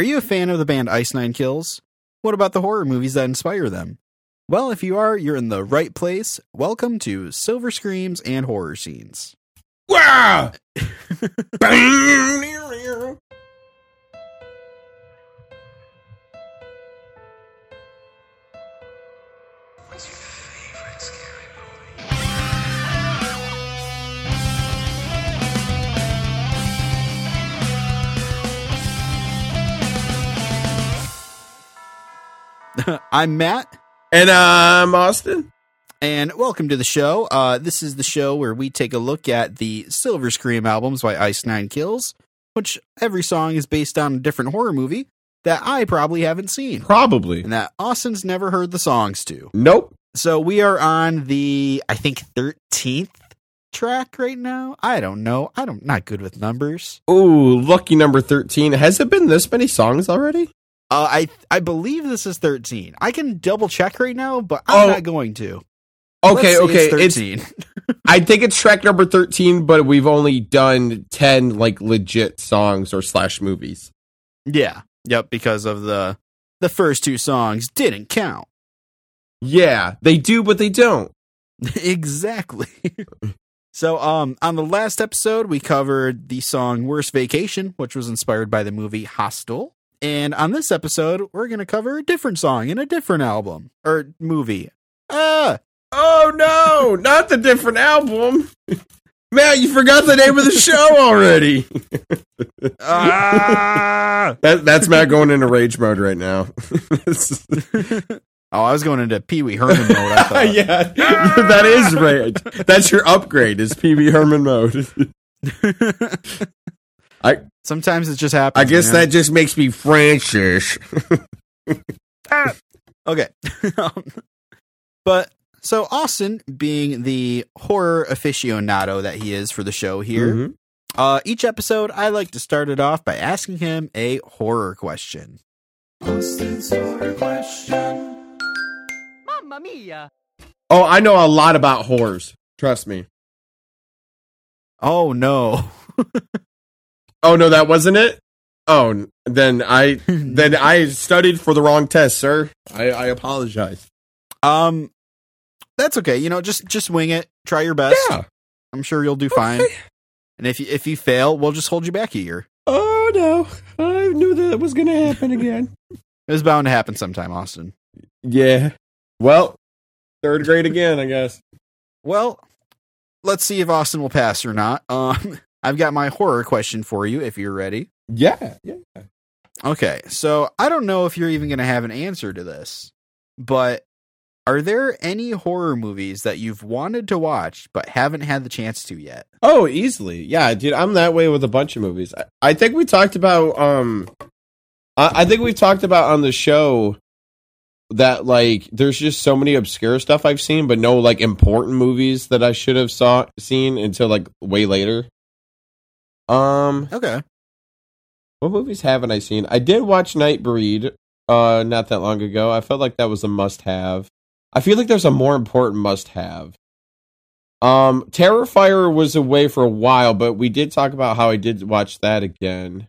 Are you a fan of the band Ice Nine Kills? What about the horror movies that inspire them? Well, if you are, you're in the right place. Welcome to Silver Screams and Horror Scenes. Wow! I'm Matt, and I'm Austin. and welcome to the show. Uh, this is the show where we take a look at the Silver Scream albums by Ice Nine Kills, which every song is based on a different horror movie that I probably haven't seen, Probably. and that Austin's never heard the songs to. Nope. So we are on the I think 13th track right now. I don't know. I don't not good with numbers. Ooh, lucky number 13. Has it been this many songs already? Uh, I I believe this is 13. I can double check right now, but I'm Oh. not going to. Okay, okay. It's, 13. I think it's track number 13, but we've only done 10 like legit songs or slash movies. yeah. Yep, because of the the first two songs didn't count. Yeah, they do, but they don't. exactly. so, um, on the last episode, we covered the song "Worst Vacation," which was inspired by the movie Hostel. And on this episode, we're going to cover a different song in a different album or movie. Ah, Oh no, not the different album. Matt, you forgot the name of the show already. ah! that, that's Matt going into rage mode right now. oh, I was going into Pee Wee Herman mode. I thought. yeah, that is rage. That's your upgrade. Is Pee Wee Herman mode. I- Sometimes it just happens. I guess man. that just makes me Francis. Okay. Um, but so Austin, being the horror aficionado that he is for the show here, Mhm. uh, each episode I like to start it off by asking him a horror question. Austin's horror question. Mamma mia! Oh, I know a lot about horrors. Trust me. Oh no. Oh no, that wasn't it. Oh, then I then I studied for the wrong test, sir. I, I apologize. um, that's okay. You know, just just wing it. Try your best. Yeah. I'm sure you'll do fine. And if you if you fail, we'll just hold you back a year. Oh no, I knew that was going to happen again. It was bound to happen sometime, Austin. yeah. Well, third grade again, I guess. Well, let's see if Austin will pass or not. Um, I've got my horror question for you if you're ready. Yeah. Yeah. Okay, so I don't know if you're even going to have an answer to this, but are there any horror movies that you've wanted to watch but haven't had the chance to yet? Oh, easily. Yeah, dude, I'm that way with a bunch of movies. I, I think we talked about um I, I think we've talked about on the show that like there's just so many obscure stuff I've seen, but no like important movies that I should have saw seen until like way later. Um Okay. what movies haven't I seen? I did watch Nightbreed uh not that long ago. I felt like that was a must have. I feel like there's a more important must have. Um Terrifier was away for a while, but we did talk about how I did watch that again.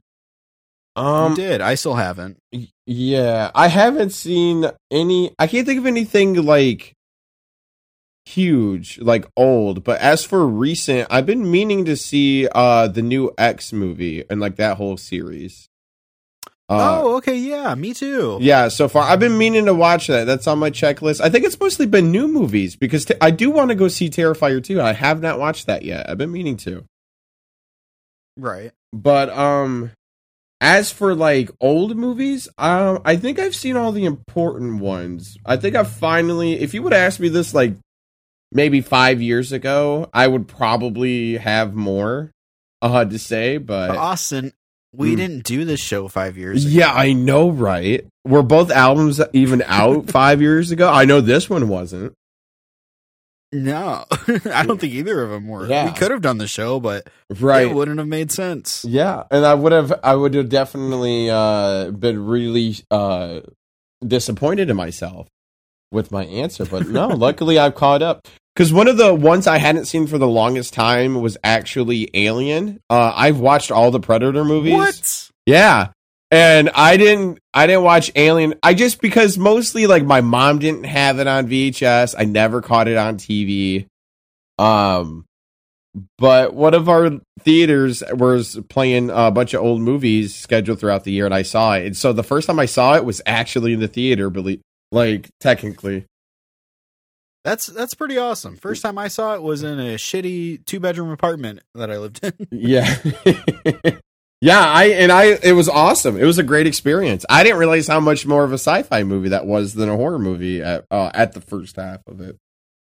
you Um did. I still haven't. yeah, I haven't seen any I can't think of anything like huge, like old, but as for recent, I've been meaning to see uh the new X movie and like that whole series. Uh, oh, okay. Yeah, me too. yeah, so far I've been meaning to watch that. That's on my checklist. I think it's mostly been new movies because t- I do want to go see Terrifier 2. I have not watched that yet. I've been meaning to. Right. But um as for like old movies, um I think I've seen all the important ones. I think I've finally if you would ask me this like maybe 5 years ago, I would probably have more uh to say, but Austin, we Hmm. didn't do this show five years ago. Yeah, I know, right? Were both albums even out five years ago? I know this one wasn't. No, I don't think either of them were. Yeah. We could have done the show, but Right. it wouldn't have made sense. Yeah, and I would have I would have definitely uh been really uh disappointed in myself with my answer, but no, luckily I've caught up. Cuz one of the ones I hadn't seen for the longest time was actually Alien. Uh I've watched all the Predator movies. What? Yeah. and I didn't I didn't watch Alien. I just because mostly like my mom didn't have it on VHS. I never caught it on TV. Um, but one of our theaters was playing a bunch of old movies scheduled throughout the year, and I saw it. And so the first time I saw it was actually in the theater, believe like technically. That's that's pretty awesome. First time I saw it was in a shitty two bedroom apartment that I lived in. Yeah. yeah, I and I it was awesome. It was a great experience. I didn't realize how much more of a sci-fi movie that was than a horror movie at uh, at the first half of it.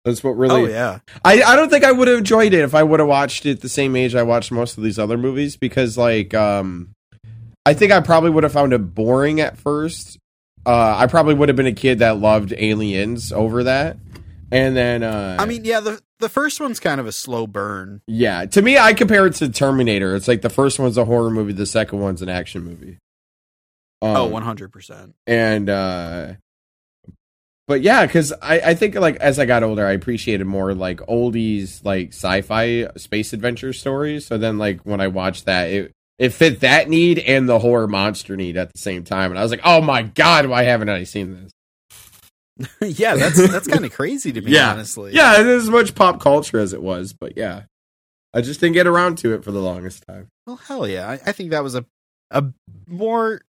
That's what really oh yeah. I, I don't think I would have enjoyed it if I would have watched it the same age I watched most of these other movies because like um I think I probably would have found it boring at first. Uh I probably would have been a kid that loved aliens over that. And then uh I mean, yeah, the the first one's kind of a slow burn. yeah, to me I compare it to Terminator. It's like the first one's a horror movie, the second one's an action movie. Um, oh, 100%. and uh but yeah because I, I think like as i got older i appreciated more like oldies like sci-fi space adventure stories so then like when i watched that it it fit that need and the horror monster need at the same time and i was like oh my god why haven't i seen this yeah, that's that's kind of crazy to me, Yeah. honestly. yeah it is as much pop culture as it was but yeah i just didn't get around to it for the longest time Well, hell yeah. I, I think that was a a more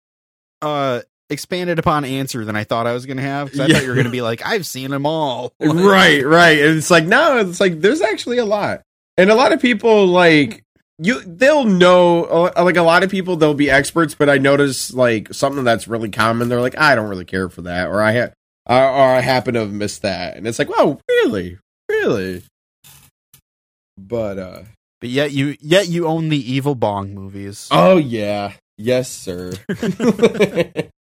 uh expanded upon answer than I thought I was going to have because I Yeah. thought you were going to be like, I've seen them all. right right and it's like no it's like there's actually a lot and a lot of people like you they'll know like a lot of people they'll be experts but i notice like something that's really common they're like i don't really care for that or i ha- or, or i happen to have missed that. And it's like wow really? Really? But uh But yet you yet you own the Evil Bong movies. oh yeah. Yes sir.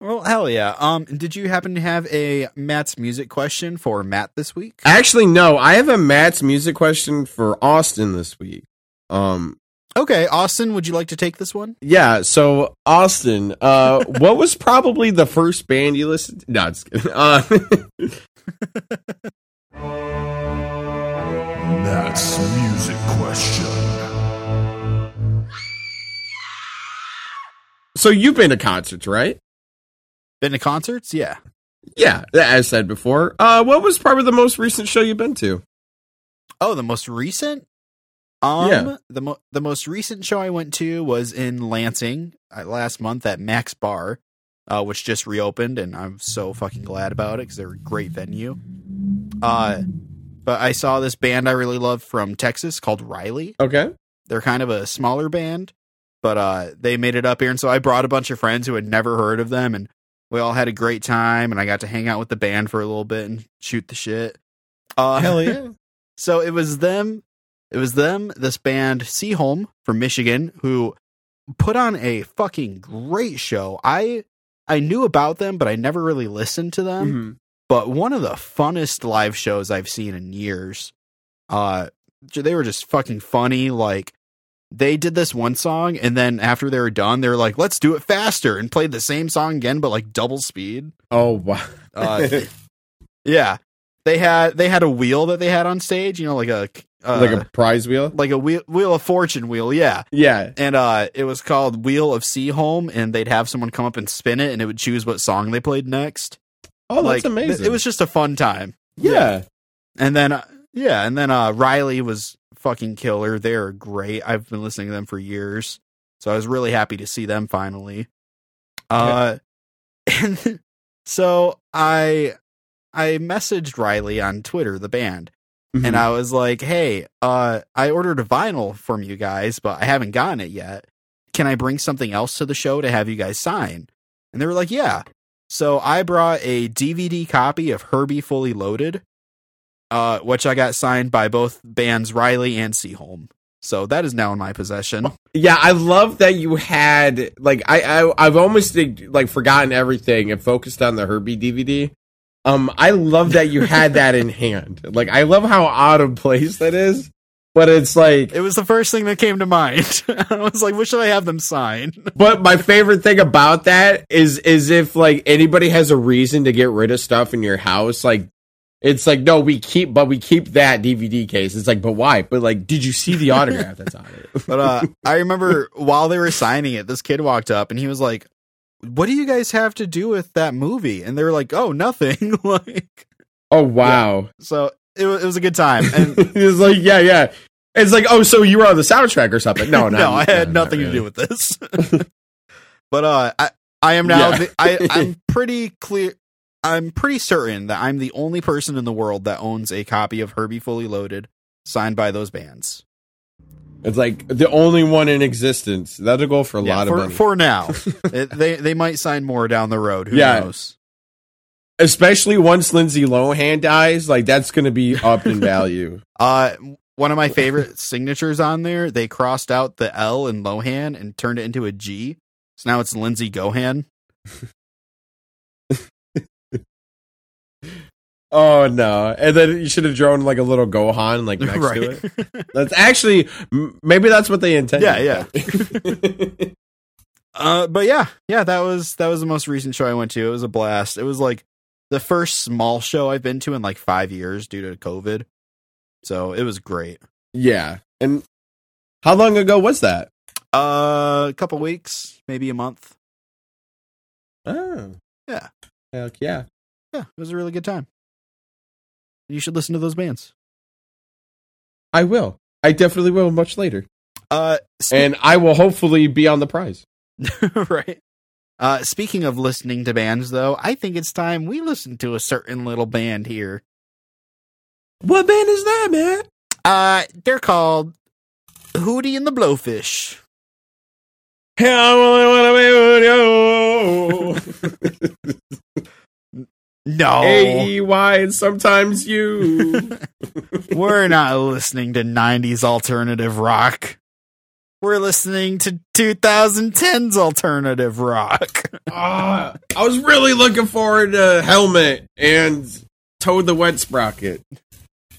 Well, hell yeah. Um, did you happen to have a Matt's music question for Matt this week? actually no. I have a matt's music question for austin this week. Um Okay, Austin, would you like to take this one? Yeah, so Austin, uh, what was probably the first band you listened to? No, just kidding. Uh, Matt's music question. so you've been to concerts, right? Been to concerts? Yeah. Yeah, as said before. Uh, what was probably the most recent show you've been to? Oh, the most recent? Um, Yeah. the mo- the most recent show I went to was in Lansing uh, last month at Mac's Bar, uh, which just reopened, and I'm so fucking glad about it because they're a great venue. Uh, but I saw this band I really love from Texas called Riley. Okay. They're kind of a smaller band, but uh, they made it up here, and so I brought a bunch of friends who had never heard of them, and we all had a great time, and I got to hang out with the band for a little bit and shoot the shit. Uh, Hell yeah. so it was them. It was them, this band Seaholm from Michigan, who put on a fucking great show. I I knew about them, but I never really listened to them. Mhm. But one of the funnest live shows I've seen in years. Uh, they were just fucking funny. Like they did this one song, and then after they were done, they were like, "Let's do it faster," and played the same song again, but like double speed. Oh wow. Uh, yeah, they had they had a wheel that they had on stage. You know, like a uh, like a prize wheel? like a wheel wheel of fortune wheel. Yeah, Yeah. and uh, it was called Wheel of Seaholm, and they'd have someone come up and spin it, and it would choose what song they played next. Oh, that's like, amazing. th- It was just a fun time. yeah. And then, uh, yeah, and then uh, Riley was fucking killer. They're great. I've been listening to them for years, so I was really happy to see them finally. Uh, and so I I messaged Riley on Twitter, the band, Mm-hmm. and I was like, "Hey, uh, I ordered a vinyl from you guys, but I haven't gotten it yet. Can I bring something else to the show to have you guys sign?" And they were like, "Yeah." So I brought a DVD copy of Herbie Fully Loaded, uh, which I got signed by both bands Riley and Seaholm. So that is now in my possession. Yeah, I love that you had like I, I I've almost like forgotten everything and focused on the Herbie DVD. Um, I love that you had that in hand. Like, I love how out of place that is, but it's like, It was the first thing that came to mind. I was like, "What should I have them sign?" but my favorite thing about that is is if like anybody has a reason to get rid of stuff in your house, like It's like no, we keep, but we keep that DVD case. It's like, but why? But like, did you see the autograph that's on it? But uh, I remember while they were signing it, this kid walked up and he was like, "What do you guys have to do with that movie?" And they were like, "Oh, nothing." like, oh wow, so it, it was a good time. And it's like yeah, yeah. It's like oh, so you were on the soundtrack or something? No, no, no, I had no, not nothing to do with this. but uh, I I am now. Yeah. The, I I'm pretty clear. I'm pretty certain that I'm the only person in the world that owns a copy of Herbie Fully Loaded, signed by those bands. It's like the only one in existence. That'll go for a Yeah, lot for, of money. for now. It- they they might sign more down the road. Who Yeah. knows? Especially once Lindsay Lohan dies, like that's going to be up in value. Uh, one of my favorite signatures on there, they crossed out the L in Lohan and turned it into a G. So now it's Lindsay Gohan. Oh no! And then you should have drawn like a little Gohan like next to it. That's actually maybe that's what they intended. Yeah, yeah. Uh, but yeah, yeah, that was that was the most recent show I went to. It was a blast. It was like the first small show I've been to in like five years due to COVID. So it was great. yeah. And how long ago was that? Uh, a couple weeks, maybe a month. Oh, Yeah, heck yeah! yeah, it was a really good time. You should listen to those bands. I will. I definitely will much later, Uh, spe- and I will hopefully be on the prize. right. Uh, speaking of listening to bands, though, I think it's time we listen to a certain little band here. What band is that, man? Uh, they're called Hootie and the Blowfish. No, A E Y, and sometimes you. we're not listening to 90s alternative rock. We're listening to 2010's alternative rock. Ah, I was really looking forward to Helmet and Toad the Wet Sprocket.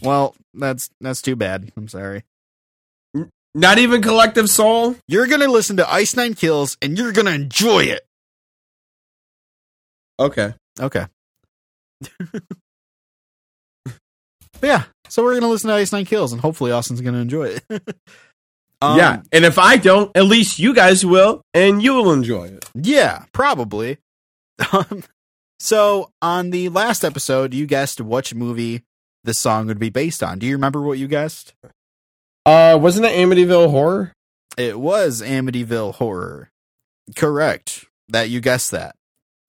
Well, that's that's too bad. I'm sorry. Not even Collective Soul. You're gonna listen to Ice Nine Kills, and you're gonna enjoy it. Okay. Okay. But yeah, so we're gonna listen to Ice Nine Kills, and hopefully Austin's gonna enjoy it. Um, yeah, and if I don't, at least you guys will, and you will enjoy it. yeah, probably. Um, so on the last episode, you guessed which movie this song would be based on. Do you remember what you guessed? Uh, wasn't it Amityville Horror? It was Amityville Horror. Correct. That you guessed that.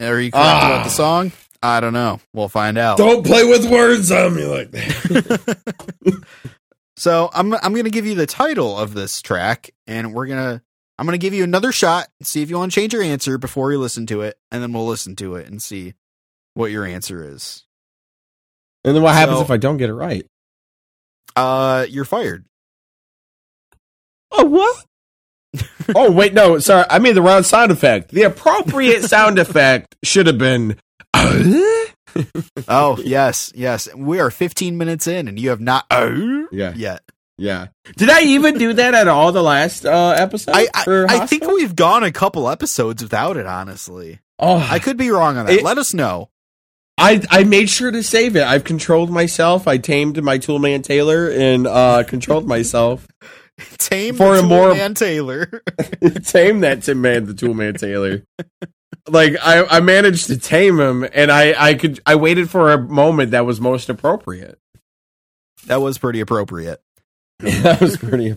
Are you correct Ah. about the song? I don't know. We'll find out. Don't play with words on me like that. so I'm I'm gonna give you the title of this track, and we're gonna I'm gonna give you another shot, see if you want to change your answer before you listen to it, and then we'll listen to it and see what your answer is. and then what happens So- if I don't get it right? Uh, you're fired. Oh, what? oh, wait, no, sorry. I mean the wrong sound effect. The appropriate sound effect should have been. Oh yes, yes. We are 15 minutes in, and you have not uh, yeah, yet. yeah. Did I even do that at all the last uh, episode? I I, I think we've gone a couple episodes without it. Honestly, Oh, I could be wrong on that. It- Let us know. I I made sure to save it. I've controlled myself. I tamed my toolman Taylor and uh controlled myself. Tame For the a more- man Taylor. tame that Tim Man, the toolman Taylor. Like I, I managed to tame him, and I, I could, I waited for a moment that was most appropriate. that was pretty appropriate. that was pretty.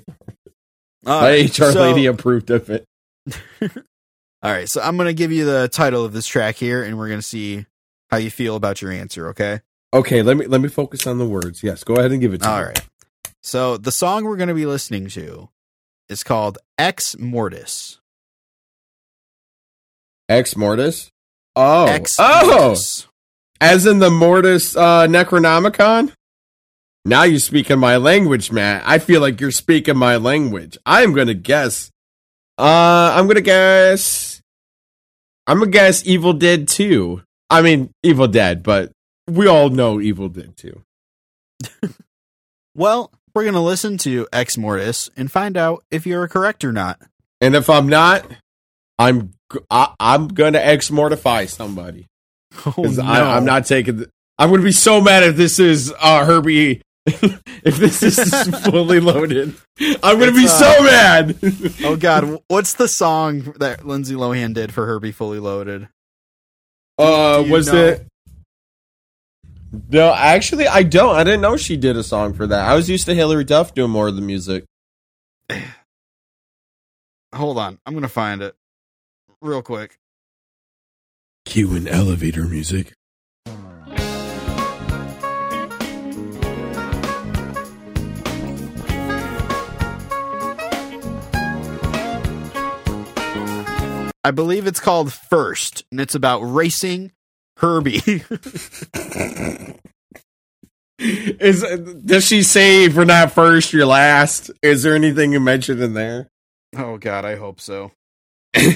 All My right, HR so- lady approved of it. All right, so I'm gonna give you the title of this track here, and we're gonna see how you feel about your answer. Okay. Okay, let me let me focus on the words. Yes, go ahead and give it to All me. right. So the song we're gonna be listening to is called Ex Mortis. Ex Mortis. Oh, Ex oh, as in the Mortis uh, Necronomicon. Now you're speaking my language, Matt. I feel like you're speaking my language. I'm gonna guess. Uh, I'm gonna guess. I'm gonna guess Evil Dead 2. I mean, Evil Dead, but we all know Evil Dead 2. Well, we're gonna listen to Ex Mortis and find out if you're correct or not. And if I'm not, I'm I, am gonna ex mortify somebody Oh no! I'm not taking. The, I'm gonna be so mad if this is uh, Herbie. if this is fully loaded, I'm gonna It's, be uh, so mad. Oh God, what's the song that Lindsay Lohan did for Herbie Fully Loaded? uh, was know? it? No, actually, I don't. I didn't know she did a song for that. I was used to Hilary Duff doing more of the music. Hold on, I'm gonna find it real quick. Cue in elevator music. I believe it's called First, and it's about racing Herbie. Is does she say if we're not first, you're last? Is there anything you mentioned in there? oh God, I hope so.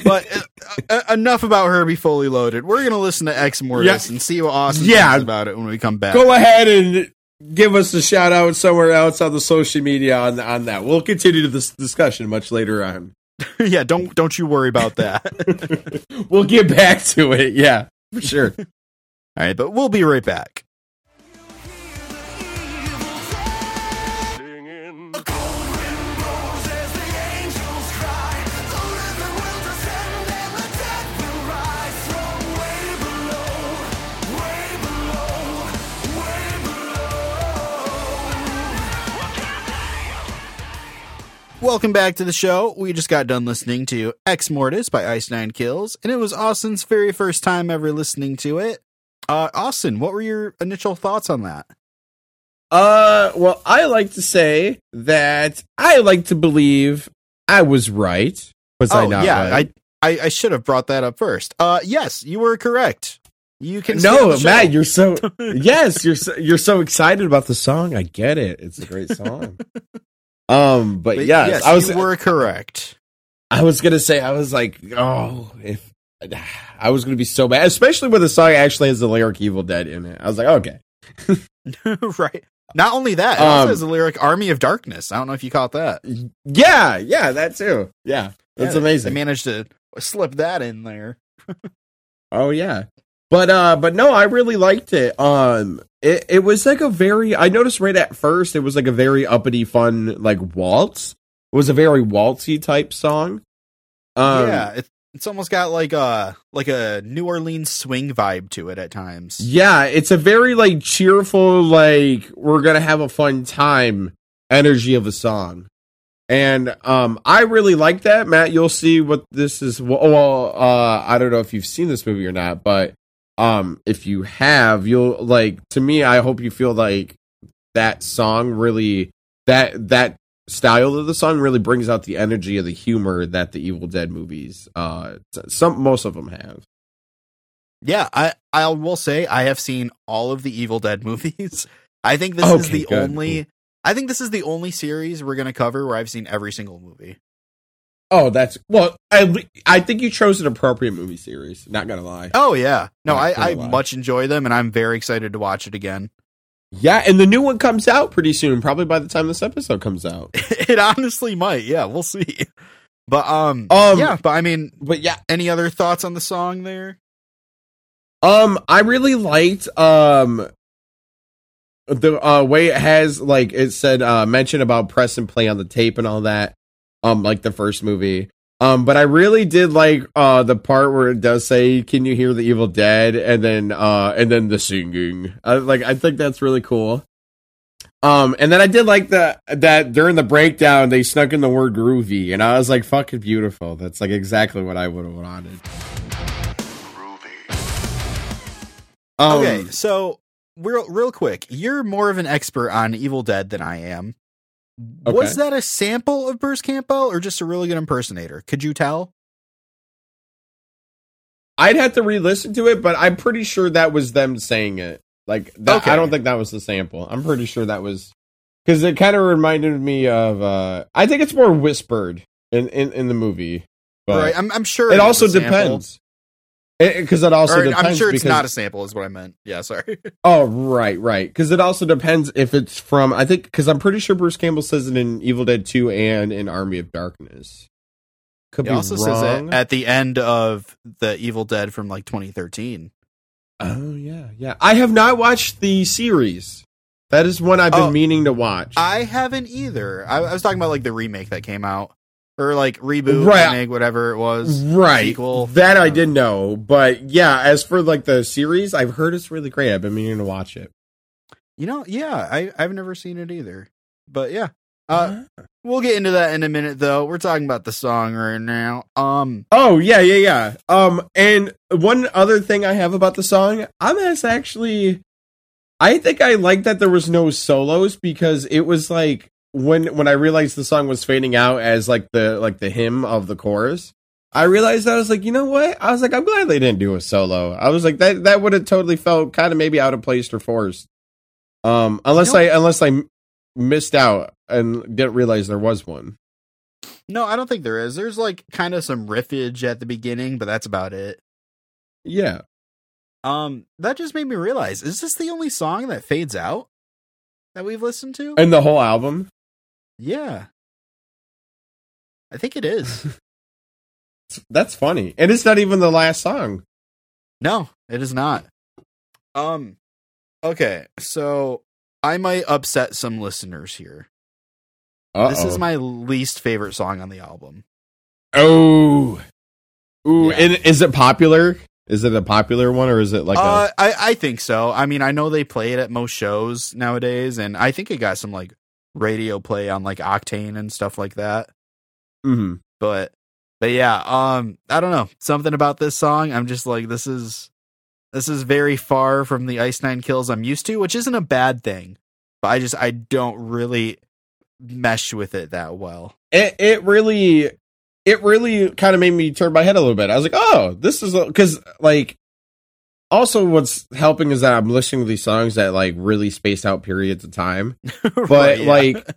But uh, uh, enough about Herbie Fully Loaded. We're gonna listen to Ex Mortis Yeah. and see what Austin Yeah. thinks about it when we come back. Go ahead and give us a shout out somewhere else on the social media on on that. We'll continue to this discussion much later on. yeah, don't don't you worry about that. we'll get back to it. Yeah, for sure. All right, but we'll be right back. Welcome back to the show. We just got done listening to Ex Mortis by Ice Nine Kills, and it was Austin's very first time ever listening to it. Uh, Austin, what were your initial thoughts on that? Uh, well, I like to say that I like to believe I was right. Was I not Oh, yeah, right? I, I I should have brought that up first. Uh, yes, you were correct. You can no. Matt, you're so yes, you're so, you're so excited about the song. I get it. It's a great song. um, but, But yes, I was were correct. I was gonna say I was like, oh, if I was gonna be so bad, especially when the song actually has the lyric "Evil Dead" in it. I was like, okay, right. Not only that, it also Um, has the lyric "Army of Darkness." I don't know if you caught that. yeah, yeah, that too. Yeah, that's Yeah, amazing. They managed to slip that in there. Oh yeah. But uh but no, I really liked it. Um it, it was like a very I noticed right at first it was like a very uppity fun like waltz. It was a very waltzy type song. Um yeah, it, it's almost got like a like a New Orleans swing vibe to it at times. Yeah, it's a very like cheerful like we're going to have a fun time energy of a song. And um I really like that. Matt, you'll see what this is well, well uh I don't know if you've seen this movie or not, but um if you have, you'll like to me I hope you feel like that song really that that style of the song really brings out the energy of the humor that the Evil Dead movies uh some most of them have. Yeah, I I will say I have seen all of the Evil Dead movies. I think this is the good. only I think this is the only series we're going to cover where I've seen every single movie. Oh, that's well. I I think you chose an appropriate movie series. Not gonna lie. Oh yeah. No, Not I I lie. much enjoy them and I'm very excited to watch it again. Yeah, and the new one comes out pretty soon. Probably by the time this episode comes out. it honestly might. Yeah, we'll see. But um, Um, yeah, but I mean, But yeah, any other thoughts on the song there? um, I really liked um the uh way it has like it said uh mention about press and play on the tape and all that. Um, like the first movie. Um, but I really did like uh the part where it does say, "Can you hear the Evil Dead?" and then uh and then the singing. I, like I think that's really cool. Um, and then I did like the that during the breakdown they snuck in the word groovy, and I was like, "Fucking beautiful." That's like exactly what I would have wanted. Um, okay, so real real quick, you're more of an expert on Evil Dead than I am. Was that a sample of Bruce Campbell or just a really good impersonator? Could you tell? I'd have to re-listen to it, but I'm pretty sure that was them saying it. Like, that, Okay. I don't think that was the sample. I'm pretty sure that was because it kind of reminded me of. uh I think it's more whispered in in, in the movie, but right, I'm I'm sure it also depends. Because it, also Or, depends. I'm sure it's because, not a sample, is what I meant. Yeah, sorry. Oh, right, right. Because it also depends if it's from. I think because I'm pretty sure Bruce Campbell says it in Evil Dead Two and in Army of Darkness. Could He be also wrong. says it at the end of the Evil Dead from like 2013. Oh yeah, yeah. I have not watched the series. That is one I've been Oh. meaning to watch. I haven't either. I, I was talking about like the remake that came out, or like reboot, Right. remake, whatever it was. right. sequel. That I Uh, did know, but yeah, as for like the series, I've heard it's really great. I've been meaning to watch it. You know, yeah, I I've never seen it either. But yeah, uh, we'll get into that in a minute. Though we're talking about the song right now. Um, Oh yeah, yeah, yeah. Um, and one other thing I have about the song, I'm as actually, I think I like that there was no solos because it was like when when I realized the song was fading out as like the like the hymn of the chorus. I realized I was like, you know what? I was like, I'm glad they didn't do a solo. I was like, that that would have totally felt kind of maybe out of place or forced. Um, unless I unless I missed out and didn't realize there was one. no, I don't think there is. There's like kind of some riffage at the beginning, but that's about it. Yeah. Um, that just made me realize: is this the only song that fades out that we've listened to? And the whole album. Yeah, I think it is. That's funny. And it's not even the last song. No, it is not. Um okay, so I might upset some listeners here. This is my least favorite song on the album. Oh. Ooh, Yeah. and is it popular? Is it a popular one or is it like uh I I think so. I mean, I know they play it at most shows nowadays and I think it got some like radio play on like Octane and stuff like that. a Mhm. But but yeah, um I don't know. Something about this song, I'm just like this is this is very far from the Ice Nine kills I'm used to, which isn't a bad thing. But I just I don't really mesh with it that well. It it really it really kind of made me turn my head a little bit. I was like, "Oh, this is cuz like also what's helping is that I'm listening to these songs that like really space out periods of time. But Right, yeah. like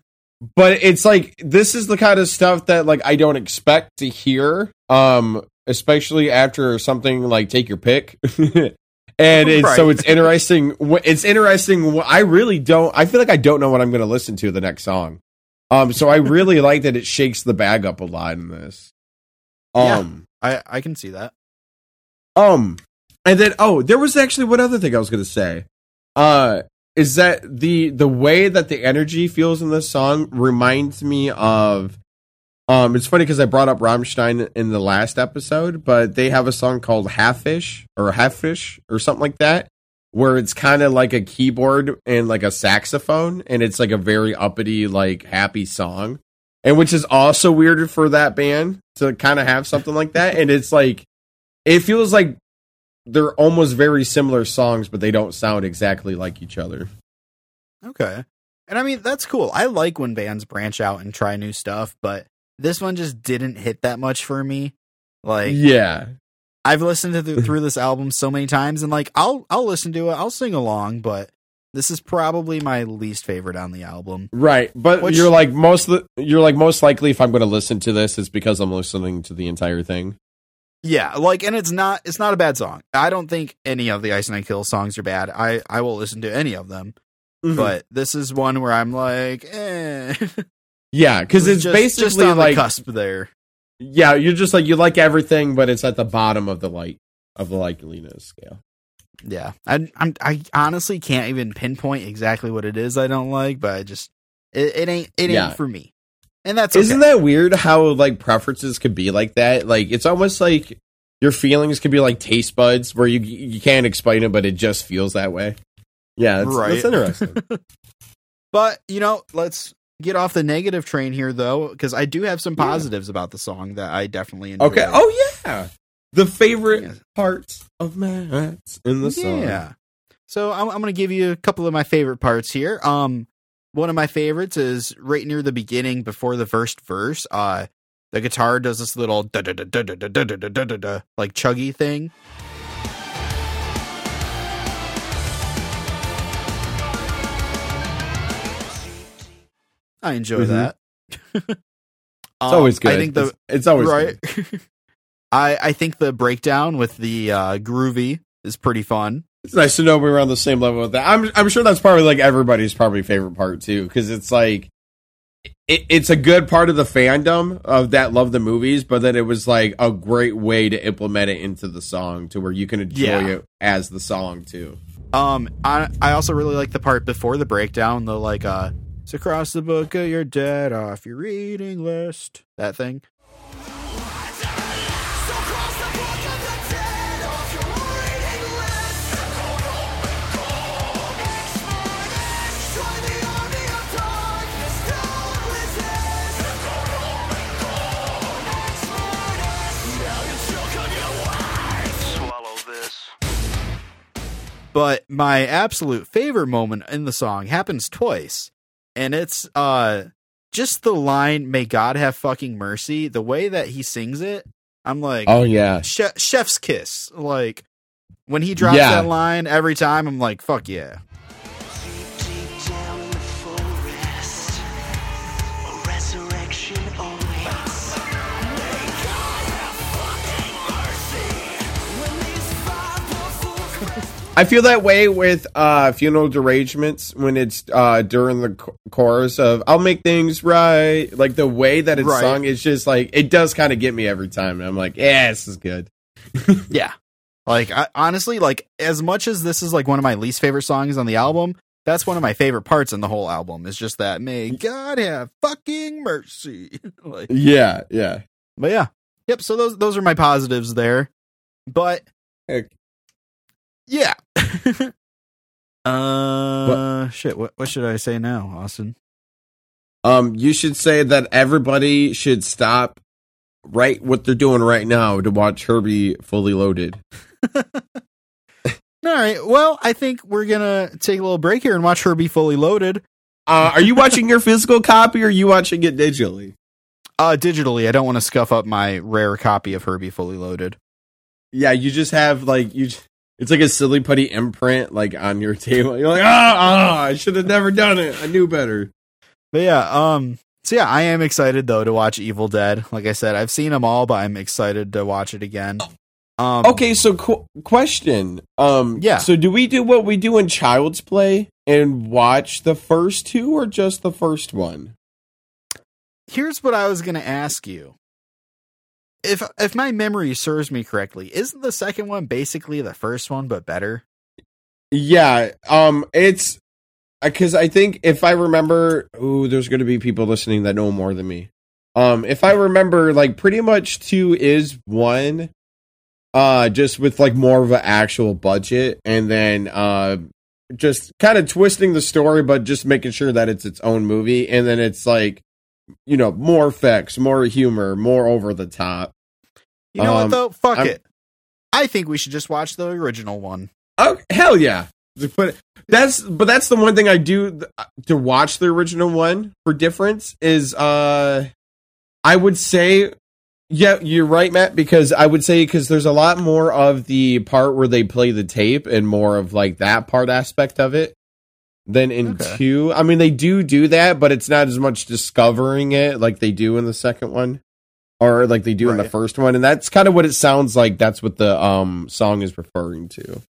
but it's like this is the kind of stuff that like I don't expect to hear um especially after something like take your pick. and it's so it's interesting it's interesting I really don't I feel like I don't know what I'm going to listen to the next song. Um so I really like that it shakes the bag up a lot in this. Yeah. Um I I can see that. um, and then oh, there was actually one other thing I was gonna say. Uh, is that the the way that the energy feels in this song reminds me of. Um, it's funny because I brought up Rammstein in the last episode, but they have a song called Haifisch or Haifisch or something like that, where it's kind of like a keyboard and like a saxophone, and it's like a very uppity, like happy song, and which is also weird for that band to kind of have something like that, and it's like it feels like they're almost very similar songs, but they don't sound exactly like each other. Okay. And I mean, that's cool. I like when bands branch out and try new stuff, but this one just didn't hit that much for me. Like yeah, I've listened to the, through this album so many times and like I'll I'll listen to it, I'll sing along, but this is probably my least favorite on the album. right. But Which- you're like most you're like most likely if I'm going to listen to this, it's because I'm listening to the entire thing. Yeah, like and it's not it's not a bad song. I don't think any of the Ice Nine Kills songs are bad. I I will listen to any of them, But but this is one where I'm like, eh. yeah, because it's just, basically just on like the cusp there. yeah, you're just like you like everything, but it's at the bottom of the like of the likeliness scale. Yeah, I I'm, I honestly can't even pinpoint exactly what it is I don't like, but I just it, it ain't it ain't Yeah. for me, and that's okay. Isn't that weird how like preferences could be like that? Like it's almost like your feelings could be like taste buds where you you can't explain it, but it just feels that way. Yeah, that's, Right. that's interesting. But you know, let's get off the negative train here though, because I do have some positives about the song that I definitely enjoy. okay. Oh yeah, the favorite Yeah. parts of Matt's in the song. Yeah. So I'm, I'm going to give you a couple of my favorite parts here. Um, one of my favorites is right near the beginning, before the first verse. Uh, the guitar does this little da da da da da da da da da da like chuggy thing. I enjoy Mhm. that. It's always good. I think the it's, it's always right. I I think the breakdown with the uh, groovy is pretty fun. It's nice to know we're on the same level with that. I'm I'm sure that's probably like everybody's probably favorite part too, because it's like it, it's a good part of the fandom of that love the movies, but then it was like a great way to implement it into the song to where you can enjoy Yeah. it as the song too. Um, I I also really like the part before the breakdown, the like uh, it's across the book of your dead off your reading list. That thing. But my absolute favorite moment in the song happens twice, and it's uh just the line "May God have fucking mercy." The way that he sings it, I'm like, Oh yeah, chef's kiss. Like when he drops Yeah. that line every time, I'm like, fuck yeah. I feel that way with uh, funeral derangements when it's uh, during the ch- chorus of "I'll make things right." Like the way that it's Right. sung is just like it does kind of get me every time. And I'm like, yeah, this is good. Yeah. Like I, honestly, like as much as this is like one of my least favorite songs on the album, that's one of my favorite parts in the whole album. Is just that may God have fucking mercy. like, Yeah, yeah. but yeah, yep. So those those are my positives there. But Heck. Yeah. uh, shit. What what should I say now, Austin? Um, you should say that everybody should stop right what they're doing right now to watch Herbie Fully Loaded. All right. Well, I think we're gonna take a little break here and watch Herbie fully loaded. Uh, are you watching your physical copy or are you watching it digitally? Uh, digitally. I don't want to scuff up my rare copy of Herbie Fully Loaded. Yeah, you just have like you. j- It's like a silly putty imprint like on your table. You're like, ah, ah, I should have never done it. I knew better. But yeah, um, so yeah, I am excited though to watch Evil Dead. Like I said, I've seen them all, but I'm excited to watch it again. Um, Okay, so qu- question. Um, Yeah. So do we do what we do in Child's Play and watch the first two or just the first one? here's what I was gonna ask you. If if my memory serves me correctly, isn't the second one basically the first one but better? Yeah. Um, it's because I think if I remember, ooh, there's going to be people listening that know more than me. Um, if I remember, like pretty much two is one, uh, just with like more of an actual budget, and then uh, just kind of twisting the story, but just making sure that it's its own movie, and then it's like, you know, more effects, more humor, more over the top. You know what Um, though? Fuck I'm- it. I think we should just watch the original one. Oh hell yeah! But that's but that's the one thing I do th- to watch the original one for difference is uh I would say yeah you're right Matt because I would say because there's a lot more of the part where they play the tape and more of like that part aspect of it than in Okay. two. I mean they do do that but it's not as much discovering it like they do in the second one or like they do in the first one and that's kind of what it sounds like that's what the um song is referring to.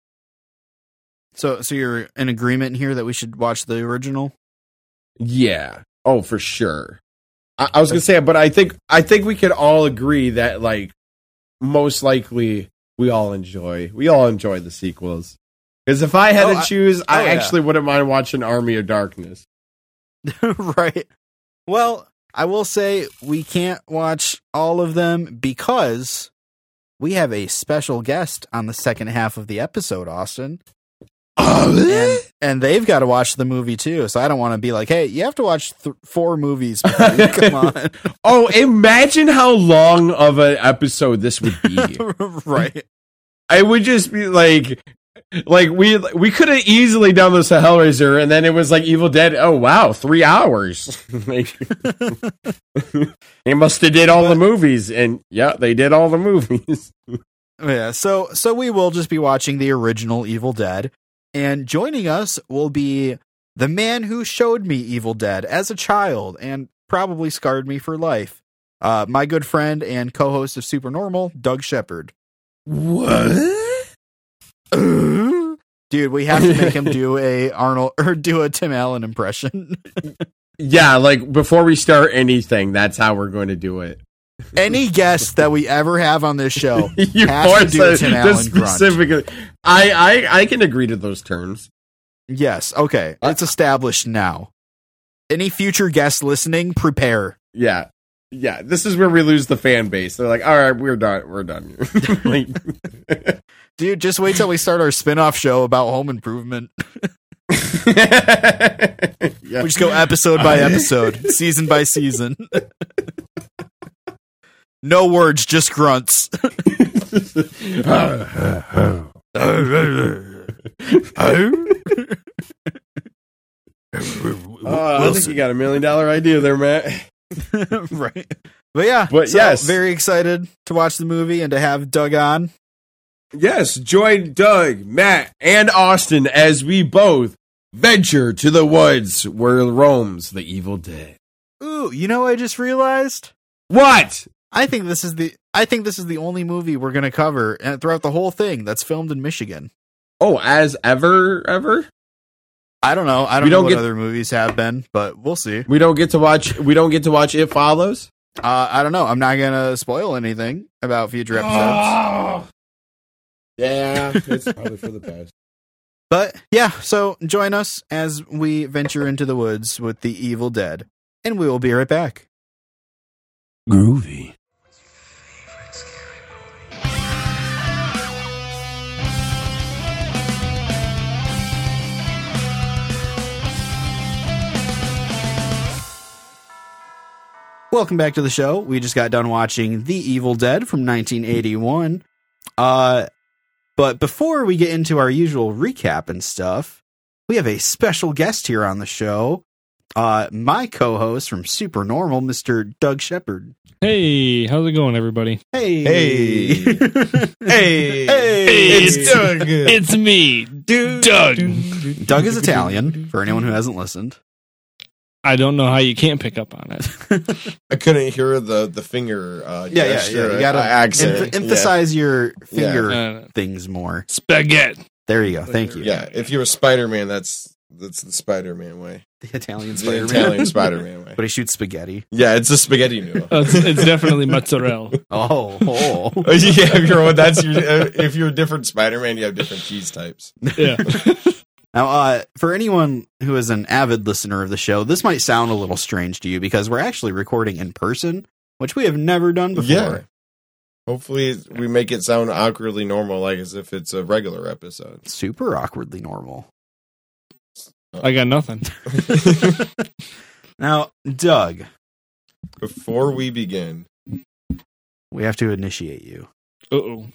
So, so you're in agreement here that we should watch the original? Yeah. Oh, for sure. I, I was gonna say, but I think I think we could all agree that like most likely we all enjoy we all enjoy the sequels. Because if I had Oh, to choose, I oh, yeah. actually wouldn't mind watching Army of Darkness. right. Well, I will say we can't watch all of them because we have a special guest on the second half of the episode, Austin. Oh, and, and they've got to watch the movie too. So I don't want to be like, hey, you have to watch th- four movies. Come on. oh, imagine how long of an episode this would be. right. I would just be like, like we we could have easily done this to Hellraiser, and then it was like Evil Dead. Oh wow, three hours. Like, they must have did all the movies, and yeah, they did all the movies. Yeah, so so we will just be watching the original Evil Dead, and joining us will be the man who showed me Evil Dead as a child and probably scarred me for life. Uh, my good friend and co-host of Supernormal, Doug Shepard. What? Dude, we have to make him do a Arnold or do a Tim Allen impression. Yeah, like before we start anything, that's how we're going to do it. Any guest that we ever have on this show you has to do a Tim Allen grunt. specifically. I, I I can agree to those terms. Yes, okay. Uh, it's established now. Any future guests listening, prepare. Yeah. Yeah, this is where we lose the fan base. They're like, "All right, we're done. We're done." like, Dude, just wait till we start our spin-off show about home improvement. yeah. We just go episode by episode, season by season. no words, just grunts. Oh, I think you got a million dollar idea there, Matt. right. But yeah, But so yes. very excited to watch the movie and to have Doug on. Yes, join Doug, Matt, and Austin as we both venture to the woods where roams the evil dead. Ooh, you know what I just realized? What? I think this is the I think this is the only movie we're going to cover throughout the whole thing that's filmed in Michigan. Oh, as ever, ever? I don't know. I don't We know don't what get- other movies have been, but we'll see. We don't get to watch. We don't get to watch It Follows. Uh, I don't know. I'm not going to spoil anything about future episodes. Yeah, it's probably for the best. But yeah, so join us as we venture into the woods with the evil dead, and we will be right back. Groovy. Welcome back to the show. We just got done watching The Evil Dead from 1981. Uh, but before we get into our usual recap and stuff, we have a special guest here on the show. Uh, my co-host from SuperNormal, Mr. Doug Shepard. Hey, how's it going, everybody? Hey, Hey. hey, Hey, it's it's Doug. It's me, dude. Doug. Doug is Italian. For anyone who hasn't listened, I don't know how you can't pick up on it. I couldn't hear the the finger uh, yeah, yeah, yeah. You gotta uh, accent. emph- emphasize your finger Uh, things more. spaghetti. There you go. Thank you. Yeah, if you're a Spider Man, that's that's the Spider Man way. The Italian Spider-Man. Italian Spider Man way. but he shoots spaghetti. Yeah, it's a spaghetti noodle. Uh, it's, it's definitely mozzarella. Oh, oh. yeah, if you're that's your uh, if you're a different Spider Man, you have different cheese types. Yeah. Now, uh, for anyone who is an avid listener of the show, this might sound a little strange to you because we're actually recording in person, which we have never done before. Yeah. Hopefully, we make it sound awkwardly normal, like as if it's a regular episode. Super awkwardly normal. I got nothing. Now, Doug, Before we begin, we have to initiate you. Uh oh.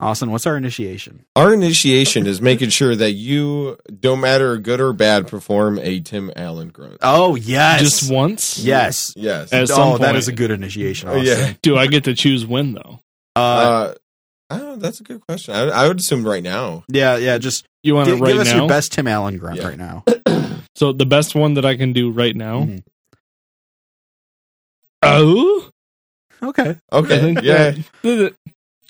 Austin, what's our initiation? our initiation is making sure that you, no matter good or bad, perform a Tim Allen grunt. Oh, yes. Just once? yes. Yes. At oh, some that point. is a good initiation. Oh, Austin. yeah. Do I get to choose when though? Uh, Uh, I don't know, that's a good question. I, I would assume right now. yeah, yeah. Just You want gi- it right give us now? your best Tim Allen grunt Yeah. right now. So the best one that I can do right now. Mhm. Oh, Okay. Okay. Yeah. that-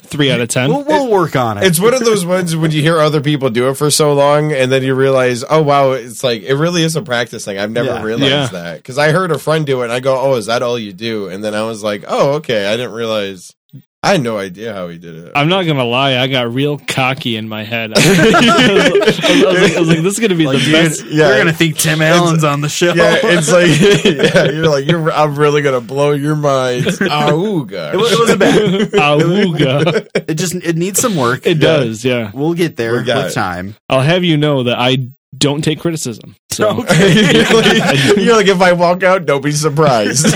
three out of ten. We'll, we'll work on it. It's one of those ones when you hear other people do it for so long and then you realize, oh, wow, it's like, it really is a practice thing. I've never Yeah. realized Yeah. that. Because I heard a friend do it and I go, oh, is that all you do? And then I was like, oh, okay. I didn't realize. I had no idea how he did it. I'm not gonna lie, I got real cocky in my head. I was, I was- I was like, I was like, this is gonna be Like, the dude, best. yeah. We're gonna think Tim Allen's on the show. yeah, it's like, yeah, you're like, you're, I'm really going to blow your mind. Oh, it, was, it wasn't bad. Awooga. It just it needs some work. It does, yeah. We'll get there We with it. time. I'll have you know that I don't take criticism. So you're, like, you're like, if I walk out, don't be surprised.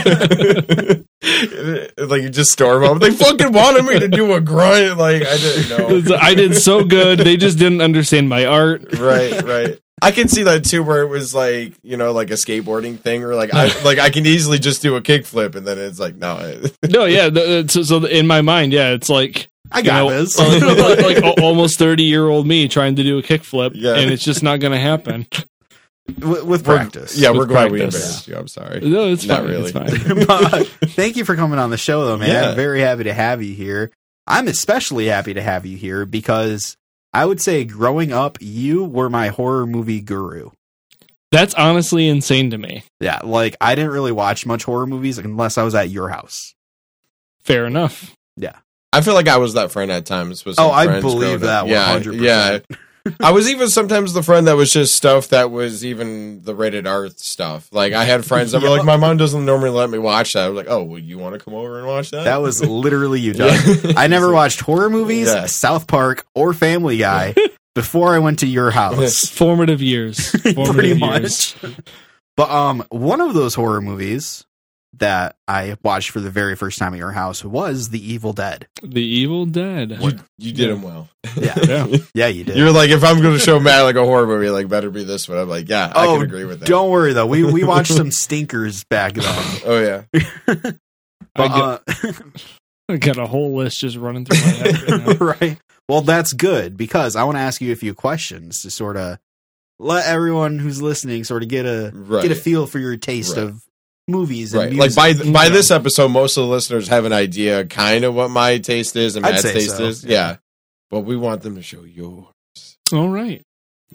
like, you just storm up. They fucking wanted me to do a grunt. Like, I didn't know. I did so good. They just didn't understand my art. right, right. I can see that too, where it was like you know, like a skateboarding thing, or like I like I can easily just do a kickflip, and then it's like no, No, yeah. the- So, so in my mind, yeah, it's like I you got know, this. like, like, like almost thirty year old me trying to do a kickflip, Yeah. and it's just not going to happen. with, with practice. Yeah, we're With glad we practice. embarrassed you. I'm sorry. No, it's Not fine. really. It's fine. But thank you for coming on the show, though, man. Yeah. I'm very happy to have you here. I'm especially happy to have you here because I would say growing up, you were my horror movie guru. That's honestly insane to me. Yeah, like I didn't really watch much horror movies unless I was at your house. Fair enough. I feel like I was that friend at times. With some Oh, I friends believe that Yeah, 100%. yeah. I was even sometimes the friend that was just stuff that was even the rated R stuff. Like I had friends that were like, my mom doesn't normally let me watch that. I was like, oh, well, you want to come over and watch that? That was literally you, Doug. Yeah. I never watched horror movies, Yeah. South Park, or Family Guy before I went to your house. Formative years. Formative Pretty years. much. But um, one of those horror movies that I watched for the very first time at your house was The Evil Dead. The Evil Dead. you, you did him well. Yeah, Yeah. yeah, you did. You're like, if I'm going to show Matt like a horror movie, like better be this one. I'm like, yeah, I Oh, can agree with that. Don't worry though, we we watched some stinkers back then. Oh yeah, But, I uh, I got a whole list just running through my head. Right right. Well, that's good because I want to ask you a few questions to sort of let everyone who's listening sort of get a Right. get a feel for your taste Right. of movies and right. music. Like by th- by Yeah. this episode, most of the listeners have an idea, kind of what my taste is and I'd Matt's say taste so, is. yeah. Yeah. but we want them to show yours. All right.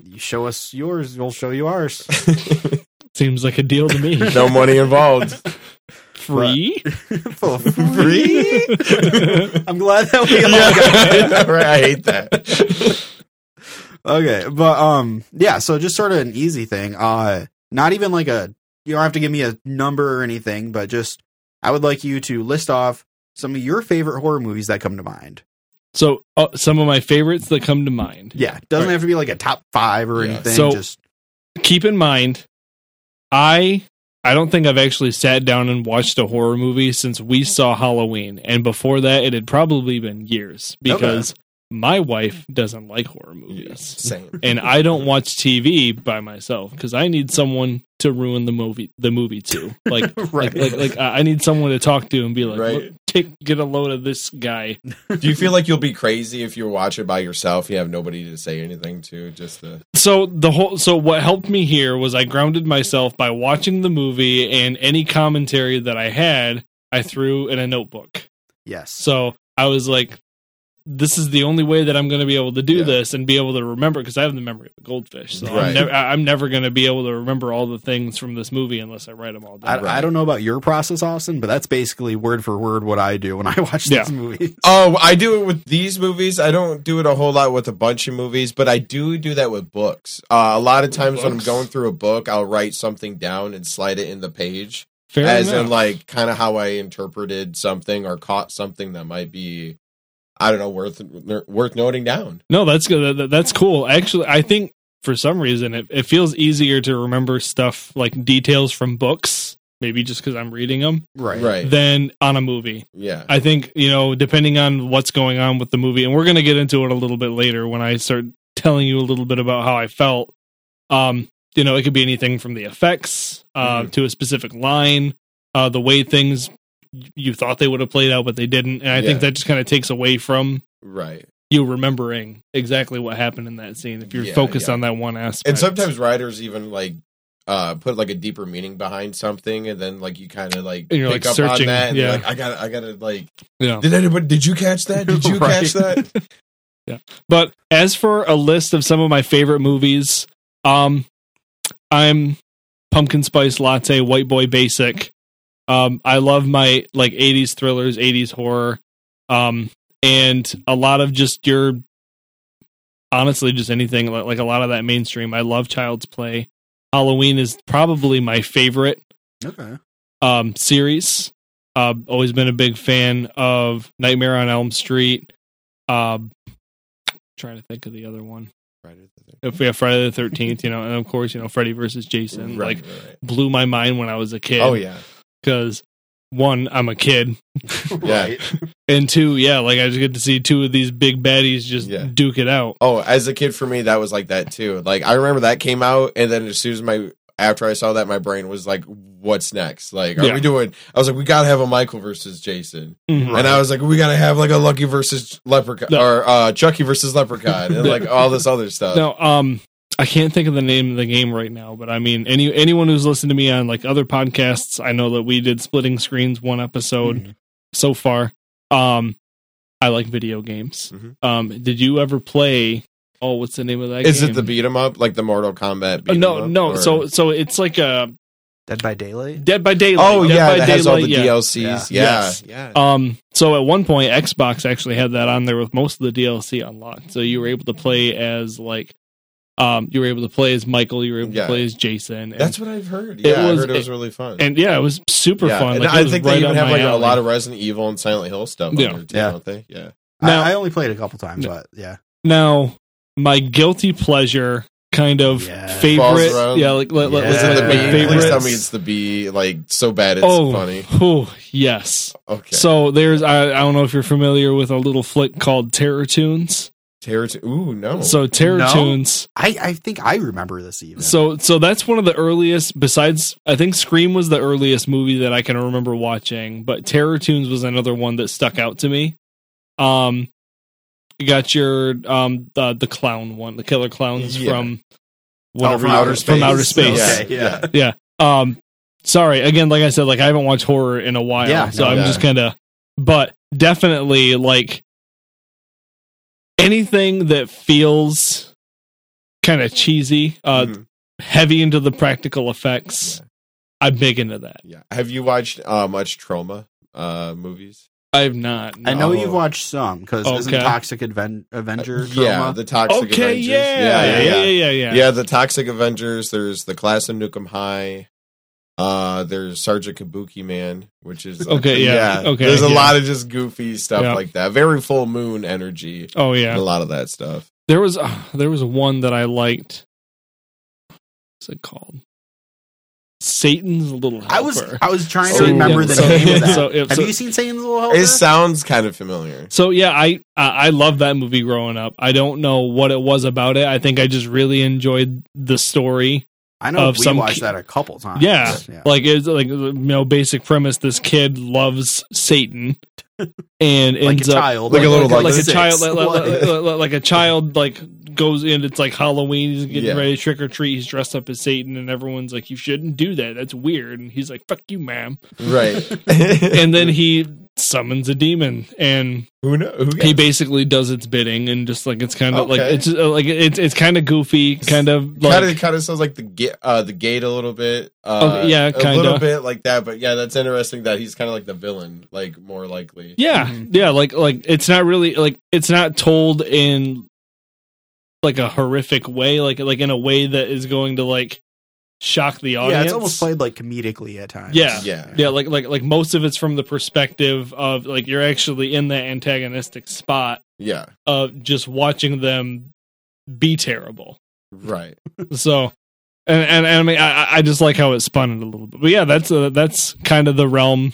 you show us yours, we'll show you ours. Seems like a deal to me. no money involved. Free? For free? I'm glad that we all yeah, got I know, right? I hate that. Okay, but um, yeah. So just sort of an easy thing. Uh, not even like a. You don't have to give me a number or anything, but just I would like you to list off some of your favorite horror movies that come to mind. So, uh, some of my favorites that come to mind. Yeah, doesn't Right. have to be like a top five or Yeah. anything. So- just Keep in mind, I I don't think I've actually sat down and watched a horror movie since we saw Halloween, and before that, it had probably been years because my wife doesn't like horror movies. Same. and I don't watch TV by myself because I need someone to ruin the movie. The movie too, like right. like like, like I I need someone to talk to and be like, Right. Take get a load of this guy. Do you feel like you'll be crazy if you watch it by yourself? You have nobody to say anything to. Just the So the whole so what helped me here was I grounded myself by watching the movie and any commentary that I had I threw in a notebook. yes. So I was like, this is the only way that I'm going to be able to do Yeah. this and be able to remember because I have the memory of a goldfish. So I'm, Right. never, I'm never going to be able to remember all the things from this movie unless I write them all I, down. I don't know about your process, Austin, but that's basically word for word what I do when I watch Yeah. these movies. Oh, I do it with these movies. I don't do it a whole lot with a bunch of movies, but I do do that with books. Uh, a lot of times when I'm going through a book, I'll write something down and slide it in the page, Fair as enough. in like kind of how I interpreted something or caught something that might be, I don't know, worth worth noting down. no, that's good. That- that- That's cool. Actually, I think for some reason it, it feels easier to remember stuff like details from books, maybe just because I'm reading them, Right. Right? than on a movie. Yeah. I think, you know, depending on what's going on with the movie, and we're going to get into it a little bit later when I start telling you a little bit about how I felt. Um, you know, it could be anything from the effects uh, Mhm. to a specific line, uh, the way things y- you thought they would have played out, but they didn't. And I think that just kind of takes away from Right. you remembering exactly what happened in that scene if you're Yeah, focused yeah. on that one aspect. And sometimes writers even like uh put like a deeper meaning behind something and then like you kind of like And you're, pick like, up searching, on that and yeah. like I got I got to like yeah. did anybody did you catch that? Did you Right. catch that? Yeah. But as for a list of some of my favorite movies, um, I'm Pumpkin Spice Latte, White Boy Basic. Um, I love my like '80s thrillers, '80s horror, um, and a lot of just your honestly just anything like, like a lot of that mainstream. I love Child's Play. Halloween is probably my favorite Okay. um, series. Uh, always been a big fan of Nightmare on Elm Street. Um, trying to think of the other one. If we have Friday the Thirteenth, you know, and of course, you know, Freddy versus Jason, Right, like right, right. blew my mind when I was a kid. Oh yeah. Because one, I'm a kid, Yeah. Right. and two, yeah, like I just get to see two of these big baddies just Yeah. duke it out. Oh, as a kid for me that was like that too. Like I remember that came out and then as soon as my after I saw that my brain was like what's next? Like are Yeah. we doing I was like we got to have a Michael versus Jason. Mhm. And I was like we got to have like a Lucky versus Leprechaun No. or uh Chucky versus Leprechaun and like all this other stuff. Now, um, I can't think of the name of the game right now, but I mean, any anyone who's listened to me on like other podcasts, I know that we did splitting screens one episode Mm-hmm. so far. Um, I like video games. Mhm. Um, did you ever play oh, what's the name of that? Is game? Is it the beat 'em up, like the Mortal Kombat? Uh, Beat 'em no, up, no. or- So so it's like a Dead by Daylight. Dead by Daylight. oh Dead yeah, by that has all the Daylight, yeah. DLCs. Yeah, Yes. yeah. Um, so at one point, Xbox actually had that on there with most of the DLC unlocked. So you were able to play as like, um, you were able to play as Michael. You were able Yeah. to play as Jason. And, That's what I've heard. It Yeah, I was- heard it was really fun. and yeah, it was super yeah, fun. and Like, I think right they even have my like a lot of Resident Evil and Silent Hill stuff. Yeah. on there too, Yeah. don't they? Yeah. Now- I, I only played a couple times, but yeah. Now, my guilty pleasure kind of Yeah. Favorite, yeah, like, like, like, Yeah. Is it like the my B? favorites. Please tell me it's the B. Like so bad it's oh, funny. oh, yes. Okay. So there's, I, I don't know if you're familiar with a little flick called Terror Toons. Terror. Ooh no. So Terror No? Tunes. I, I think I remember this even. So so that's one of the earliest. Besides, I think Scream was the earliest movie that I can remember watching, but Terror Toons was another one that stuck out to me. Um, you got your um the the clown one, the killer clowns Yeah. from Oh, whatever from outer space. From outer space. Okay, yeah. yeah. Um, sorry again. Like I said, like I haven't watched horror in a while, Yeah, so no, I'm yeah. just kind of. But definitely, like anything that feels kind of cheesy, uh, Mhm. heavy into the practical effects. Yeah. I'm big into that. Yeah. Have you watched uh, much Troma uh, movies? I've not. I know you've watched some because isn't Toxic Adven- Avenger Yeah, Troma? the Toxic Okay, Avengers. yeah, yeah, yeah, yeah, yeah, yeah, Yeah, the Toxic Avengers. There's the Class of Nuke 'Em High. Uh, there's Sergeant Kabukiman, which is Okay, yeah, okay, There's a yeah. lot of just goofy stuff Yeah. like that. Very full moon energy. Oh yeah. A lot of that stuff. There was uh, there was one that I liked. What's it called? Satan's Little Helper. I was I was trying to So- remember yeah, the so- name of that. so- yeah, Have so- you seen Satan's Little Helper? It sounds kind of familiar. So yeah, I I I love that movie growing up. I don't know what it was about it. I think I just really enjoyed the story. I know of we some watched ki- that a couple times. Yeah, yeah. like it's like you know basic premise. This kid loves Satan, and like a ends up child, Like a little, like, like, a child, like, like, Like- like- like- like a child, like goes in. It's like Halloween. He's getting Yeah. ready to trick or treat. He's dressed up as Satan, and everyone's like, "You shouldn't do that. That's weird." And he's like, "Fuck you, ma'am." Right. And then he summons a demon, and who knows? Who he basically does its bidding, and just like it's kind of like it's uh, like it's it's kind of goofy, kind of like kind of kind of sounds like the gate, uh, the gate a little bit. Uh, Okay, yeah, a kinda. little bit like that. But yeah, that's interesting that he's kind of like the villain, like more likely. Yeah, Mhm. yeah, like like it's not really like it's not told in like a horrific way, like like in a way that is going to like shock the audience. yeah, it's almost played like comedically at times. Yeah. Yeah. Yeah, like like like most of it's from the perspective of like you're actually in that antagonistic spot Yeah. of just watching them be terrible. Right. So, and and, and I mean, I, I just like how it spun it a little bit. But yeah, that's uh, that's kind of the realm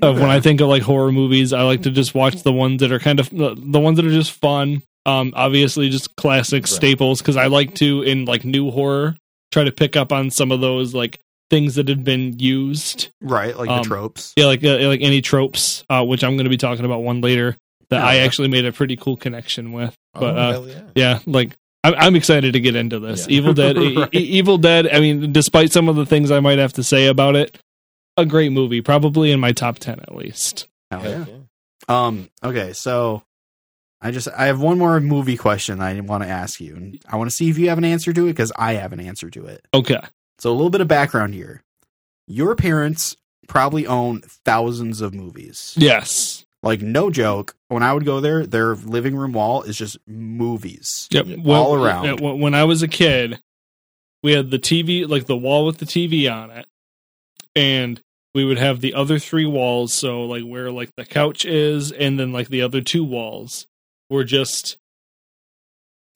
of when I think of like horror movies. I like to just watch the ones that are kind of the, the ones that are just fun. Um, obviously, just classic Right. staples because I like to in like new horror try to pick up on some of those like things that have been used. right, like Um, the tropes. Yeah, like uh, like any tropes, uh, which I'm going to be talking about one later that Yeah. I actually made a pretty cool connection with. But oh, uh, hell yeah. yeah, like I'm, I'm excited to get into this. Yeah. Evil Dead, E- Right. E- Evil Dead. I mean, despite some of the things I might have to say about it, a great movie, probably in my top ten at least. Hell yeah. yeah. Um. Okay. So, I just I have one more movie question I want to ask you, and I want to see if you have an answer to it because I have an answer to it. Okay, So a little bit of background here. Your parents probably own thousands of movies. yes, Like no joke. When I would go there, their living room wall is just movies. yep. Yeah, When- all around. When, when I was a kid, we had the TV, like the wall with the TV on it, and we would have the other three walls. So like where like the couch is, and then like the other two walls were just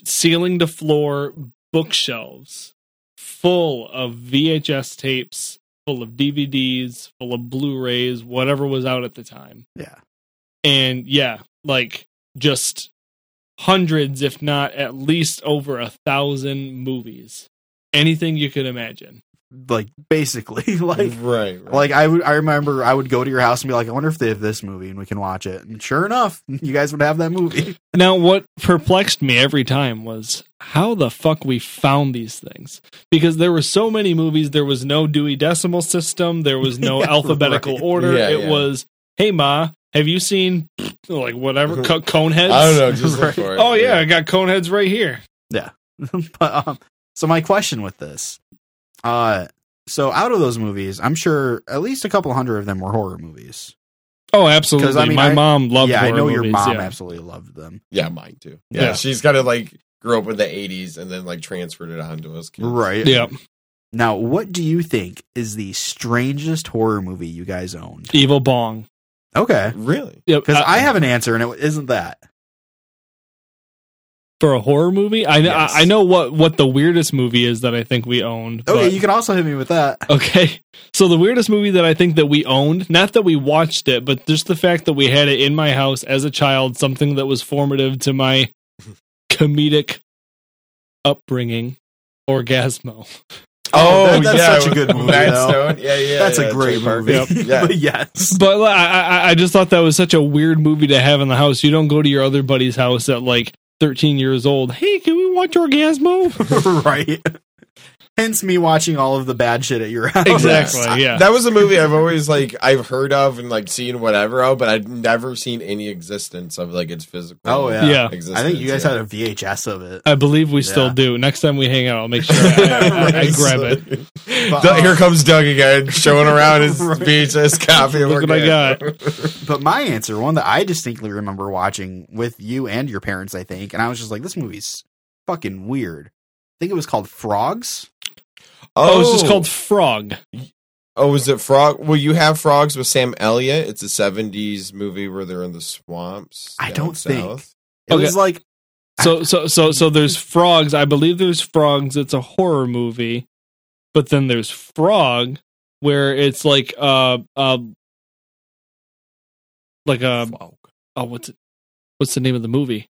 ceiling to floor bookshelves full of VHS tapes, full of DVDs, full of Blu-rays, whatever was out at the time. Yeah. And yeah, like just hundreds, if not at least over a thousand movies. Anything you could imagine. Like basically, like right, right. like I would I remember I would go to your house and be like, I wonder if they have this movie and we can watch it. And sure enough, you guys would have that movie. Now, what perplexed me every time was how the fuck we found these things. Because there were so many movies, there was no Dewey Decimal System, there was no Yeah, alphabetical right. order. Yeah, it yeah. was, hey, Ma, have you seen like whatever, co- Coneheads? I don't know. Just look Right. for it. Oh, yeah, I got Coneheads right here. but um, so my question with this, uh, so out of those movies, I'm sure at least a couple hundred of them were horror movies. Oh, absolutely. I mean, My I- mom loved. yeah, I horror know your mom yeah. absolutely loved them. Yeah, mine too. Yeah, Yeah. she's got to like grew up in the '80s and then like transferred it on to us. Kids. Right. Yeah, Now, what do you think is the strangest horror movie you guys owned? Evil Bong. Okay. Really? Yeah, Because uh, I have an answer, and it isn't that. For a horror movie. I know. Yes. I know what what the weirdest movie is that I think we owned. Oh, okay, but- you can also hit me with that. Okay. So the weirdest movie that I think that we owned, not that we watched it, but just the fact that we had it in my house as a child, something that was formative to my comedic upbringing, Orgazmo. Oh, oh that- that's such a good movie, Matt. Stone. Yeah, yeah. That's yeah, a great Trey Parker. movie. Yeah. but yes. But uh, I, I I just thought that was such a weird movie to have in the house. You don't go to your other buddy's house at like 13 years old. Hey, can we watch Orgazmo? right. Hence me watching all of the bad shit at your house. exactly. Yeah. That was a movie I've always like I've heard of and like seen whatever of, but I'd never seen any existence of like its physical. Oh, yeah. Yeah. existence, I think you guys yeah. had a VHS of it. I believe we still do. Next time we hang out, I'll make sure I, I- I grab it. But, um, Here comes Doug again, showing around his Right. VHS copy. Look what I got. But my answer, one that I distinctly remember watching with you and your parents, I think, and I was just like, this movie's fucking weird. I think it was called Frogs. Oh, it's just called Frog. Oh, is it Frog? Well, you have Frogs with Sam Elliott. It's a '70s movie where they're in the swamps. I don't think. south. It Okay. was like, So so so so there's frogs. I believe there's frogs. It's a horror movie, but then there's Frog, where it's like uh uh like a oh what's it what's the name of the movie?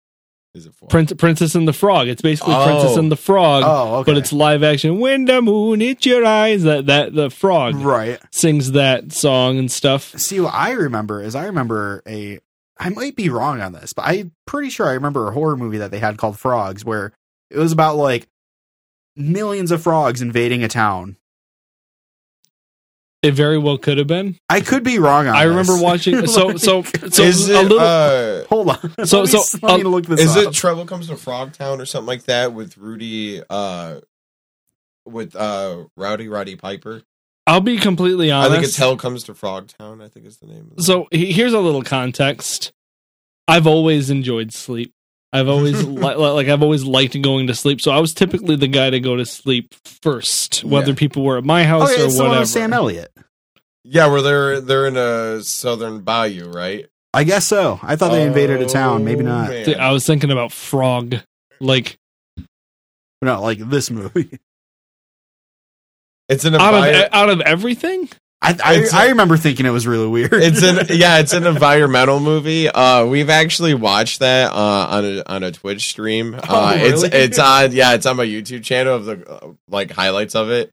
Is it Frog? Prin- Princess and the Frog. It's basically Oh. Princess and the oh. Frog, oh, okay. but it's live action. When the moon hits your eyes, that that the frog right. sings that song and stuff. See, what I remember is I remember a. I might be wrong on this, but I'm pretty sure I remember a horror movie that they had called Frogs, where it was about like millions of frogs invading a town. It very well could have been. I could be wrong on. I remember this. watching. So Like, so so is a it? little. uh, Hold on. So- let me, so, let me uh, look this is up. it Trouble Comes to Frogtown or something like that with Rudy? Uh, with uh, Rowdy Roddy Piper. I'll be completely honest. I think it's Hell Comes to Frogtown. I think is the name. Of So he- here's a little context. I've always enjoyed sleep. I've always li- li- like I've always liked going to sleep. So I was typically the guy to go to sleep first, whether Yeah. people were at my Oh, house yeah, or it's the one whatever. with Sam Elliott. yeah, where they're they're in a southern bayou, right? I guess so. I thought they invaded a town. Maybe Oh, not. man. I was thinking about Frog. Like No, like this movie. It's an out of out of everything. I I, It's I remember thinking it was really weird. it's an yeah, it's an environmental movie. Uh, we've actually watched that uh, on a on a Twitch stream. Uh, Oh, It's really? it's on yeah, it's on my YouTube channel of the uh, like highlights of it.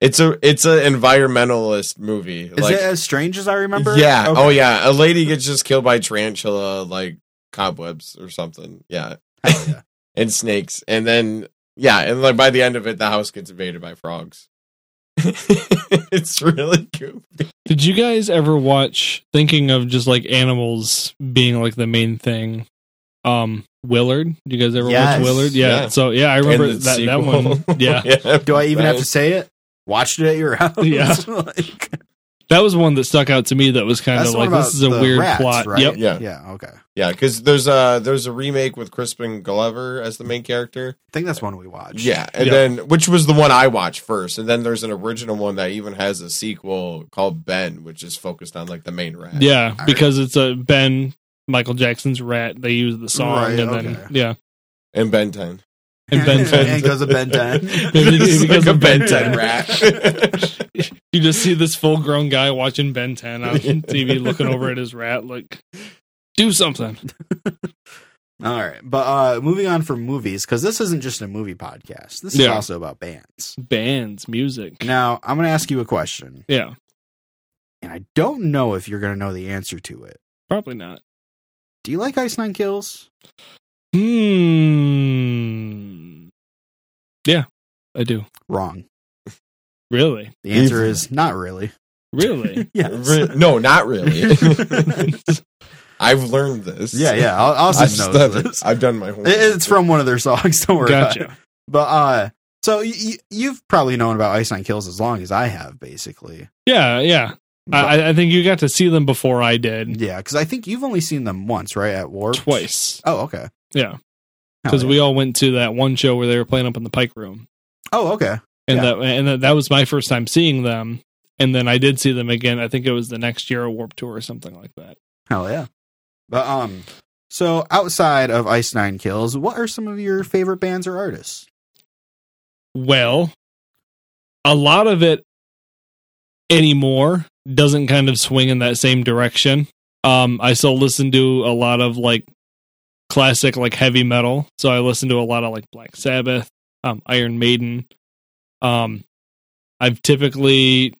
It's a it's an environmentalist movie. Is like, it as strange as I remember? Yeah. Okay. Oh yeah. A lady gets just killed by tarantula like cobwebs or something. Yeah. Hell yeah. And snakes. And then yeah, and like by the end of it the house gets invaded by frogs. it's really cool. Did you guys ever watch? Thinking of just like animals being like the main thing. Um, Willard. Do you guys ever Yes. watch Willard? Yeah. Yeah. So yeah, I remember And the that that sequel. one. Yeah. Do I even have to say it? Watched it at your house. Yeah. Like, That was one that stuck out to me. That was kind that's of the one like about this is a the weird rats, plot. Right? Yep. Yeah. Yeah. Okay. I Yeah, because there's a there's a remake with Crispin Glover as the main character. I think that's one we watched. Yeah, and Yeah. then which was the one I watched first, and then there's an original one that even has a sequel called Ben, which is focused on like the main rat. Yeah, I- because it's a Ben Michael Jackson's Rat. They use the song Right, and then okay. yeah, and Ben Ten. And Ben 10. and goes to Ben 10. Because It's like a of Ben Ben 10 10. rat. you just see this full grown guy watching Ben 10 on TV, looking over at his rat, like do something. All right. But uh moving on from movies, because this isn't just a movie podcast. This is Yeah. also about bands. Bands, music. Now, I'm going to ask you a question, Yeah, and I don't know if you're going to know the answer to it. probably not. Do you like Ice Nine Kills? Hmm. Yeah, I do. Wrong. Really, The answer is not really. really. yes. Re- no, not really. I've learned this. yeah, yeah. I'll, I'll I've, send notes. studied- I've done my homework. It's from one of their songs. Don't worry about it. gotcha. But uh, so y- y- you've probably known about Ice Nine Kills as long as I have, basically. Yeah, yeah. I, I think you got to see them before I did. Yeah, because I think you've only seen them once, right? At Warp Twice. Oh, okay. Yeah. Hell Because yeah. we all went to that one show where they were playing up in the Pike Room. Oh, okay. and Yeah. that and that, that was my first time seeing them and then i did see them again i think it was the next year a Warped Tour or something like that Hell yeah. But um, so outside of Ice Nine Kills, what are some of your favorite bands or artists? well a lot of it anymore doesn't kind of swing in that same direction um i still listen to a lot of like classic like heavy metal so i listen to a lot of like black sabbath um iron maiden um i've typically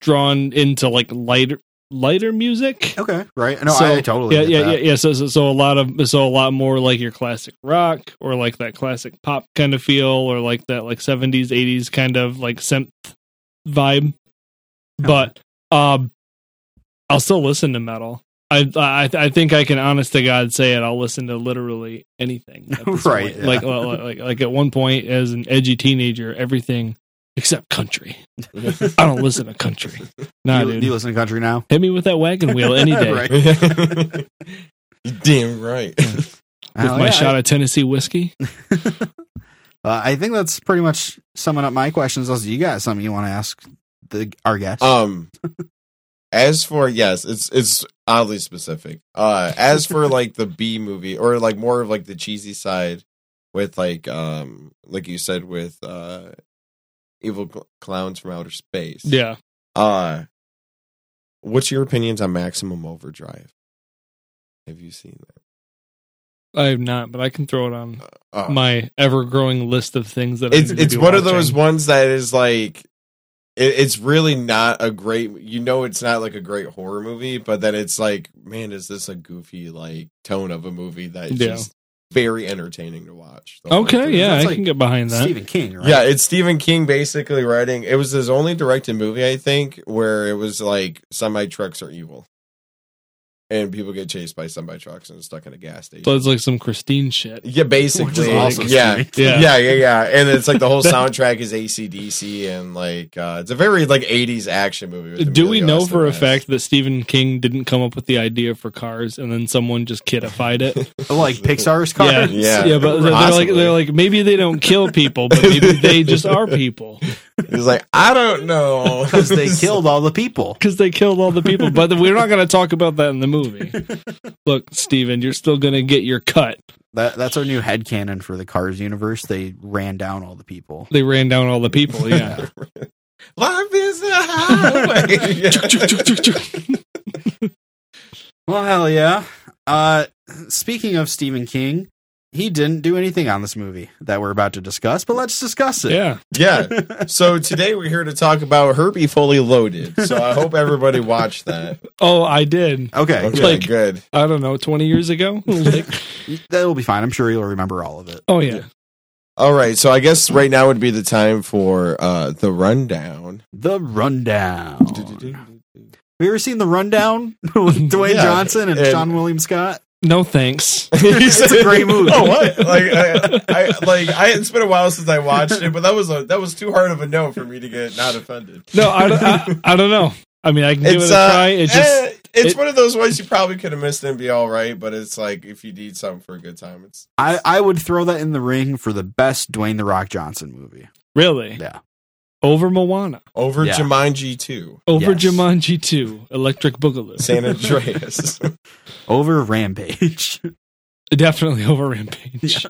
drawn into like lighter lighter music Okay, right. No, So, I totally. yeah, yeah, yeah, yeah. So, so, so a lot of, so a lot more like your classic rock or like that classic pop kind of feel, or like that like seventies, eighties kind of like synth vibe. But um, I'll still listen to metal. I, I, I think I can, honest to God, say it. I'll listen to literally anything. Right, point. Like, like, like, like at one point, as an edgy teenager, everything except country. I don't listen to country. Nah, you, dude. you listen to country now? Hit me with that wagon wheel any day. Right. Damn right. With my yeah. shot of Tennessee whiskey. uh, I think that's pretty much summing up my questions. Unless you got something you want to ask the our guest. Um, as for yes, it's it's oddly specific. Uh, as for like the B movie or like more of like the cheesy side with like um like you said with uh evil Cl- clowns from outer space. Yeah. Uh, what's your opinions on Maximum Overdrive? Have you seen that? I have not, but I can throw it on Uh, my ever growing list of things that I it's need to it's one of those ones that is like it, it's really not a great you know it's not like a great horror movie but then it's like man is this a goofy like tone of a movie that's Yeah. just very entertaining to watch Okay, thing. yeah, That's I like can get behind that. Stephen King, right? yeah it's stephen king basically writing it was his only directed movie i think where it was like semi trucks are evil and people get chased by semi trucks and stuck in a gas station So it's like some Christine shit. yeah, basically. Which is also yeah. Yeah. yeah, yeah, yeah, And it's like the whole soundtrack is ACDC and like uh it's a very like 80s action movie. With Do we Emilio know for a fact that Stephen King didn't come up with the idea for Cars and then someone just kidified it? like Pixar's cars. yeah, Yeah. yeah, but they're like they're like maybe they don't kill people, but maybe they just are people He's like, I don't know. because they killed all the people. because they killed all the people. But we're not going to talk about that in the movie. Look, Stephen, you're still going to get your cut. That that's our new head headcanon for the Cars universe. They ran down all the people. They ran down all the people. Yeah. Life is a highway. Well, hell yeah. Uh, speaking of Stephen King, he didn't do anything on this movie that we're about to discuss, but let's discuss it. yeah. yeah. So today we're here to talk about Herbie Fully Loaded. So I hope everybody watched that. Oh, I did. Okay, Okay, Like- good. I don't know, 20 years ago? Like, that'll be fine. I'm sure you'll remember all of it. oh, yeah. All right, so I guess right now would be the time for uh the rundown. The Rundown. Have you ever seen The Rundown with Dwayne Yeah, Johnson and, and- Seann William Scott? No thanks. it's a great movie. Oh, what? Like, I, I, like, I, it's been a while since I watched it, but that was a that was too hard of a no for me to get not offended. No, I, don't- I, I don't know. I mean, I can give It's it a uh, try. It just, eh, it's it- one of those ones you probably could have missed and be all right, but it's like if you need something for a good time, it's I, I would throw that in the ring for the best Dwayne the Rock Johnson movie. really Yeah. Over Moana, over Yeah. Jumanji two, over Yes. Jumanji 2, Electric Boogaloo. San Andreas. Over Rampage. Definitely over Rampage.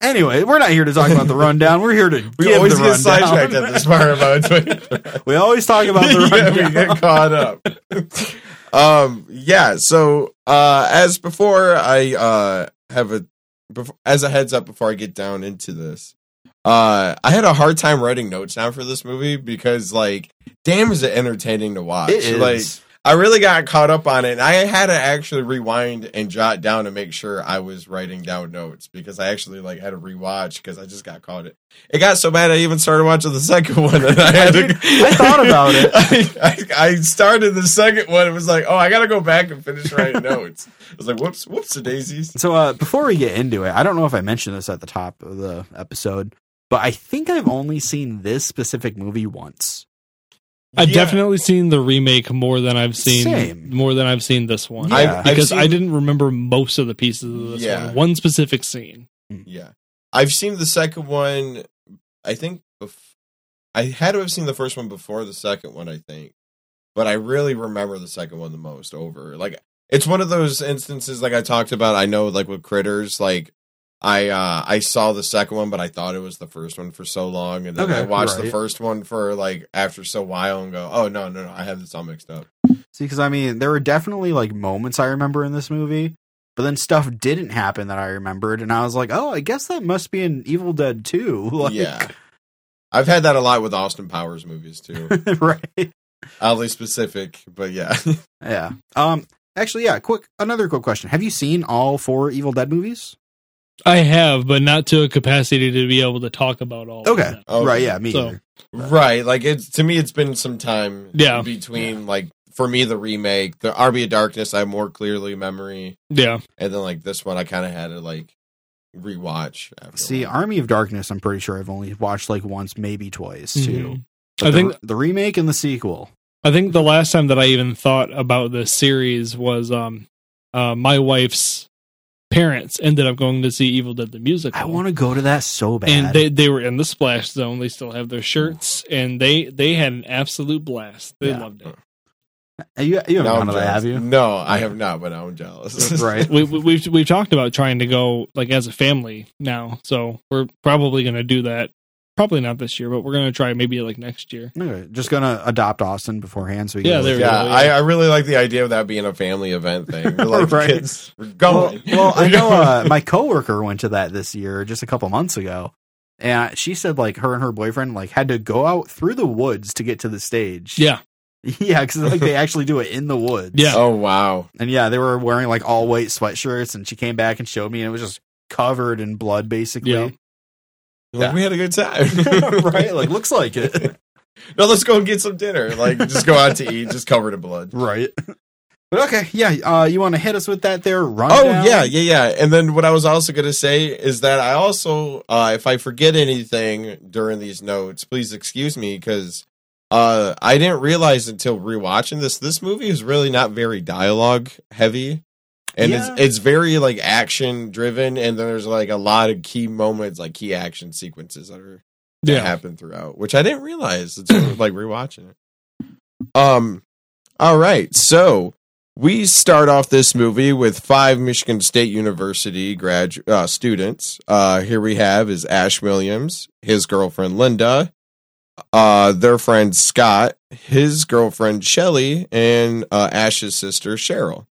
anyway, we're not here to talk about the rundown. We're here to we give always the get sidetracked at this part about Twitter. we always talk about the yeah, rundown. we get caught up. um, yeah. So, uh, as before, I uh have a before, as a heads up before I get down into this. Uh, I had a hard time writing notes down for this movie because, like, damn, is it entertaining to watch? It is. Like, I really got caught up on it. And I had to actually rewind and jot down to make sure I was writing down notes because I actually like had to rewatch because I just got caught it. It got so bad I even started watching the second one and I had to. I thought about it. I, I, I started the second one. It was like, oh, I got to go back and finish writing notes. I was like, whoops, whoops, the daisies. So uh, before we get into it, I don't know if I mentioned this at the top of the episode, but I think I've only seen this specific movie once. I've Yeah. definitely seen the remake more than I've seen Same. more than I've seen this one. Yeah. I've- I've because seen- I didn't remember most of the pieces of this Yeah. one. One specific scene. Hmm. Yeah, I've seen the second one. I think bef- I had to have seen the first one before the second one. I think, but I really remember the second one the most. Over like it's one of those instances like I talked about. I know like with critters, like I uh I saw the second one, but I thought it was the first one for so long, and then Okay, I watched the first one for like after so while and go, oh no no no, I have this all mixed up. See, because I mean, there were definitely like moments I remember in this movie, but then stuff didn't happen that I remembered, and I was like, oh, I guess that must be an Evil Dead 2. Like, yeah, I've had that a lot with Austin Powers movies too. right. Oddly specific, but yeah. Yeah. Um. Actually, yeah. Quick. Another quick question: Have you seen all four Evil Dead movies? I have, but not to a capacity to be able to talk about all. Okay. Of them. Okay. Right. Yeah. Me. So- either. Right. Like it's to me it's been some time Yeah. between like for me the remake, the Army of Darkness I have more clearly memory Yeah. and then like this one I kind of had to like rewatch after. See, while. Army of Darkness. I'm pretty sure I've only watched like once, maybe twice too. Mhm. But I the, think- the remake and the sequel. I think the last time that I even thought about this series was um uh my wife's parents ended up going to see Evil Dead the musical. I want to go to that so bad. and they they were in the splash zone. They still have their shirts and they they had an absolute blast. They Yeah. loved it. you you haven't gone to that, have you? No, I have not, but I'm jealous. right. we, we, we've we've talked about trying to go like as a family now, so we're probably going to do that. Probably not this year, but we're going to try maybe like next year. Okay, just gonna adopt Austin beforehand, so we Yeah, go there we yeah, go, I, yeah. I really like the idea of that being a family event thing. We're like Right. kids, we're Well, going. well, I know uh, my coworker went to that this year, just a couple months ago, and she said like her and her boyfriend like had to go out through the woods to get to the stage. Yeah, yeah, because like they actually do it in the woods. Yeah. Oh wow. and yeah, they were wearing like all white sweatshirts, and she came back and showed me, and it was just covered in blood, basically. Yeah. Like, we had a good time. right? Like looks like it. no, let's go and get some dinner. Like just go out to eat, just covered in blood. right. But okay, yeah. Uh, you want to hit us with that there? Run. Oh yeah, yeah, yeah. And then what I was also gonna say is that I also, uh, if I forget anything during these notes, please excuse me because uh, I didn't realize until rewatching this. This movie is really not very dialogue heavy, and Yeah. it's it's very like action driven, and there's like a lot of key moments, like key action sequences that are that yeah. happen throughout, which I didn't realize It's like rewatching it. Um, all right, so we start off this movie with five Michigan State University grad uh, students. Uh, here we have is Ash Williams, his girlfriend Linda, uh, their friend Scott, his girlfriend Shelly, and uh, Ash's sister Cheryl.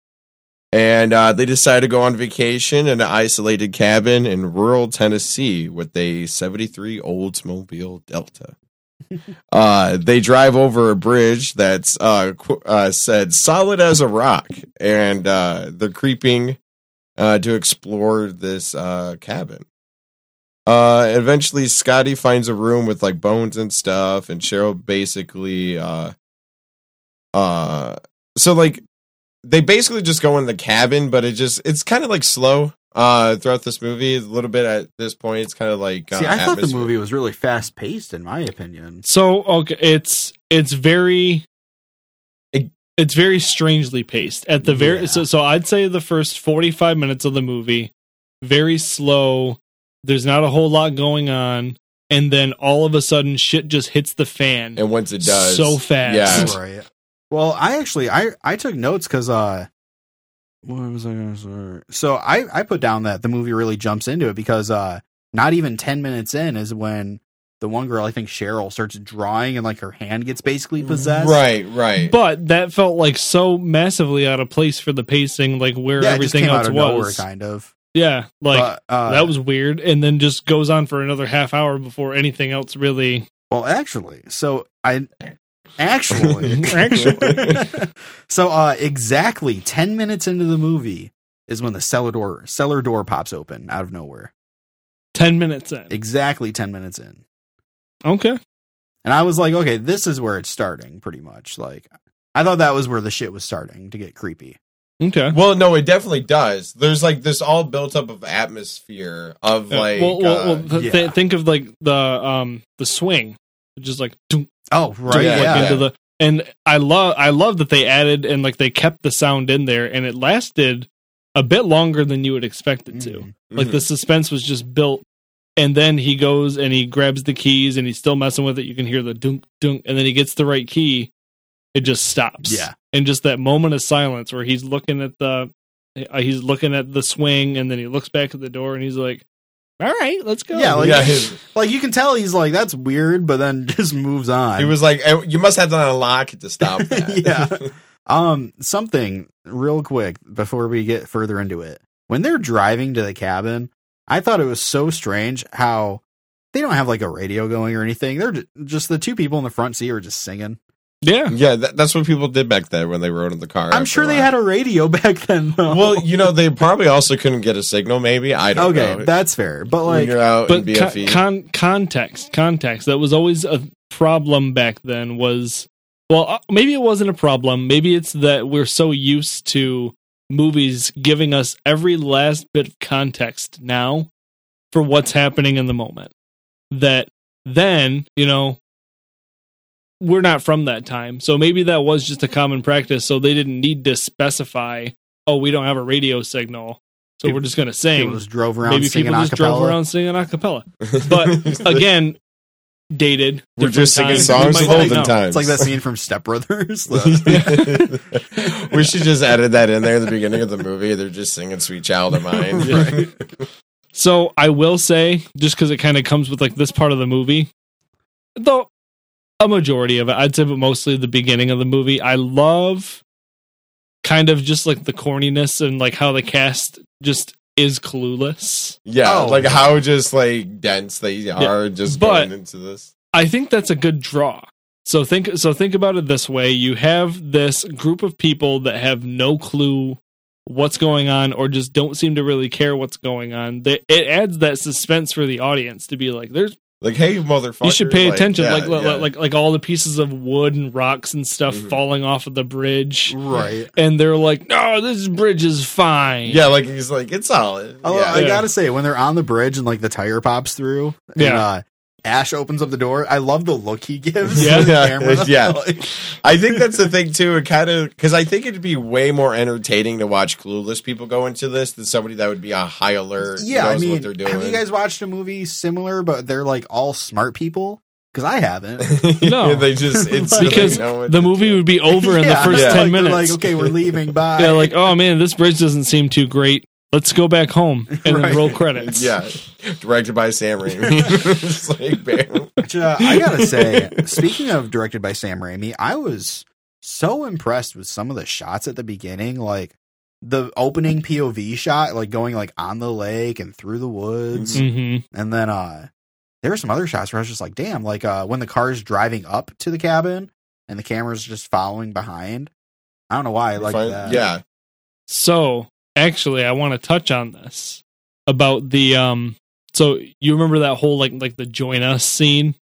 And uh, they decide to go on vacation in an isolated cabin in rural Tennessee with a 73 Oldsmobile Delta. uh, they drive over a bridge that's uh, qu- uh, said solid as a rock, and uh, they're creeping uh, to explore this uh, cabin. Uh, eventually, Scotty finds a room with like bones and stuff, and Cheryl basically, uh, uh, so like they basically just go in the cabin, but it just it's kind of like slow uh throughout this movie. A little bit at this point, it's kind of like uh, See, I thought the movie was really fast paced, in my opinion. So okay, it's it's very It- it's very strangely paced at the very Yeah. so so I'd say the first 45 minutes of the movie very slow. There's not a whole lot going on and then all of a sudden shit just hits the fan. and once it does, So fast. yeah, Right. Well, I actually I I took notes because uh, what was I gonna say? So I I put down that the movie really jumps into it because uh, not even ten minutes in is when the one girl I think Cheryl starts drawing and like her hand gets basically possessed. right, right. But that felt like so massively out of place for the pacing like where Yeah, it just everything came out else of nowhere, was. kind of. Yeah, like but, uh, that was weird and then just goes on for another half hour before anything else really well, actually. So I Actually, Actually. so uh, exactly ten minutes into the movie is when the cellar door cellar door pops open out of nowhere. Ten minutes in. Exactly ten minutes in, Okay. and I was like, okay, this is where it's starting. Pretty much, like I thought that was where the shit was starting to get creepy. Okay. Well, no, it definitely does. There's like this all built up of atmosphere of like well, well, well uh, th- yeah. th- think of like the um the swing, just like doom, Oh, doom, right, Yeah, like, yeah, into the and I love I love that they added and like they kept the sound in there and it lasted a bit longer than you would expect it to. Mhm. Like the suspense was just built, and then he goes and he grabs the keys and he's still messing with it. You can hear the dunk dunk, and then he gets the right key. It just stops. Yeah. and just that moment of silence where he's looking at the uh, he's looking at the swing, and then he looks back at the door and he's like, "All right, let's go." Yeah, like- yeah, his, Like you can tell he's like that's weird, but then just moves on. he was like, "Eh, you must have to unlock it to stop that. Yeah. Um, something real quick before we get further into it. When they're driving to the cabin, I thought it was so strange how they don't have like a radio going or anything. They're ju- just the two people in the front seat are just singing. Yeah. yeah, that, that's what people did back then when they rode in the car. I'm sure they had a radio back then though. Well, you know, they probably also couldn't get a signal. Maybe I don't know. okay, know. that's fair. But when like you're out in but con- BFE, con- context context that was always a problem back then was well uh, maybe it wasn't a problem maybe it's that we're so used to movies giving us every last bit of context now for what's happening in the moment that then you know we're not from that time so maybe that was just a common practice so they didn't need to specify oh we don't have a radio signal so People- we're just going to sing people just drove around maybe people just drove around singing a cappella but again dated we're just singing different songs times. of We olden know. times. It's like that scene from Step Brothers. we should just edit that in there at the beginning of the movie. They're just singing "Sweet Child of Mine." Right. so i will say just because it kind of comes with like this part of the movie though a majority of it i'd say but mostly the beginning of the movie i love kind of just like the corniness and like how the cast just is clueless Yeah, Oh. like how just like dense they are just but- going into this. I think that's a good draw. So think so think about it this way. You have this group of people that have no clue what's going on or just don't seem to really care what's going on. They, it adds that suspense for the audience to be like there's Like, hey, motherfucker! you should pay like, attention yeah, like, like yeah. like like all the pieces of wood and rocks and stuff Mhm. falling off of the bridge right. and they're like no this bridge is fine. yeah, like he's like it's solid. Although yeah. I Yeah. gotta say, when they're on the bridge and like the tire pops through, and, Yeah. uh, Ash opens up the door. I love the look he gives. Yeah. the Yeah, camera. yeah. Like, I think that's the thing too. It kind of because I think it'd be way more entertaining to watch clueless people go into this than somebody that would be on high alert. yeah, I mean, what they're doing. have you guys watched a movie similar, but they're like all smart people? Because I haven't. No. they just it's because the movie would be over in the first yeah. 10 Like, minutes. Like, okay, we're leaving. Bye. Yeah, like, oh man, this bridge doesn't seem too great. Let's go back home and Right. then roll credits. yeah, directed by Sam Raimi. Just like, bam. Which, uh, I gotta say, speaking of directed by Sam Raimi, I was so impressed with some of the shots at the beginning, like the opening POV shot, like going like on the lake and through the woods, hmm and then uh, there were some other shots where I was just like, damn, like uh, when the car's driving up to the cabin and the camera's just following behind. I don't know why I like Fine. that. Yeah, So actually, I want to touch on this about the um. So you remember that whole like like the join us scene,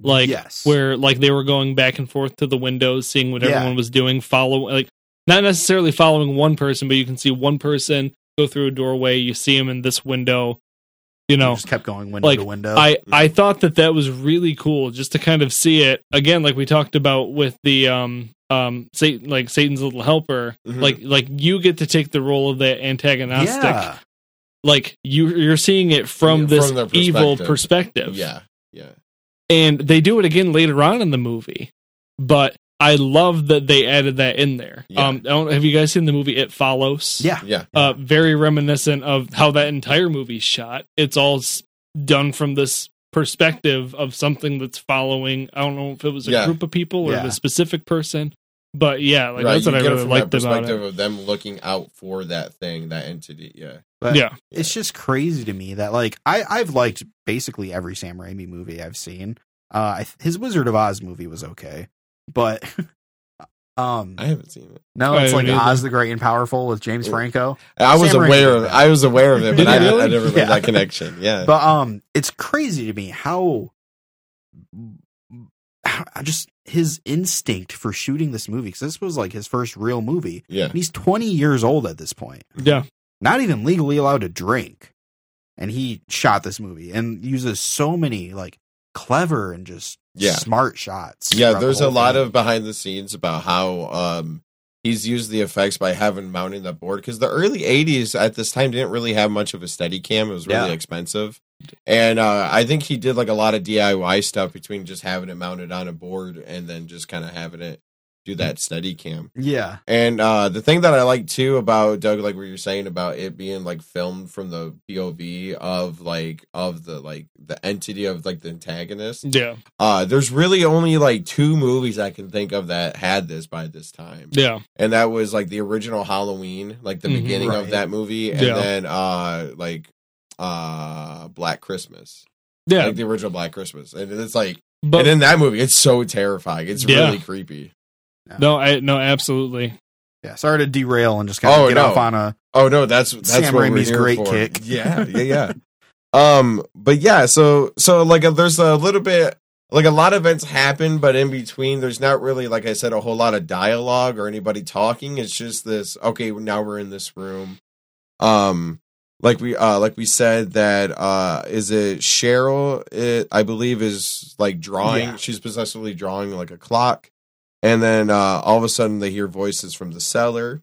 like yes, where like they were going back and forth to the windows, seeing what Yeah. everyone was doing, follow like not necessarily following one person, but you can see one person go through a doorway. You see him in this window. You know, just kept going window like, to window. I I thought that that was really cool just to kind of see it again, like we talked about with the um um Satan, like Satan's little helper. Mhm. Like like you get to take the role of the antagonistic. yeah, Like you you're seeing it from Yeah, this from their evil perspective. perspective. yeah, yeah. and they do it again later on in the movie, but. I love that they added that in there. Yeah. Um, I don't, have you guys seen the movie It Follows? yeah, Yeah, uh, very reminiscent of how that entire movie's shot. It's all done from this perspective of something that's following. I don't know if it was a Yeah. group of people or Yeah. a specific person, but yeah, like right. that's what you I get it really from liked that about it. of them looking out for that thing, that entity. Yeah, but yeah, it's just crazy to me that like I I've liked basically every Sam Raimi movie I've seen. Uh, his Wizard of Oz movie was okay. But um, I haven't seen it. no, it's like either. Oz the Great and Powerful with James Franco. I was Sam Raimi aware did of that. I was aware of it, Did but I, really? I never made Yeah. that connection. Yeah. But um, it's crazy to me how, how just his instinct for shooting this movie because this was like his first real movie. yeah. And he's 20 years old at this point, Yeah. not even legally allowed to drink, and he shot this movie and uses so many like clever and just Yeah. smart shots. Yeah, throughout the there's a lot thing. of behind the scenes about how um he's used the effects by having mounting the board because the early 80s at this time didn't really have much of a steady cam it was really Yeah. expensive and uh i think he did like a lot of diy stuff between just having it mounted on a board and then just kind of having it do that steady cam yeah, and uh the thing that i like too about doug like what you're saying about it being like filmed from the pov of like of the like the entity of like the antagonist Yeah. uh, there's really only like two movies I can think of that had this by this time, Yeah. and that was like the original Halloween, like the Mhm. beginning Right. of that movie, and Yeah. then uh, like uh, Black Christmas, Yeah. like the original Black Christmas, and it's like, but and in that movie, it's so terrifying, it's Yeah. really creepy. No, I no, absolutely. yeah. Sorry to derail and just kind of Oh, get no. off on a Oh no, that's that's Sam what Raimi's great for. kick. Yeah, yeah, yeah. um, but yeah, so so like uh, there's a little bit like a lot of events happen, but in between, there's not really like I said a whole lot of dialogue or anybody talking. It's just this. Okay, now we're in this room. Um, like we uh like we said that uh is it Cheryl? It I believe is like drawing. Yeah. She's possessively drawing like a clock, and then uh all of a sudden they hear voices from the cellar.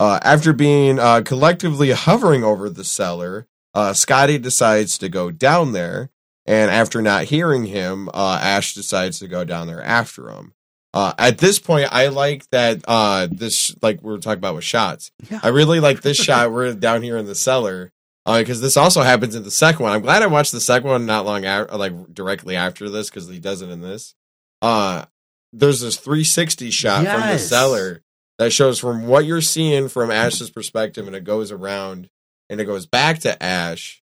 Uh, after being uh, collectively hovering over the cellar, uh, Scotty decides to go down there, and after not hearing him, uh, Ash decides to go down there after him. Uh, at this point, I like that uh, this, like we were talking about with shots. Yeah. I really like this shot. We're down here in the cellar because this also happens in the second one. I'm glad I watched the second one not long after, like directly after this, because he does it in this. Uh, there's this 360 shot from the Yes. cellar that shows from what you're seeing from Ash's perspective, and it goes around and it goes back to Ash,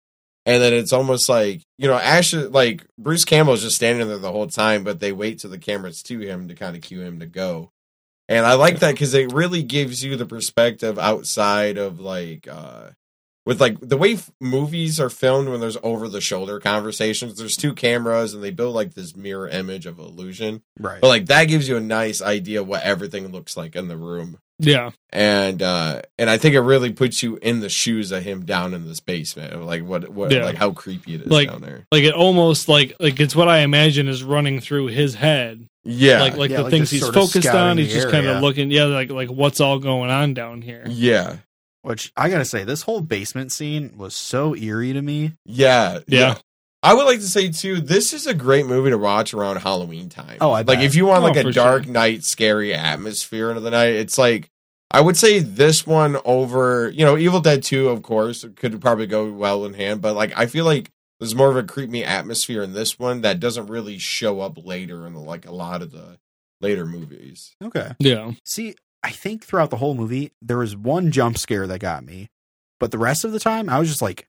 and then it's almost like you know Ash, like Bruce Campbell is just standing there the whole time, but they wait till the camera's to him to kind of cue him to go. And I like that because it really gives you the perspective outside of like uh with like the way f- movies are filmed when there's over the shoulder conversations. There's two cameras and they build like this mirror image of illusion. right. But like that gives you a nice idea of what everything looks like in the room. Yeah. And uh and I think it really puts you in the shoes of him down in this basement. Like what what Yeah. like how creepy it is Like- down there. Like it almost like like it's what I imagine is running through his head. Yeah. like like Yeah, the like things he's focused on. He's just kind of looking. Yeah. Like like what's all going on down here. yeah. Which I gotta say, this whole basement scene was so eerie to me. Yeah. Yeah. I would like to say too, this is a great movie to watch around Halloween time. Oh, I like bet. if you want Oh, like a dark sure. night, scary atmosphere into the night, it's like I would say this one over, you know, Evil Dead Two, of course, could probably go well in hand, but like I feel like there's more of a creepy atmosphere in this one that doesn't really show up later in the, like a lot of the later movies. Okay. Yeah. See, I think throughout the whole movie, there was one jump scare that got me, but the rest of the time, I was just like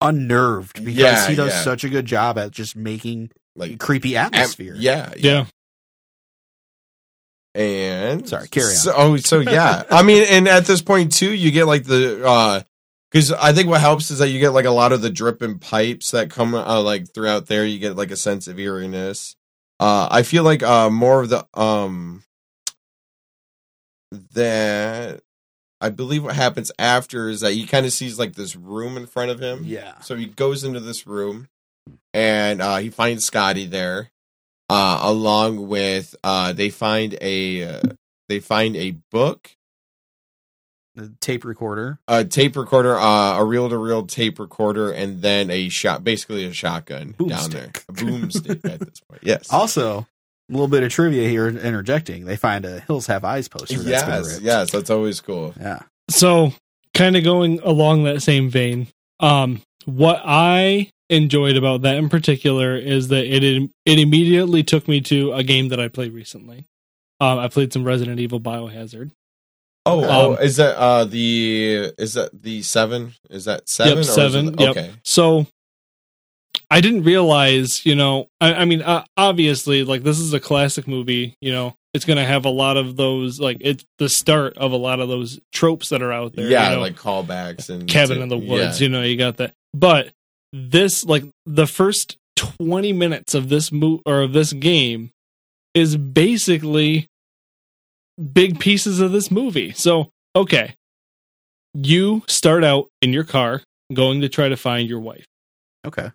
unnerved because Yeah, he does yeah. such a good job at just making Like creepy at- atmosphere. yeah, Yeah. And Sorry, carry on. So, oh, so yeah. I mean, and at this point too, you get like the uh because I think what helps is that you get like a lot of the dripping pipes that come uh, like throughout there. You get like a sense of eeriness. Uh, I feel like uh more of the um that I believe what happens after is that he kind of sees like this room in front of him. Yeah. So he goes into this room and uh, he finds Scotty there, uh, along with uh, they find a uh, they find a book, The tape recorder. a tape recorder, uh, a reel to reel tape recorder, and then a shot, basically a shotgun down there, a boomstick at this point. Yes. Also, a little bit of trivia here interjecting. They find a Hills Have Eyes poster. that's been yes, ripped. yes, that's always cool. Yeah. So, kind of going along that same vein, um, what I enjoyed about that in particular is that it it immediately took me to a game that I played recently. Um, I played some Resident Evil Biohazard. Oh, Um, oh, is that uh the is that the seven? Is that seven? or Yep, is it- seven. Yep. Okay. So, I didn't realize, you know, I, I mean, uh, obviously, like this is a classic movie. You know, it's going to have a lot of those, like it's the start of a lot of those tropes that are out there. yeah, you know? like callbacks and cabin in the woods Yeah. you know you got that but this like the first 20 minutes of this mo- or of this game is basically big pieces of this movie so okay you start out in your car going to try to find your wife Okay.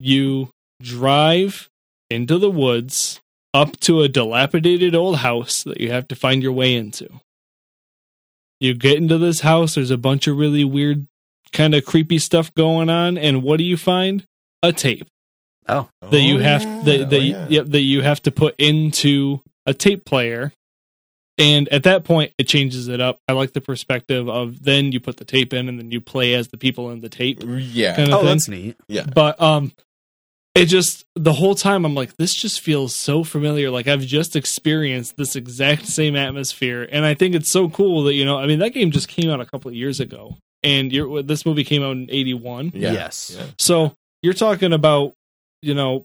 You drive into the woods up to a dilapidated old house that you have to find your way into. You get into this house, there's a bunch of really weird, kind of creepy stuff going on, and what do you find? A tape Oh. that you Oh, have yeah. that, Oh, that, you- yeah. yep, that you have to put into a tape player. And at that point, it changes it up. I like the perspective of then you put the tape in, and then you play as the people in the tape Yeah. kind of Oh, thing that's neat. Yeah, but um it just the whole time i'm like this just feels so familiar like i've just experienced this exact same atmosphere and i think it's so cool that you know i mean that game just came out a couple of years ago and you're, this movie came out in 81 Yeah. Yes. Yeah. so you're talking about you know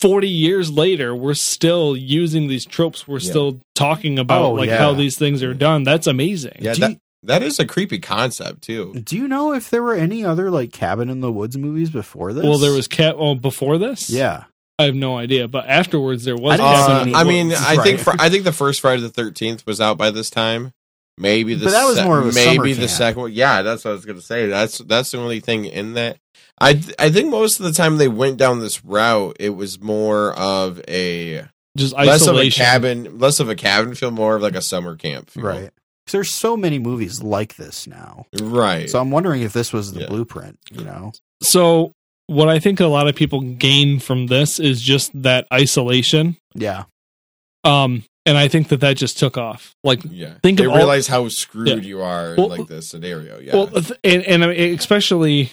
40 years later we're still using these tropes we're Yeah. still talking about Oh, like yeah. how these things are done that's amazing Yeah, Do that, you- that is a creepy concept too. Do you know if there were any other like cabin in the woods movies before this? well there was cat Well, before this Yeah. i have no idea but afterwards there was I didn't Cabin see Uh, in the any I mean, Woods, I think right. fr- I think the first Friday the Thirteenth was out by this time. Maybe the But that was se- more of a maybe the camp. second one. Yeah, that's what I was gonna say. That's that's the only thing in that. I th- I think most of the time they went down this route, it was more of a just less of a isolation. cabin, less of a cabin feel, more of like a summer camp. Feel. Right. 'Cause there's so many movies like this now. right. So I'm wondering if this was the Yeah. blueprint, you know? So what I think a lot of people gain from this is just that isolation. Yeah. Um, and I think that that just took off. Like, yeah, think they of all- realize how screwed Yeah. you are Well, in like this scenario. Yeah, well, and, and I mean, especially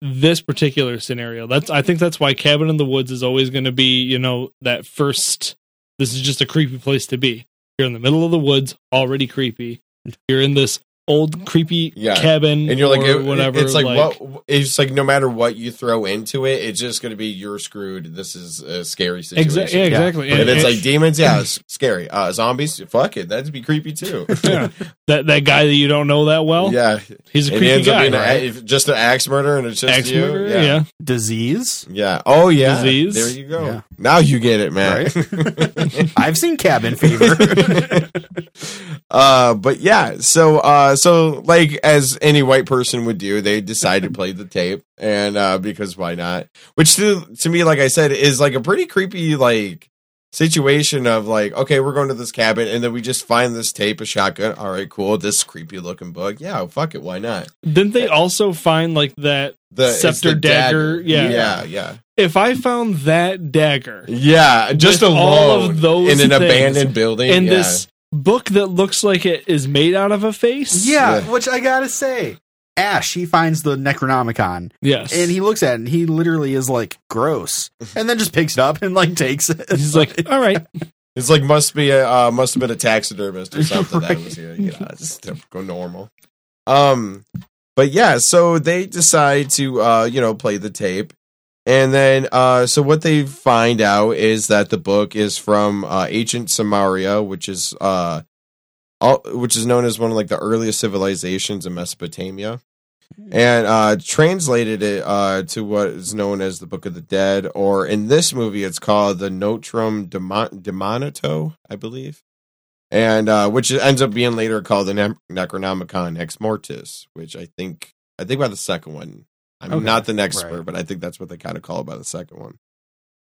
this particular scenario. That's I think that's why Cabin in the Woods is always going to be, you know, that first. This is just a creepy place to be. You're in the middle of the woods, already creepy. You're in this old creepy Yeah. cabin, and you're like, or it- whatever. It's like, what? It's like no matter what you throw into it, it's just going to be you're screwed. This is a scary situation. Exa- yeah, exactly. And, And- it's and- like demons, yeah, it's scary. Uh, zombies, fuck it, that'd be creepy too. yeah, that that guy that you don't know that well. yeah, he's a creepy it ends guy. up being right? if- just an axe murder, and it's just Axe you. murderer, yeah. yeah. Disease. Yeah. Oh yeah. Disease. There you go. Yeah. Now you get it, man. I've seen Cabin Fever. uh but yeah so uh so like as any white person would do they decide to play the tape and uh because why not which to to me like i said is like a pretty creepy like situation of like okay we're going to this cabin and then we just find this tape a shotgun all right cool this creepy looking book yeah fuck it why not Didn't they also find like that? the Scepter the dagger, yeah. yeah yeah If I found that dagger yeah just alone all of those in an things abandoned building in yeah. this book that looks like it is made out of a face, yeah, Yeah. which I gotta say. Ash, he finds the Necronomicon yes, and he looks at it and he literally is like gross. And then just picks it up and like takes it. he's like, all right, It's like must be a uh, must have been a taxidermist or something that was here. You know, just to go normal. Um, but yeah, so they decide to uh, you know, play the tape, and then uh, so what they find out is that the book is from uh, ancient Sumeria, which is uh, all, which is known as one of like the earliest civilizations in Mesopotamia. And uh, translated it uh, to what is known as the Book of the Dead, or in this movie, it's called the Notrum Demon- Demonato, I believe, and uh, which ends up being later called the ne- Necronomicon Ex Mortis, which I think I think by the second one. I'm Okay, not the expert, right. but I think that's what they kind of call it by the second one.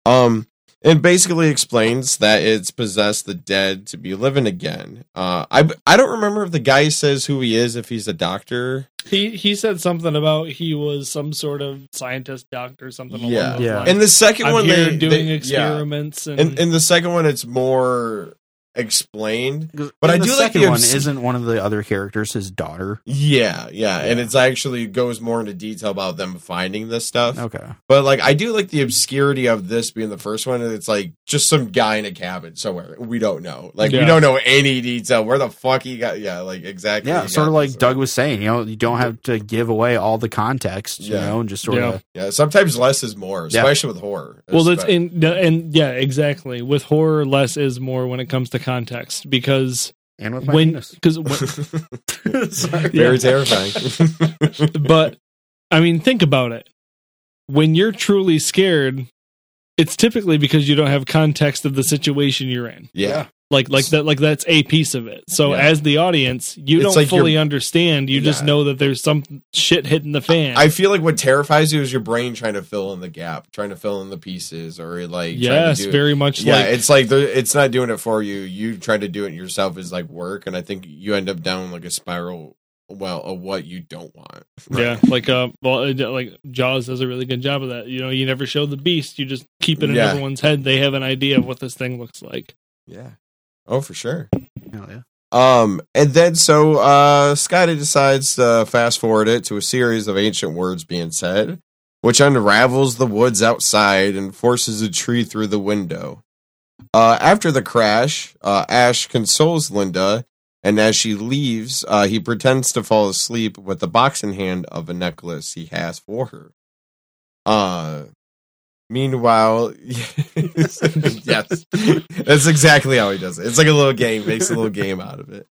Um, it basically explains that it's possessed the dead to be living again. Uh, I I don't remember if the guy says who he is, if he's a doctor. he he said something about he was some sort of scientist, doctor, something. along Yeah. those Yeah. lines. In the 2nd I'm one, they're doing they- yeah. experiments and In, in the second one, it's more explained. 'Cause But I do like second the one. obs- Isn't one of the other characters his daughter? Yeah, yeah, and it's actually goes more into detail about them finding this stuff. Okay. But like, I do like the obscurity of this being the first one. and It's like just some guy in a cabin somewhere. We don't know. Like, we don't know any detail. Where the fuck he got? Yeah, like exactly. Yeah, sort of like this. Doug was saying. You know, you don't have to give away all the context. You Yeah. know, and just sort Yeah. of Yeah, sometimes less is more, Yeah. especially with horror. Well, that's Espe- in and yeah, exactly. With horror, less is more when it comes to context because and with my when penis. because Sorry. very terrifying. but I mean, think about it. When you're truly scared, it's typically because you don't have context of the situation you're in. yeah, Like like that like that's a piece of it. So Yeah. as the audience, you It's don't like fully understand. You just know that there's some shit hitting the fan. I feel like what terrifies you is your brain trying to fill in the gap, trying to fill in the pieces, or like yes, to do very much yeah, like it's like the, it's not doing it for you. You trying to do it yourself is like work, and I think you end up down like a spiral. Well, of what you don't want. Yeah, like uh, well, uh, like Jaws does a really good job of that. You know, you never show the beast; you just keep it in Yeah. everyone's head. They have an idea of what this thing looks like. Yeah. Oh, for sure. Hell yeah. Um, and then so uh Scotty decides to fast forward it to a series of ancient words being said, which unravels the woods outside and forces a tree through the window. Uh, after the crash, uh, Ash consoles Linda, and as she leaves, uh, he pretends to fall asleep with the box in hand of a necklace he has for her. Uh, meanwhile, yes, that's exactly how he does it. It's like a little game, makes a little game out of it.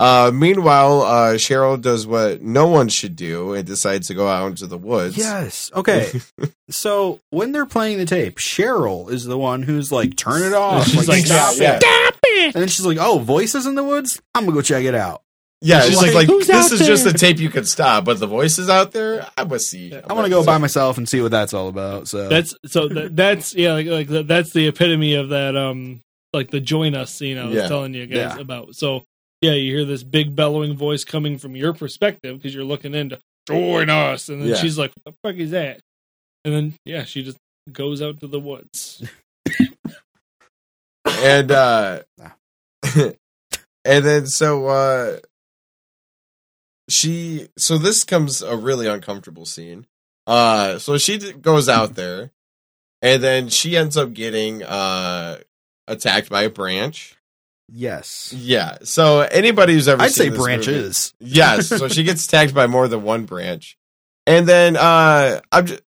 Uh, meanwhile, uh, Cheryl does what no one should do and decides to go out into the woods. Yes. Okay. so when they're playing the tape, Cheryl is the one who's like, "Turn it off." She's like, stop yeah, it. And then she's like, "Oh, voices in the woods. I'm gonna go check it out. Yeah, She's she's like, like, this out is just there?" a tape you can stop, but the voices out there, I must see. I want to go by myself and see what that's all about." So That's so that, that's yeah, like, like that- that's the epitome of that. Um, like the join us scene I was Yeah. telling you guys Yeah. about. So yeah, you hear this big bellowing voice coming from your perspective because you're looking into join us, and then Yeah. she's like, "What the fuck is that?" And then yeah, she just goes out to the woods. and uh and then so uh she so this comes a really uncomfortable scene. Uh so she d- goes out there and then she ends up getting uh attacked by a branch. Yes, yeah so anybody who's ever I'd seen say this movie- branches. yes so she gets attacked by more than one branch. And then uh i'm just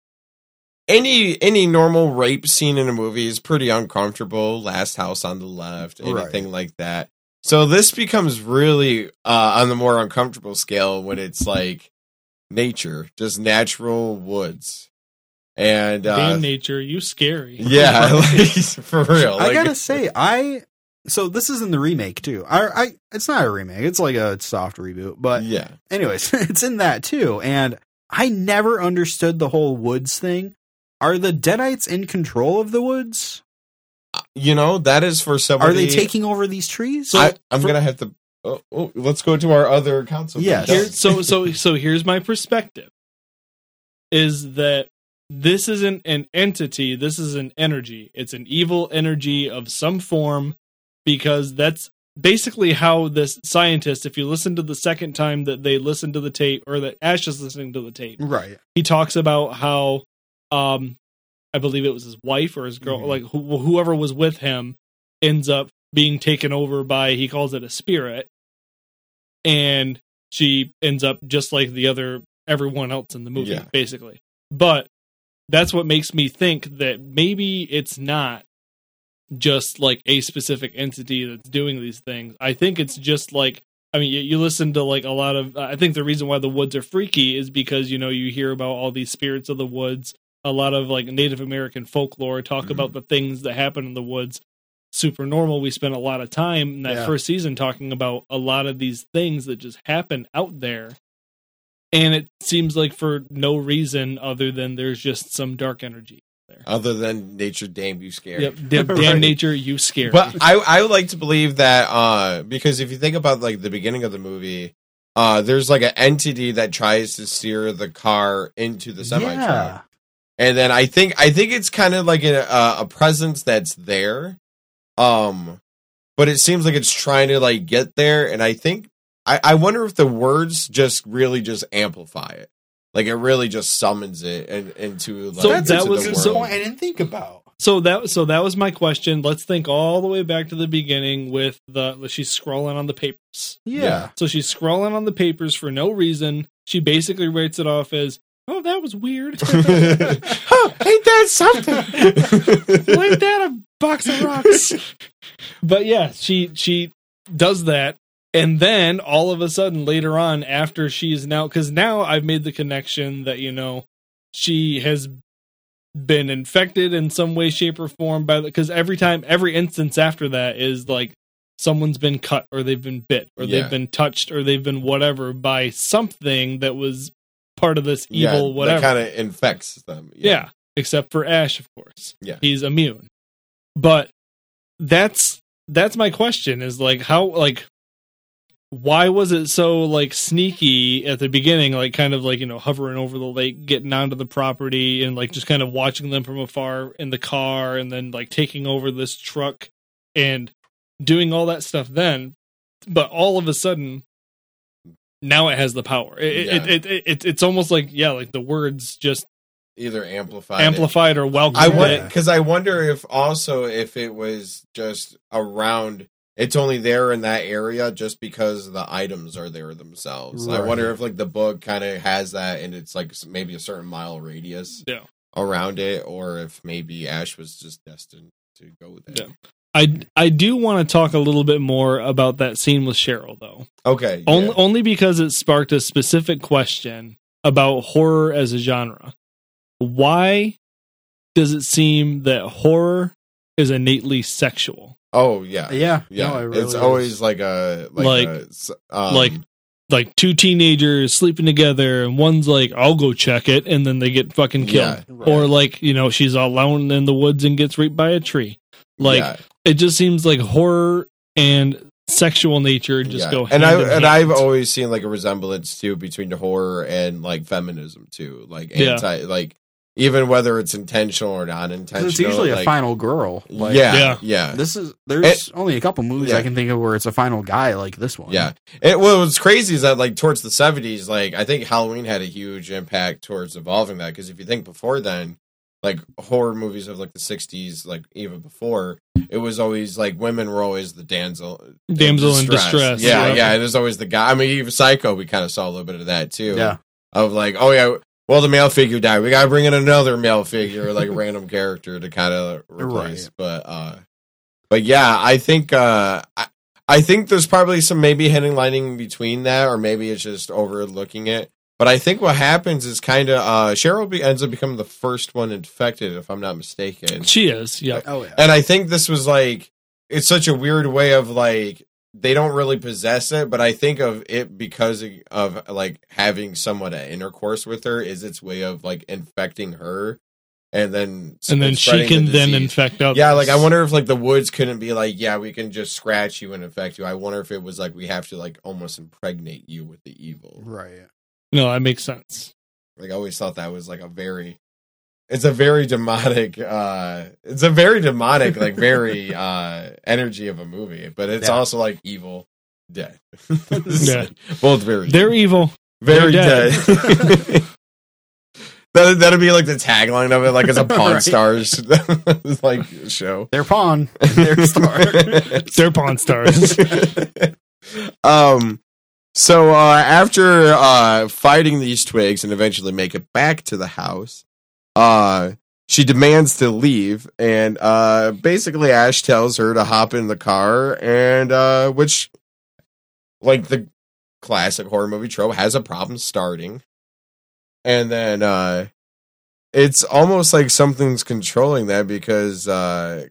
any any normal rape scene in a movie is pretty uncomfortable. Last house on the left anything like that so this becomes really uh on the more uncomfortable scale when it's like nature just natural woods and uh Damn nature, you scary. yeah like, for real I gotta say, I so this is in the remake too. I, I it's not a remake; it's like a soft reboot. But yeah anyways, it's in that too. And I never understood the whole woods thing. Are the Deadites in control of the woods? You know that is for somebody Are they taking over these trees? I, i'm for- gonna have to oh, oh, let's go to our other council Yes. Here, so so so here's my perspective is that this isn't an entity this is an energy it's an evil energy of some form because that's basically how this scientist if you listen to the second time that they listen to the tape or that ash is listening to the tape right. he talks about how um i believe it was his wife or his girl Mhm. like who, whoever was with him ends up being taken over by he calls it a spirit and she ends up just like the other everyone else in the movie Yeah. basically but that's what makes me think that maybe it's not just like a specific entity that's doing these things i think it's just like I mean, you, you listen to like a lot of. I think the reason why the woods are freaky is because you know you hear about all these spirits of the woods. A lot of like Native American folklore talk Mhm. about the things that happen in the woods. SuperNormal. We spent a lot of time in that Yeah. first season talking about a lot of these things that just happen out there, and it seems like for no reason other than there's just some dark energy there. other than nature damn you scary Yep, damn, damn nature, you scary. But I I would like to believe that uh because if you think about like the beginning of the movie, uh there's like an entity that tries to steer the car into the semi truck. Yeah. And then I think I think it's kind of like a a, a presence that's there. Um but it seems like it's trying to like get there. And I think I, I wonder if the words just really just amplify it. Like it really just summons it and into like So that into was- the so- world. I didn't think about. So that so that was my question. Let's think all the way back to the beginning with the she's scrolling on the papers. Yeah. So she's scrolling on the papers for no reason. She basically writes it off as, "Oh, that was weird." huh, ain't that something? Ain't that a box of rocks. but yeah, she she does that, and then all of a sudden later on, after she's now because now I've made the connection that you know she has been infected in some way, shape, or form by the because every time every instance after that is like someone's been cut or they've been bit or Yeah. they've been touched or they've been whatever by something that was part of this yeah, evil whatever that kind of infects them. yeah. except for Ash, of course. Yeah. he's immune. But that's that's my question: is like how like why was it so like sneaky at the beginning, like kind of like you know hovering over the lake, getting onto the property, and like just kind of watching them from afar in the car, and then like taking over this truck and doing all that stuff. Then, but all of a sudden. Now it has the power. It, Yeah. it, it, it, it, it's almost like yeah, like the words just Either amplified. it. amplified or welcome. I it. because I wonder if also if it was just around. It's only there in that area just because the items are there themselves. I wonder if like the book kind of has that, and it's like maybe a certain mile radius Yeah. around it, or if maybe Ash was just destined to go there. Yeah. I I do want to talk a little bit more about that scene with Cheryl though. Okay, Only yeah. only because it sparked a specific question about horror as a genre. Why does it seem that horror is innately sexual? Oh yeah, Yeah, yeah. no, it really it's is. always like a like, Like- a s- um, like like two teenagers sleeping together and one's like I'll go check it and then they get fucking killed. Yeah, Or like, you know, she's alone in the woods and gets raped by a tree. Like yeah. It just seems like horror and sexual nature just Yeah. go and hand I in and hand. I've always seen like a resemblance too between the horror and like feminism too, like Yeah. anti like even whether it's intentional or not intentional. it's usually like, a final girl. Like, yeah, Yeah. yeah, This is there's only a couple movies Yeah. I can think of where it's a final guy like this one. yeah. It, well, what's crazy is that like towards the seventies, like I think Halloween had a huge impact towards evolving that because if you think before then, like horror movies of like the sixties, like even before, it was always like women were always the damsel, Damsel in distress, Yeah, yeah. yeah. It was always the guy. I mean, even Psycho, we kind of saw a little bit of that too. Yeah. of like, oh yeah, well the male figure died. We gotta bring in another male figure, like a random character to kind of replace. Right. But uh, but yeah, I think uh, I, I think there's probably some maybe hidden lining between that, or maybe it's just overlooking it. But I think what happens is kind of uh, Cheryl be, ends up becoming the first one infected, if I'm not mistaken. She is, yeah. Oh yeah. And I think this was like it's such a weird way of like they don't really possess it, but I think of it because of, of like having someone at intercourse with her is its way of like infecting her, and then And then she can the then infect others. Yeah, like I wonder if like the woods couldn't be like, yeah, we can just scratch you and infect you. I wonder if it was like we have to like almost impregnate you with the evil. Right. No, that makes sense. Like I always thought that was like a very it's a very demonic uh it's a very demonic, like very uh energy of a movie, but it's Yeah. also like evil dead. Yeah. Both very They're evil. very they're dead. that that'd be like the tagline of it, like it's a Pawn Right. Stars like show. They're pawn. They're star. They're pawn stars. um so uh after uh fighting these twigs and eventually make it back to the house uh she demands to leave and uh basically ash tells her to hop in the car and uh which like the classic horror movie trope has a problem starting and then uh it's almost like something's controlling that because uh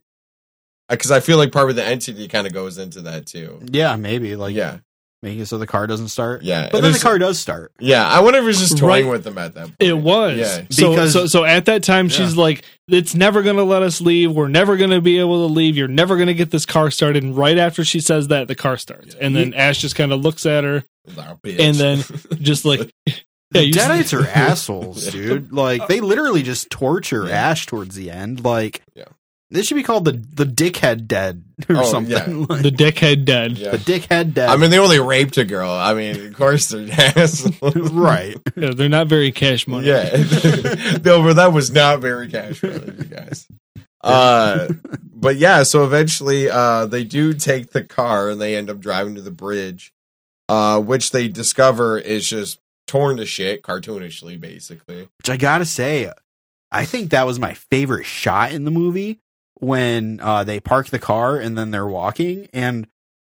because I feel like part of the entity kind of goes into that too. yeah, maybe like yeah, make it so the car doesn't start. yeah. But then the car does start. Yeah, I wonder if it's just toying Right. with them at that point. It was. Yeah. So, Because- so so at that time she's like, It's never gonna let us leave. We're never gonna be able to leave. You're never gonna get this car started. And right after she says that, the car starts. And then Ash just kinda looks at her and then just like Yeah, you Deadites are assholes, dude. Like they literally just torture Yeah. Ash towards the end. Like Yeah. This should be called the the dickhead dead or Oh, something. yeah. Like, The dickhead dead. Yeah. the dickhead dead. I mean, they only raped a girl. I mean, of course they're assholes. right. Yeah, they're not very cash money. Yeah. no, but that was not very cash friendly, you guys. Uh, but yeah, so eventually uh, they do take the car and they end up driving to the bridge, uh, which they discover is just torn to shit, cartoonishly, basically. Which I gotta say, I think that was my favorite shot in the movie when uh, they park the car and then they're walking and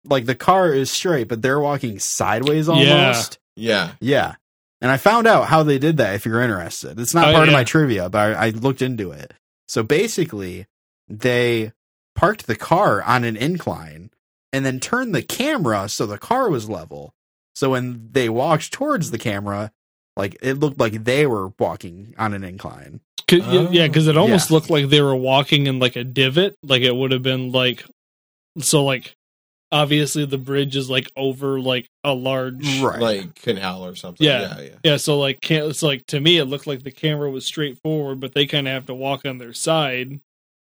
like the car is straight, but they're walking sideways almost. Yeah. Yeah. yeah. And I found out how they did that if you're interested. It's not Oh, part of my trivia, but I, I looked into it. So basically, they parked the car on an incline and then turned the camera so the car was level. So when they walked towards the camera, like it looked like they were walking on an incline. 'Cause- Oh. yeah, because it almost Yeah. looked like they were walking in like a divot. Like it would have been like, so like, obviously the bridge is like over like a large. Right. Like canal or something. Yeah. Yeah. Yeah. Yeah, so like, can't, it's like to me, it looked like the camera was straight forward, but they kind of have to walk on their side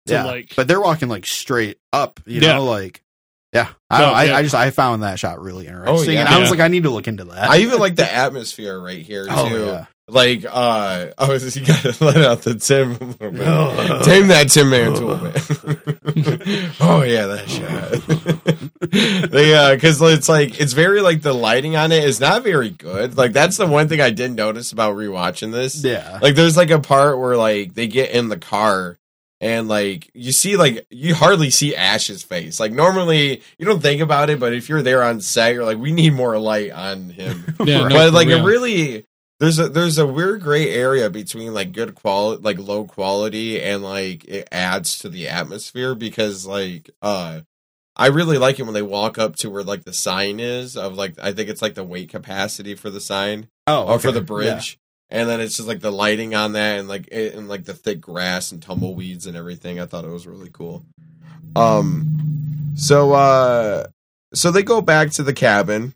to yeah. like. but they're walking like straight up, you Yeah. know, like yeah. I, No, don't, I, yeah. I just I found that shot really interesting, yeah. and I was Yeah. like, I need to look into that. I even like the atmosphere right here, too. oh yeah, Like, uh, oh, you gotta let out the Tim a little bit. Tame that Tim Mantle bit. oh yeah, that shot. they, uh, cause it's like, it's very like the lighting on it is not very good. Like that's the one thing I did notice about rewatching this. yeah. Like there's like a part where like they get in the car and like you see like you hardly see Ash's face. Like normally you don't think about it, but if you're there on set, you're like, we need more light on him. Yeah, no, but for like it really there's a there's a weird gray area between like good quality like low quality and like it adds to the atmosphere because like uh I really like it when they walk up to where like the sign is of like I think it's like the weight capacity for the sign Oh, or for the bridge. And then it's just like the lighting on that and like it, and like the thick grass and tumbleweeds and everything. I thought it was really cool. Um so uh so they go back to the cabin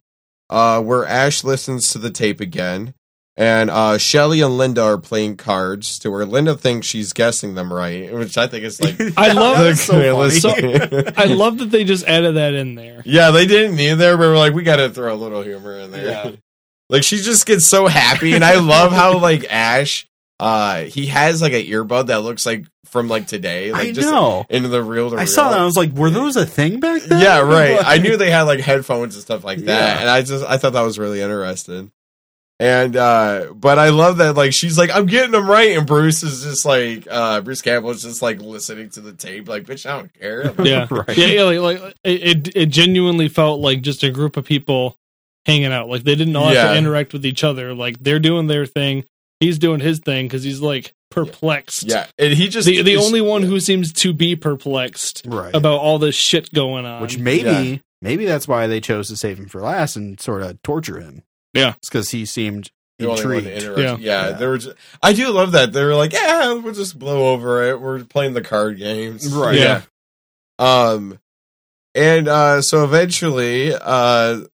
uh where Ash listens to the tape again and uh Shelly and Linda are playing cards to where Linda thinks she's guessing them right, which I think is like I love That's so funny. I love that they just added that in there. Yeah, they didn't either, but we're like, we gotta throw a little humor in there. Yeah. Like she just gets so happy, and I love how like Ash, uh, he has like an earbud that looks like from like today, like I just know. into the real to I saw that. I was like, were those a thing back then? Yeah, right. I knew they had like headphones and stuff like that, Yeah. and I just I thought that was really interesting. And uh but I love that like she's like I'm getting them right, and Bruce is just like uh Bruce Campbell is just like listening to the tape, like bitch, I don't care. Yeah, Right. yeah, yeah. Like, like it, it, it genuinely felt like just a group of people hanging out. Like they didn't all have to interact with each other. Like they're doing their thing. He's doing his thing because he's like perplexed. yeah, and he just The the only one who seems to be perplexed Right. about all this shit going on. Which maybe Yeah. maybe that's why they chose to save him for last and sort of torture him. Yeah. it's because he seemed the only one to intrigued. Yeah. Yeah, Yeah. they were. I do love that they were like, yeah, we'll just blow over it. We're playing the card games, Right. Yeah. Um, and uh, so eventually, uh, s-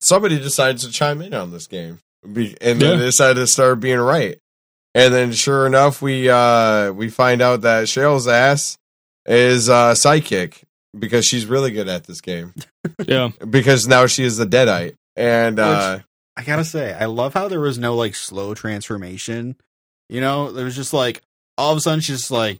somebody decides to chime in on this game, and then Yeah. they decide to start being right. And then, sure enough, we uh we find out that Cheryl's ass is uh sidekick because she's really good at this game yeah, because now she is the deadite and uh I gotta say, I love how there was no like slow transformation. You know, there was just like all of a sudden she's just like,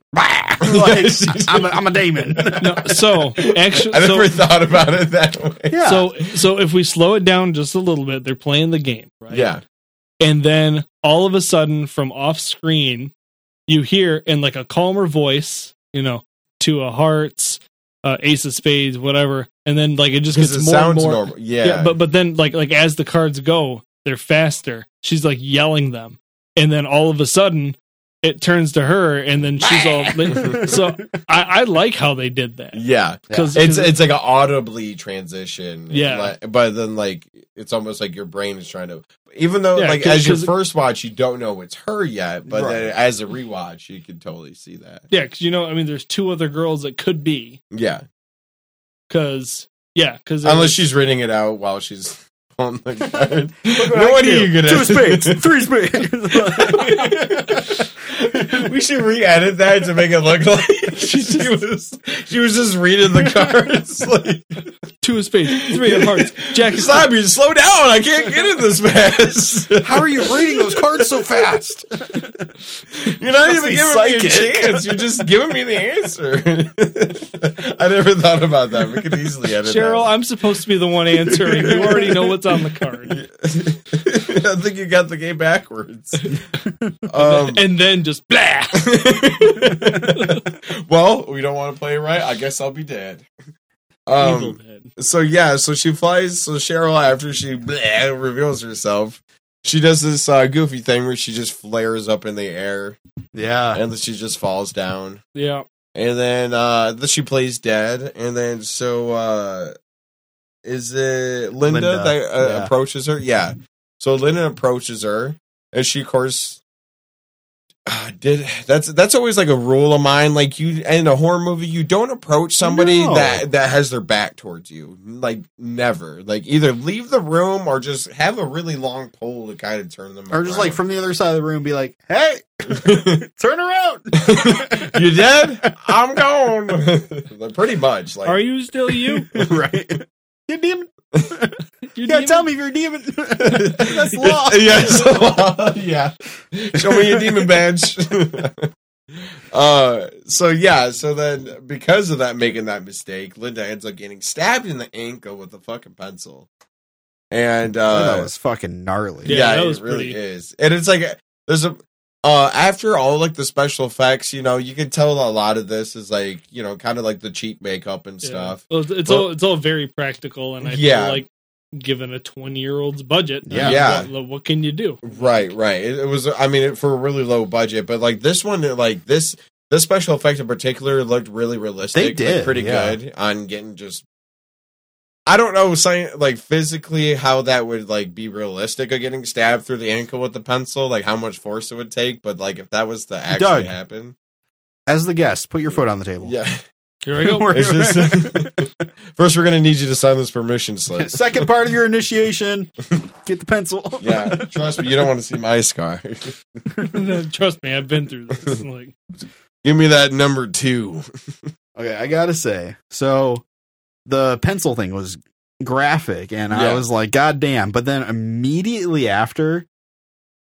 like I'm, a, I'm a demon. no, so actually, I never so, thought about it that way. yeah. so so if we slow it down just a little bit, they're playing the game, right? Yeah. and then all of a sudden from off screen you hear in like a calmer voice you know two of hearts uh ace of spades whatever and then like it just Because gets it more and sounds more normal. Yeah. but but then like like as the cards go they're faster she's like yelling them and then all of a sudden it turns to her and then she's all so I, I like how they did that yeah. because It's it's like an audibly transition. Yeah. Like- but then like it's almost like your brain is trying to even though Yeah, like 'cause- as your first watch you don't know it's her yet, but then as a rewatch you can totally see that. yeah because you know i mean there's two other girls that could be Yeah. because yeah because Unless she's reading it out while she's on the card. No, what are you gonna Two spades, three spades. we should re-edit that to make it look like she, was she was just reading the cards. Like, Two of spades, three of hearts, jack stop you, slow down! I can't get it this fast. How are you reading those cards so fast? You're not even giving me a chance. You're just giving me the answer. I never thought about that. We could easily edit Cheryl, that. I'm supposed to be the one answering. You already know what's on the card. I think you got the game backwards. Um, And then just blah. well, we don't want to play it right. I guess I'll be dead. Um, Dead. so yeah, so she flies. So Cheryl, after she bleh, reveals herself, she does this uh, goofy thing where she just flares up in the air Yeah. and then she just falls down. Yeah. And then uh she plays dead, and then so uh is it Linda, Linda, that uh, yeah. approaches her? Yeah. So Linda approaches her, and she of course uh, did that's that's always like a rule of mine. Like you in a horror movie, you don't approach somebody No. that that has their back towards you. Like never. Like either leave the room or just have a really long pole to kind of turn them. Or just like from the other side of the room, be like, "Hey, turn around." you dead? I'm gone. pretty much. Like Are you still you? right? You demon? You You gotta demon? tell me if you're a demon. That's law. yeah, it's the law. yeah. Show me your demon badge. uh, so yeah, so then because of that, making that mistake, Linda ends up getting stabbed in the ankle with a fucking pencil, and uh, that was fucking gnarly. Yeah, yeah, that it was really pretty- is, and it's like there's a. Uh, after all, like the special effects, you know, you can tell a lot of this is like, you know, kind of like the cheap makeup and Yeah. stuff. Well, it's But- all it's all very practical, and I Yeah. feel like given a twenty year old's budget, Yeah. Yeah. what, what can you do? Right, right. It, it was, I mean, it, for a really low budget, but like this one, like this, this special effect in particular looked really realistic. They like, did, pretty yeah. good on getting just. I don't know, sci- like physically, how that would like be realistic of getting stabbed through the ankle with the pencil, like how much force it would take. But like if that was to actually Doug. happen, As the guest, put your foot on the table. yeah. Here I go. We're- It's just- First, we're gonna need you to sign this permission slip. Second part of your initiation, get the pencil. Yeah, trust me, you don't want to see my scar. Trust me, I've been through this. Like, Give me that number two. Okay, I gotta say, so the pencil thing was graphic, and I was like, God damn. But then immediately after,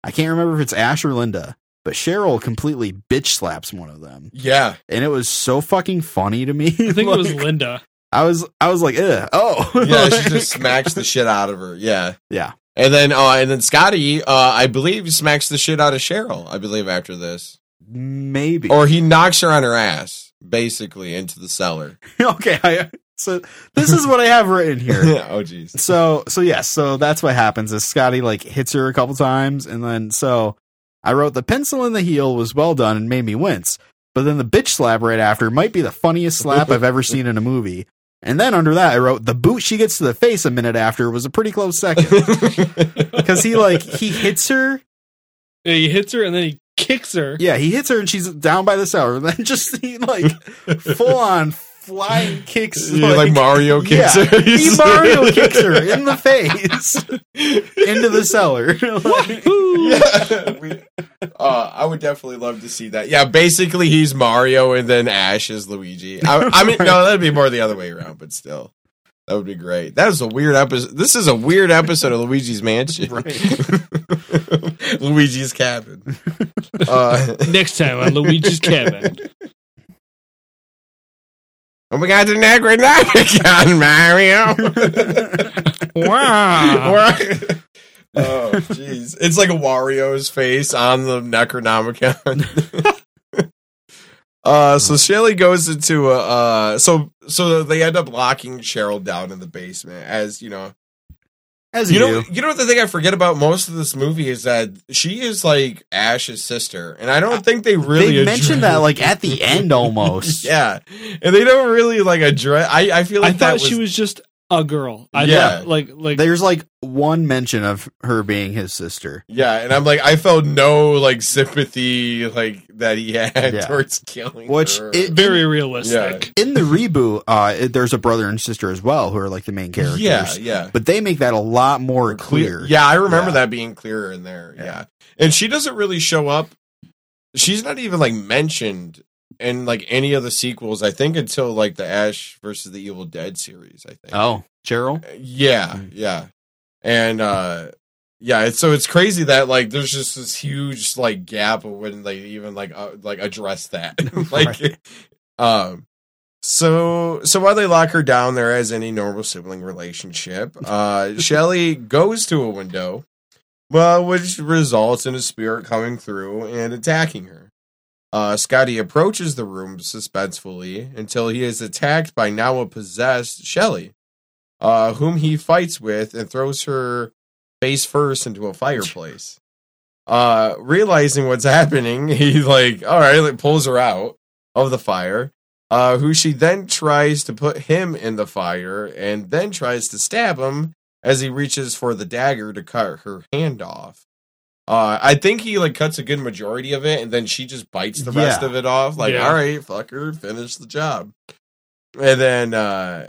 I can't remember if it's Ash or Linda, but Cheryl completely bitch slaps one of them. Yeah, And it was so fucking funny to me. I think it was Linda. I was I was like, Ugh, oh. yeah, she just smacks the shit out of her. Yeah, Yeah. and then uh, and then Scotty, uh, I believe, smacks the shit out of Cheryl. I believe after this, Maybe. or he knocks her on her ass, basically into the cellar. okay, I, so this is what I have written here. oh jeez. so so yes, so that's what happens is Scotty like hits her a couple times and then so I wrote the pencil in the heel was well done and made me wince. But then the bitch slap right after might be the funniest slap I've ever seen in a movie. And then under that I wrote the boot she gets to the face a minute after was a pretty close second. Cuz he like he hits her. Yeah, he hits her and then he kicks her. Yeah, he hits her and she's down by the cellar. And then just he like full on flying kicks Yeah, like, Mario kicks yeah, her. He Mario kicks her in the face into the cellar. Like, yeah, we, uh, I would definitely love to see that. Yeah, basically he's Mario and then Ash is Luigi. I, I mean, no, that'd be more the other way around, but still, that would be great. That is a weird episode. This is a weird episode of Luigi's Mansion, Luigi's Cabin. Uh, Next time on Luigi's Cabin. Oh my God, the Necronomicon, Mario. Wow. Oh, jeez. It's like a Wario's face on the Necronomicon. uh, so Shelly goes into a, uh, so, so they end up locking Cheryl down in the basement as, you know, As you you, know, do. you know what the thing I forget about most of this movie is that she is like Ash's sister, and I don't think they really they mentioned that like at the end almost. yeah, and they don't really like address. I I feel I like that thought she was just a girl. I Yeah. thought like like There's like one mention of her being his sister. Yeah, and I'm like, I felt no like sympathy like that he had Yeah. towards killing Which her. it- very realistic. Yeah. In the reboot, uh, it- there's a brother and sister as well who are like the main characters. yeah, yeah, But they make that a lot more clear. Yeah, I remember Yeah. that being clearer in there. Yeah. Yeah. and she doesn't really show up. She's not even like mentioned in like any of the sequels. I think until like the Ash versus the Evil Dead series. I think. Oh, Cheryl. Yeah, yeah, and uh yeah. It's, so it's crazy that like there's just this huge like gap of when they even like uh, like address that. like, Right. um. So so while they lock her down there as any normal sibling relationship, uh, Shelly goes to a window, well, which results in a spirit coming through and attacking her. Uh, Scotty approaches the room suspensefully until he is attacked by now a possessed Shelly, uh, whom he fights with and throws her face first into a fireplace. Uh, realizing what's happening, he like, all right, like, pulls her out of the fire. Uh, who she then tries to put him in the fire and then tries to stab him as he reaches for the dagger to cut her hand off. Uh, I think he like cuts a good majority of it, and then she just bites the rest Yeah. of it off. Like, Yeah. all right, fucker, finish the job. And then, uh,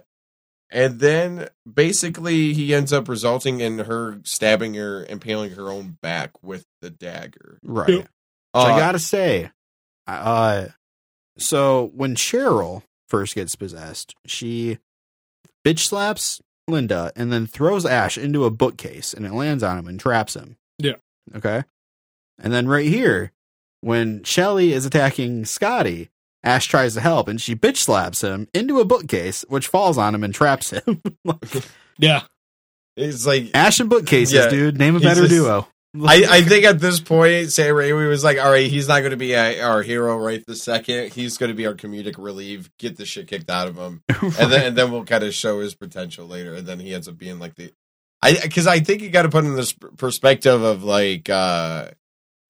and then basically he ends up resulting in her stabbing her, impaling her own back with the dagger. Right. Yep. So Uh, I gotta say, uh, so when Cheryl first gets possessed, she bitch slaps Linda and then throws Ash into a bookcase and it lands on him and traps him. Yeah. Okay. And then right here, when Shelly is attacking Scotty, Ash tries to help and she bitch slaps him into a bookcase, which falls on him and traps him. Yeah. it's like Ash and bookcases, Yeah. dude. Name a better just- duo. I, I think at this point, Sam Raimi was like, "All right, he's not going to be a, our hero right this second. He's going to be our comedic relief. Get the shit kicked out of him, and then and then we'll kind of show his potential later. And then he ends up being like the, I because I think you got to put in this perspective of like, uh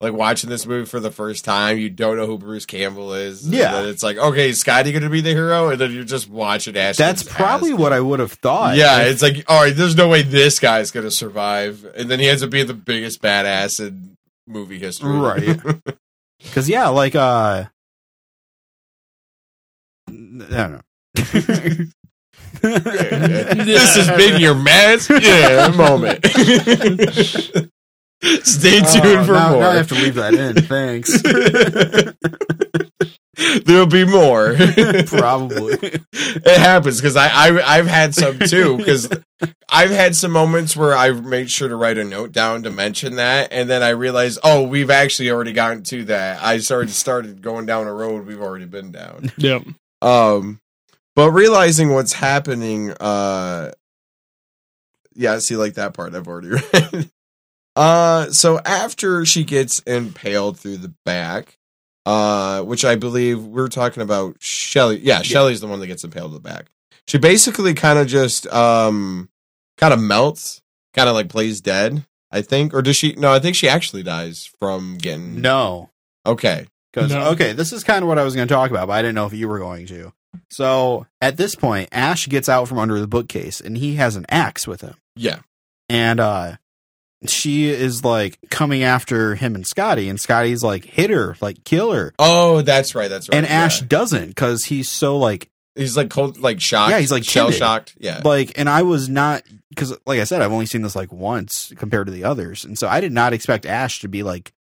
like watching this movie for the first time. You don't know who Bruce Campbell is. Yeah. it's like, okay, is Scotty going to be the hero? And then you're just watching. That's probably what I would have thought. Yeah, If- it's like, all right, there's no way this guy's gonna survive, and then he ends up being the biggest badass in movie history. Right. Cause yeah, like uh I don't know. this has been your mask, yeah, moment. Stay tuned Oh, for now, more. now I have to leave that in. Thanks. There'll be more. Probably. it happens because I, I I've had some too because I've had some moments where I've made sure to write a note down to mention that, and then I realized, oh, we've actually already gotten to that. I started started going down a road we've already been down. Yep. Um, but realizing what's happening, uh, yeah, see, like that part I've already read. uh, so after she gets impaled through the back, uh, which I believe we're talking about Shelly. Yeah, Shelly's the one that gets impaled in the back. She basically kind of just, um, kind of melts, kind of like plays dead. I think, or does she? No, I think she actually dies from getting. No. Okay. Because No. okay, this is kind of what I was going to talk about, but I didn't know if you were going to. So at this point, Ash gets out from under the bookcase, and he has an axe with him, Yeah. and uh, she is like coming after him and Scotty, and Scotty's like hit her, like kill her, Oh, that's right. That's right. and Ash yeah. doesn't because he's so like He's like cold, like shocked. Yeah, he's, like, shell shocked. Yeah, like, and I was not because like I said, I've only seen this like once compared to the others, and so I did not expect Ash to be like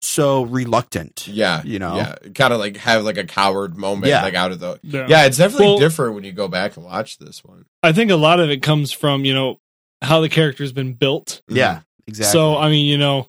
so reluctant. yeah, you know. yeah, kind of like have like a coward moment, Yeah. like out of the. Yeah. Yeah, it's definitely Well- different when you go back and watch this one. I think a lot of it comes from, you know, how the character's been built. Mm-hmm. Yeah, exactly. So, I mean, you know,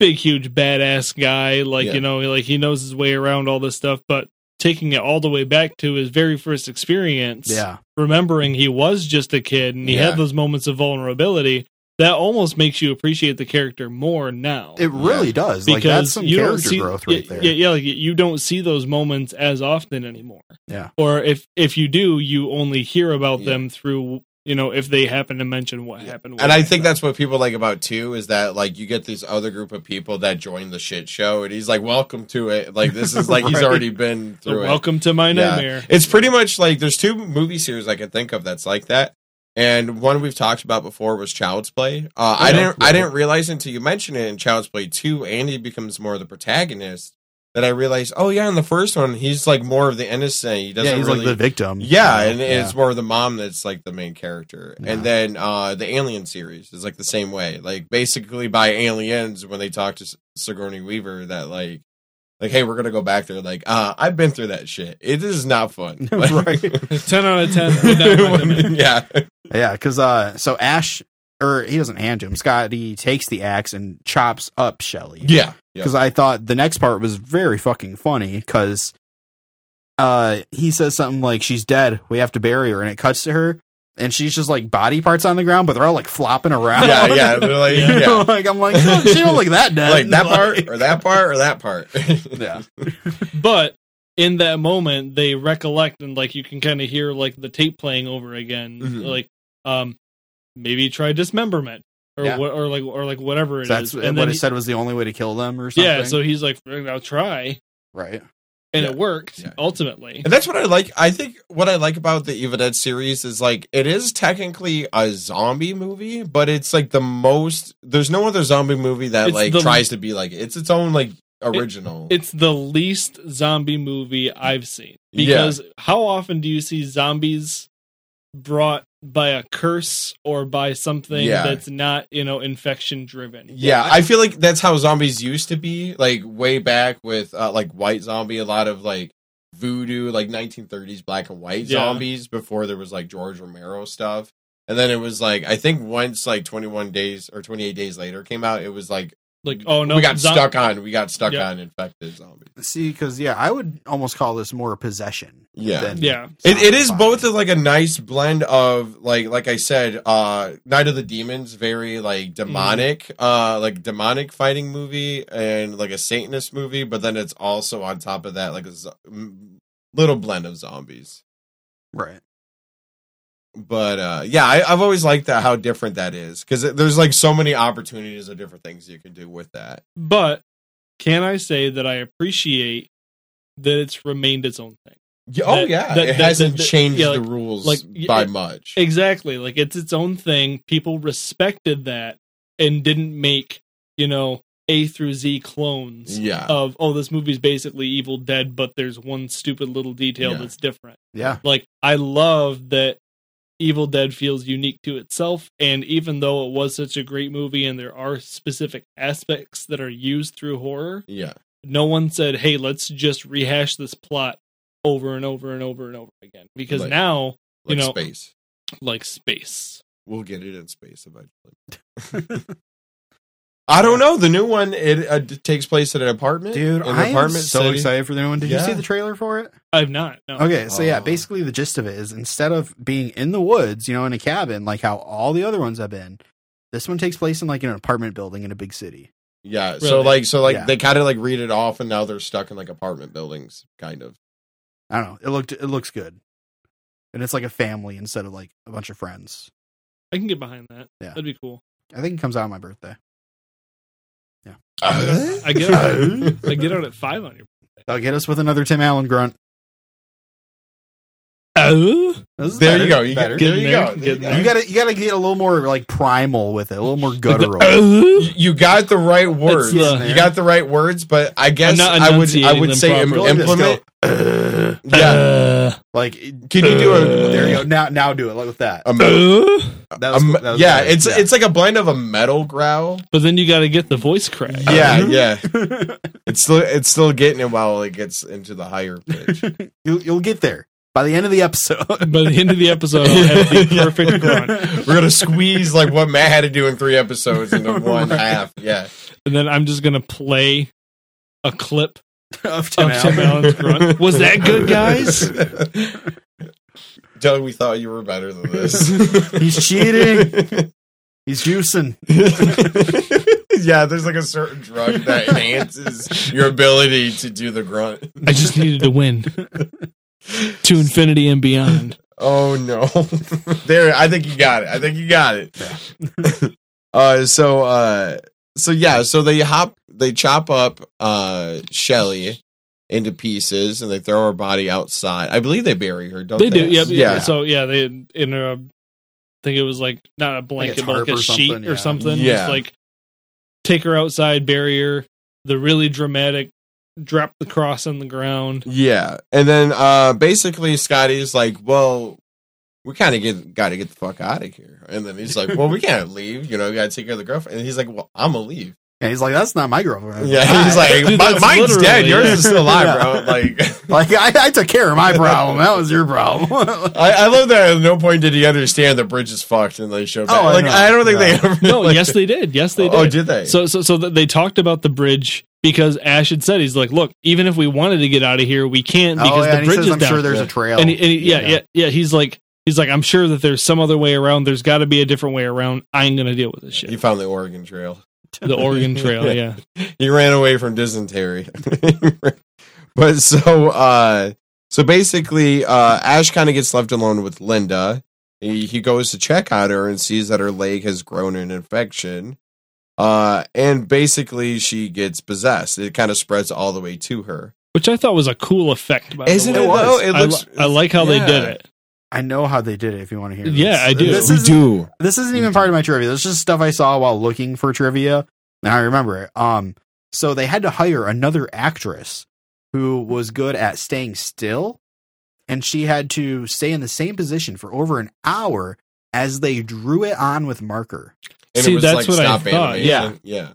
big, huge, badass guy. Like, Yeah. you know, like he knows his way around all this stuff, but taking it all the way back to his very first experience, yeah, remembering he was just a kid and he Yeah. had those moments of vulnerability, that almost makes you appreciate the character more now. it really does. Like that's some you don't character see, growth yeah, right there. Yeah, yeah, like you don't see those moments as often anymore. Yeah. Or if if you do, you only hear about Yeah. them through you know if they happen to mention what happened. way And I think that's what people like about too is that like you get this other group of people that join the shit show, and he's like, "Welcome to it." Like this is like he's already been So through it. welcome to my Yeah. nightmare. It's pretty much like there's two movie series I can think of that's like that. And one we've talked about before was Child's Play. Uh, I Yeah. didn't I didn't realize until you mentioned it in Child's Play 2, Andy becomes more of the protagonist. That I realized, oh yeah, in the first one he's like more of the innocent. He doesn't yeah, he's really, like the victim. yeah, and know? it's more of the mom that's like the main character. Yeah. And then uh the Alien series is like the same way. Like basically by aliens when they talk to Sigourney Weaver that like like, hey, we're gonna go back there. Like, uh, I've been through that shit. It is not fun. Right. Ten out of ten. would not recommend. yeah, Yeah, because uh, so Ash or he doesn't hand to him. Scotty takes the axe and chops up Shelly. yeah, yeah. because I thought the next part was very fucking funny because uh he says something like she's dead we have to bury her and it cuts to her and she's just like body parts on the ground but they're all like flopping around Yeah, yeah. They're like, You know, yeah. like I'm like "Oh, she don't look that dead like that part or that part or that part. yeah But in that moment, they recollect and like you can kind of hear like the tape playing over again. Mhm. Like, um, maybe try dismemberment or Yeah. what, or like or like whatever it is. that's and what then it he- said was the only way to kill them or something yeah, so he's like, I'll try, right and Yeah. it worked Yeah. ultimately. And that's what I like. I think what I like about the Evil Dead series is like it is technically a zombie movie, but it's like the most. There's no other zombie movie that It's like the- tries to be like it's its own like original. It's the least zombie movie I've seen Yeah. because how often do you see zombies brought by a curse or by something Yeah. that's not you know infection driven? yeah, I feel like that's how zombies used to be, like way back with uh, like White Zombie. A lot of like voodoo, like 1930s black and white Yeah. zombies before there was like George Romero stuff. And then it was like I think once like 21 days or 28 days later came out, it was like Like oh no, we got zom- stuck on we got stuck Yeah. on infected zombies. see because yeah I would almost call this more a possession Yeah. than Yeah. It, it is zombifying. both like a nice blend of like like I said, uh Night of the Demons, very like demonic, uh like demonic fighting movie and like a Satanist movie, but then it's also on top of that like a little blend of zombies. right But uh yeah, I, I've always liked that how different that is because there's like so many opportunities of different things you can do with that. But can I say that I appreciate that it's remained its own thing? Yeah, oh That- yeah, that- it that- hasn't that- changed yeah, the rules like, by it- much. Exactly. Like it's its own thing. People respected that and didn't make, you know, A through Z clones yeah, of oh this movie's basically Evil Dead but there's one stupid little detail Yeah. that's different. yeah Like I love that Evil Dead feels unique to itself and even though it was such a great movie and there are specific aspects that are used through horror, yeah, no one said, "Hey, let's just rehash this plot over and over and over and over again." Because Like- now, like know, space. like space. We'll get it in space eventually. I don't know. The new one it uh, takes place at an apartment, dude in an I am apartment so city. excited for the new one did you see the trailer for it I've not. No. Okay, so yeah, Oh. basically the gist of it is instead of being in the woods, you know, in a cabin like how all the other ones have been, this one takes place in like an apartment building in a big city. Yeah, so like, so like Yeah. they kind of like read it off, and now they're stuck in like apartment buildings, kind of. I don't know. It looked it looks good. And it's like a family instead of like a bunch of friends. I can get behind that. Yeah. That'd be cool. I think it comes out on my birthday. I get out, I get out at five on your. That'll get us with another Tim Allen grunt. Oh, There better, you go. You better. get, there you go. There you, there. You gotta you gotta get a little more like primal with it, a little more guttural. Oh? go. You got the right words. the- you got the right words, but I guess I would I would say im- properly. implement. yeah. Uh, like Can you do a? there you go. Now now do it like with that. a- That was, a- that was yeah, good. it's it's like a blend of a metal growl. but then you got to get the voice crack. Yeah, yeah. It's still it's still getting it while it gets into the higher pitch. you'll you'll get there by the end of the episode. By the end of the episode, I'll have the perfect grunt, We're gonna squeeze like what Matt had to do in three episodes into one half. Yeah. and then I'm just gonna play a clip of Tim of Tim Allen's grunt. Was that good, guys? Doug, we thought you were better than this. He's cheating. He's juicing. yeah, there's like a certain drug that enhances your ability to do the grunt. I just needed to win to infinity and beyond. Oh no. there I think you got it. I think you got it. uh so uh so yeah, so they hop they chop up uh Shelly into pieces and they throw her body outside. I believe they bury her, don't They they? do, yep. Yeah. Yeah. So yeah, they in a, I think it was like not a blanket, but like a or sheet something, yeah. or something. Yeah. Just like take her outside, bury her. The really dramatic drop the cross on the ground. Yeah. And then uh basically Scotty's like, Well, we kind of get got to get the fuck out of here. And then he's like, "Well, we can't leave. You know, we got to take care of the girlfriend." And he's like, "Well, I'm gonna leave." And he's like, "That's not my girlfriend." Yeah, he's like, Dude, "Mi- mine's literally- dead. Yours is still alive, Yeah. bro. Like, like I, I took care of my problem. That was your problem. I, I love that. At no point did he understand the bridge is fucked, and they showed. Oh, back. I like, know. I don't think they ever. No, like- yes, they did. Yes, they oh, did. Oh, did they? So, so, so they talked about the bridge because Ash had said he's like, look, even if we wanted to get out of here, we can't oh, because yeah, the bridge says, is "I'm down. sure there's a trail." and, he, and he- yeah, yeah, yeah, He's like, he's like, I'm sure that there's some other way around. There's got to be a different way around. I ain't gonna deal with this shit. You found the Oregon Trail. The Oregon Trail, yeah. He ran away from dysentery. but so, uh, so basically, uh, Ash kind of gets left alone with Linda. He, he goes to check on her and sees that her leg has grown an infection. Uh, and basically, she gets possessed. It kind of spreads all the way to her. Which I thought was a cool effect. By Isn't it though? It I, looks. li- I like how they did it. I know how they did it. If you want to hear, Yeah. I do. This We do. this isn't even part of my trivia. This is just stuff I saw while looking for trivia. And I remember it. Um, so they had to hire another actress who was good at staying still, and she had to stay in the same position for over an hour as they drew it on with marker. And See, it was that's like what I thought, animation. yeah.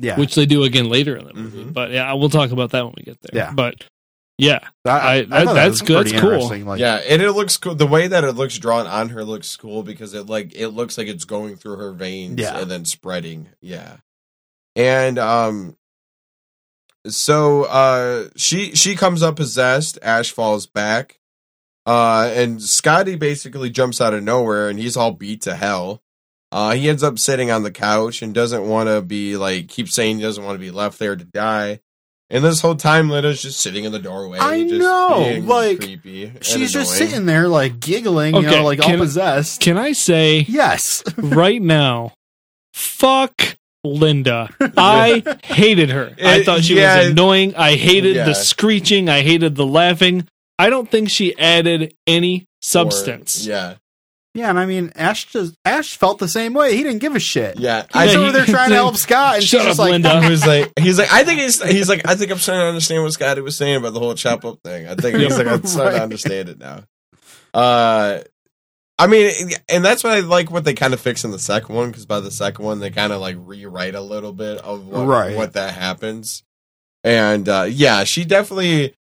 Yeah, Which they do again later in the movie. Mhm. But yeah, we'll talk about that when we get there. Yeah. But yeah, I, I- thought that that's was good. That's cool. Like, yeah, and it looks cool. The way that it looks drawn on her looks cool because it like it looks like it's going through her veins Yeah. and then spreading. Yeah, and um, so uh, she she comes up possessed. Ash falls back, uh, and Scotty basically jumps out of nowhere, and he's all beat to hell. Uh, he ends up sitting on the couch and doesn't want to be like keep saying he doesn't want to be left there to die. And this whole time, Linda's just sitting in the doorway. I just know, being like, creepy. and she's just sitting there like giggling, you know, like all possessed. can I say yes, right now, fuck Linda. I hated her. I thought she yeah. was annoying. I hated Yeah. the screeching. I hated the laughing. I don't think she added any substance. Or- yeah, yeah, and I mean, Ash just Ash felt the same way. He didn't give a shit. yeah. I was he- over there trying to help Scott, and Shut she's just up, like, Linda. He was like, he's like, I think he's, he's like, I think I'm starting to understand what Scotty was saying about the whole chop up thing. I think he's like, I'm starting Right. to understand it now. Uh, I mean, and that's what I like what they kind of fix in the second one because by the second one they kind of like rewrite a little bit of what, Right. what that happens. And uh, yeah, she definitely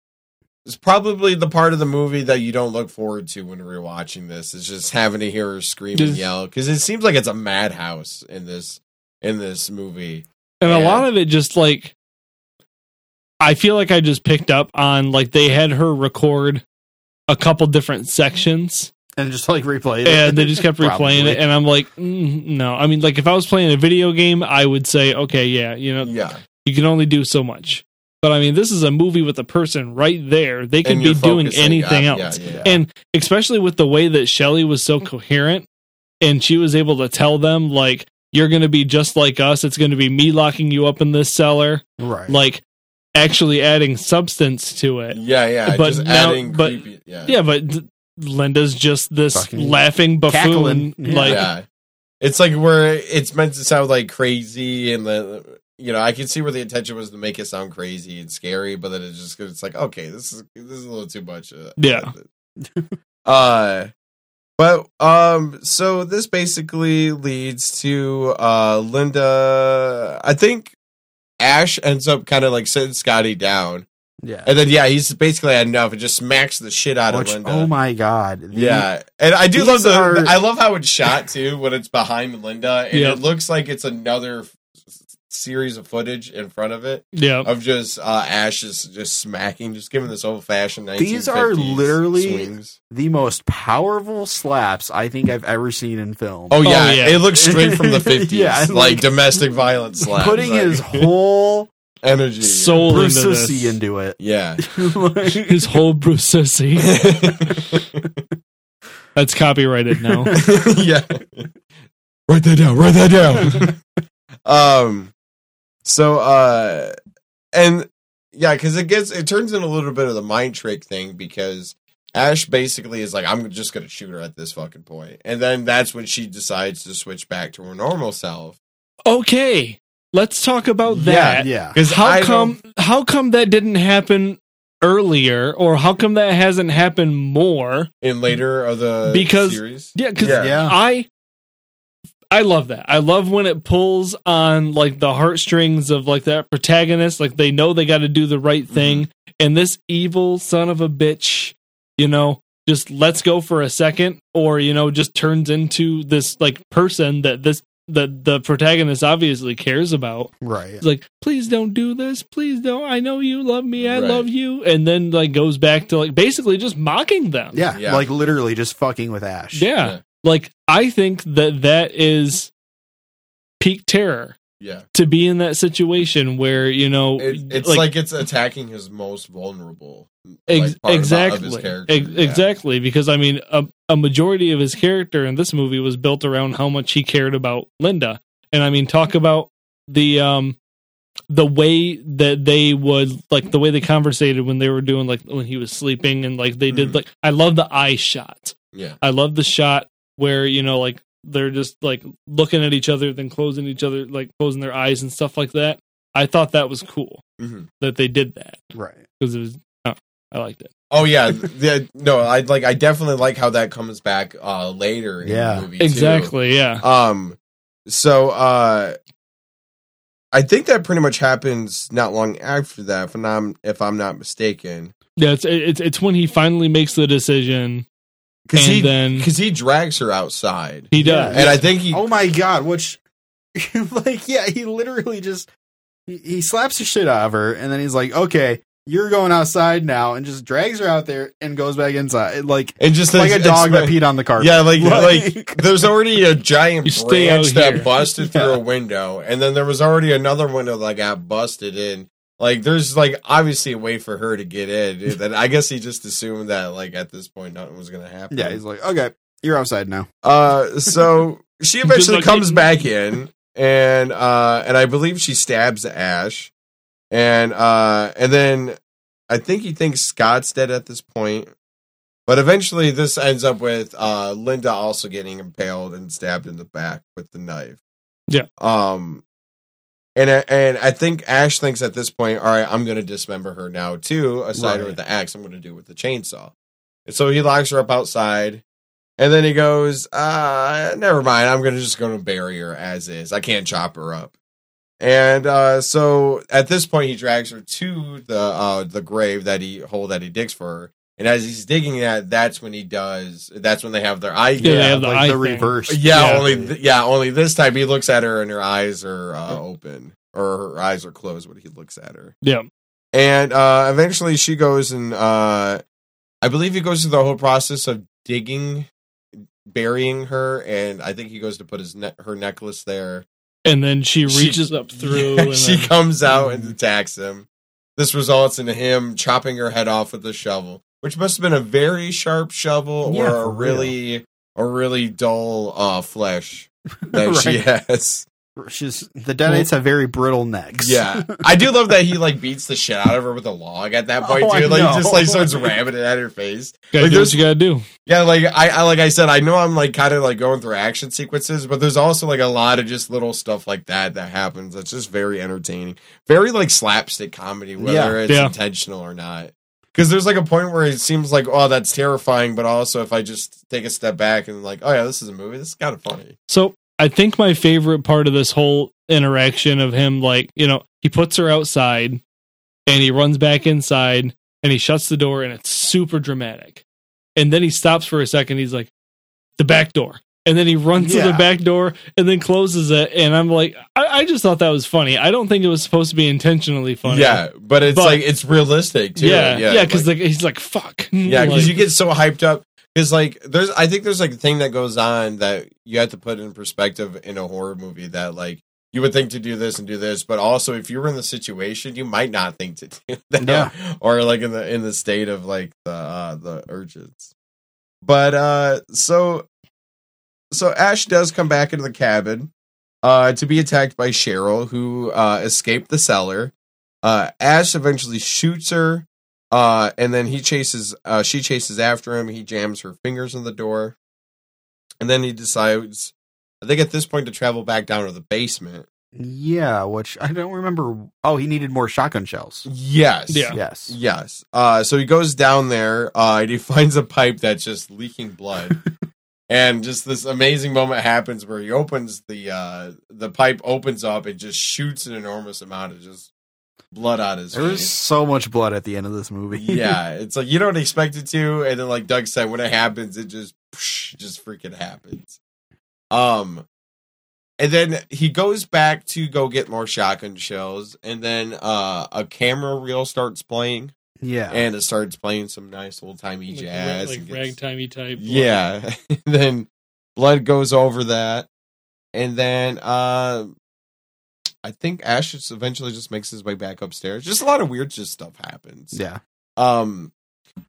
is probably the part of the movie that you don't look forward to when you're watching this. Is just having to hear her scream and yell because it seems like it's a madhouse in this in this movie. And a lot of it just like I feel like I just picked up on like they had her record a couple different sections and just like replayed it. and they just kept replaying it and I'm like mm, no. I mean like if I was playing a video game I would say okay yeah, you know, Yeah, you can only do so much. But I mean this is a movie with a person right there. They could be doing focusing anything uh, on- yeah, else. yeah. And especially with the way that Shelly was so coherent and she was able to tell them like you're going to be just like us. It's going to be me locking you up in this cellar. right. Like actually adding substance to it. Yeah, yeah. But just now- adding but- creepy. Yeah, Yeah, but th- Linda's just this Fucking laughing buffoon. cackling. Yeah. Like, yeah. It's like where it's meant to sound like crazy, and the you know I can see where the intention was to make it sound crazy and scary, but then it's just it's like okay, this is this is a little too much. Uh, Yeah. uh, but um, so this basically leads to uh Linda. I think Ash ends up kind of like sitting Scotty down. yeah. And then yeah, he's basically had enough and just smacks the shit out Which, of Linda. oh my god. The- yeah, and I do love the. are- I love how it's shot too when it's behind Linda, and Yep. it looks like it's another series of footage in front of it yeah. of just uh, Ash is just smacking, just giving this old fashioned. These are literally- swings. the most powerful slaps I think I've ever seen in film. Oh yeah, yeah. it looks straight from the fifties, Yeah, like, like, domestic violence slaps, putting like, his whole energy. Soul Bruce into Sissy this. into it. yeah. Like- His whole Bruce That's copyrighted now. yeah. Write that down. Write that down. um. So, uh, and yeah, because it gets it turns into a little bit of the mind trick thing because Ash basically is like, I'm just gonna shoot her at this fucking point, and then that's when she decides to switch back to her normal self. Okay, let's talk about that. yeah. Because How come? How come that didn't happen earlier, or how come that hasn't happened more? in later of the Because- series? Yeah, because Yeah. Yeah. I I love that. I love when it pulls on like the heartstrings of like that protagonist. Like they know they got to do the right mm-hmm. thing, and this evil son of a bitch, you know, just lets go for a second, or you know, just turns into this like person that this that the protagonist obviously cares about. Right. It's like, please don't do this. Please don't. I know you love me. I Right. love you. And then like goes back to like basically just mocking them. Yeah, Yeah. like literally just fucking with Ash. Yeah. Like I think that that is peak terror Yeah. to be in that situation where, you know, It, it's like, it's attacking his most vulnerable. ex- like, of- exactly. Of. Ex- yeah. Exactly. Because I mean, a, a majority of his character in this movie was built around how much he cared about Linda. And I mean, talk about the, um, the way that they would like the way they conversated when they were doing like when he was sleeping and like they did Mhm. like I love the eye shot. Yeah. I love the shot where you know like they're just like looking at each other, then closing each other, like closing their eyes and stuff like that. I thought that was cool Mhm. that they did that Right. because it was. Oh, I liked it. Oh yeah, the, no, I like. I definitely like how that comes back uh later in Yeah. the movie. too. Exactly. Yeah. Um, so uh, I think that pretty much happens not long after that, if I'm if I'm not mistaken, Yeah. It's it's it's when he finally makes the decision, because he then because he drags her outside, he does. and I think he Oh my god, which like yeah, he literally just he, he slaps the shit out of her and then he's like, "Okay, you're going outside now," and just drags her out there and goes back inside like and just like a dog that peed on the carpet. Yeah, like Like- like there's already a giant You branch that here. busted through a window, and then there was already another window that got busted in. Like there's like obviously a way for her to get in. That I guess he just assumed that like at this point nothing was gonna happen. yeah, he's like, "Okay, you're outside now." Uh, so she eventually comes getting- back in, and uh, and I believe she stabs Ash, and uh, and then I think he thinks Scott's dead at this point, but eventually this ends up with uh Linda also getting impaled and stabbed in the back with the knife. Yeah. Um. And I- and I think Ash thinks at this point, all right, I'm going to dismember her now too. Aside Right. with the axe, I'm going to do it with the chainsaw. And so he locks her up outside, and then he goes, uh, never mind. I'm gonna just gonna bury her as is. I can't chop her up. And uh, so at this point, he drags her to the uh, the grave that he hole that he digs for her. And as he's digging that, that's when he does. That's when they have their eye. Yeah, they have the like eye the reverse. Yeah, Yeah. only th- yeah, only this time he looks at her and her eyes are uh, open or her eyes are closed when he looks at her. Yeah. And uh, eventually she goes and uh, I believe he goes through the whole process of digging, burying her, and I think he goes to put his ne- her necklace there. And then she She- reaches up through. Yeah, and she then- comes out and attacks him. This results in him chopping her head off with a shovel, which must have been a very sharp shovel Yeah, or for a real. really a really dull uh, flesh that she has. She's the Deadites have very brittle necks. Yeah, I do love that he like beats the shit out of her with a log at that point Oh, too. Like know. just like starts ramming it at her face. Gotta Like, do what you gotta do. Yeah, like I, I like I said, I know I'm like kind of like going through action sequences, but there's also like a lot of just little stuff like that that happens. That's just very entertaining, very like slapstick comedy, whether Yeah. it's Yeah. intentional or not. Because there's like a point where it seems like, oh, that's terrifying, but also if I just take a step back and like, oh yeah, this is a movie. This is kind of funny. So I think my favorite part of this whole interaction of him, like, you know, he puts her outside and he runs back inside and he shuts the door and it's super dramatic. And then he stops for a second. He's like, the back door. And then he runs to the back door and then closes it. And I'm like, I, I just thought that was funny. I don't think it was supposed to be intentionally funny. Yeah, but it's But- like it's realistic too. Yeah. Yeah. because like- Because he's like, fuck. Yeah, because Like, you get so hyped up. Because like there's, I think there's like a thing that goes on that you have to put in perspective in a horror movie that like you would think to do this and do this, but also if you were in the situation, you might not think to do that. Yeah. or like in the in the state of like the uh, the urges. But uh, so so Ash does come back into the cabin uh, to be attacked by Cheryl, who uh, escaped the cellar. Uh, Ash eventually shoots her, uh, and then he chases. Uh, she chases after him. He jams her fingers in the door, and then he decides. I think at this point to travel back down to the basement. Yeah, which I don't remember. Oh, he needed more shotgun shells. Yes. Yeah. Yes. Yes. Uh, so he goes down there uh, and he finds a pipe that's just leaking blood. And just this amazing moment happens where he opens the uh the pipe opens up and just shoots an enormous amount of just blood out his There was so much blood at the end of this movie. yeah, it's like you don't expect it to, and then like Doug said, when it happens, it just just freaking happens. Um, and then he goes back to go get more shotgun shells, and then uh a camera reel starts playing, yeah. and it starts playing some nice old timey Like, jazz, like and gets- ragtimey type. yeah. then blood goes over that, and then uh. I think Ash just eventually just makes his way back upstairs. Just a lot of weird just stuff happens. yeah. Um,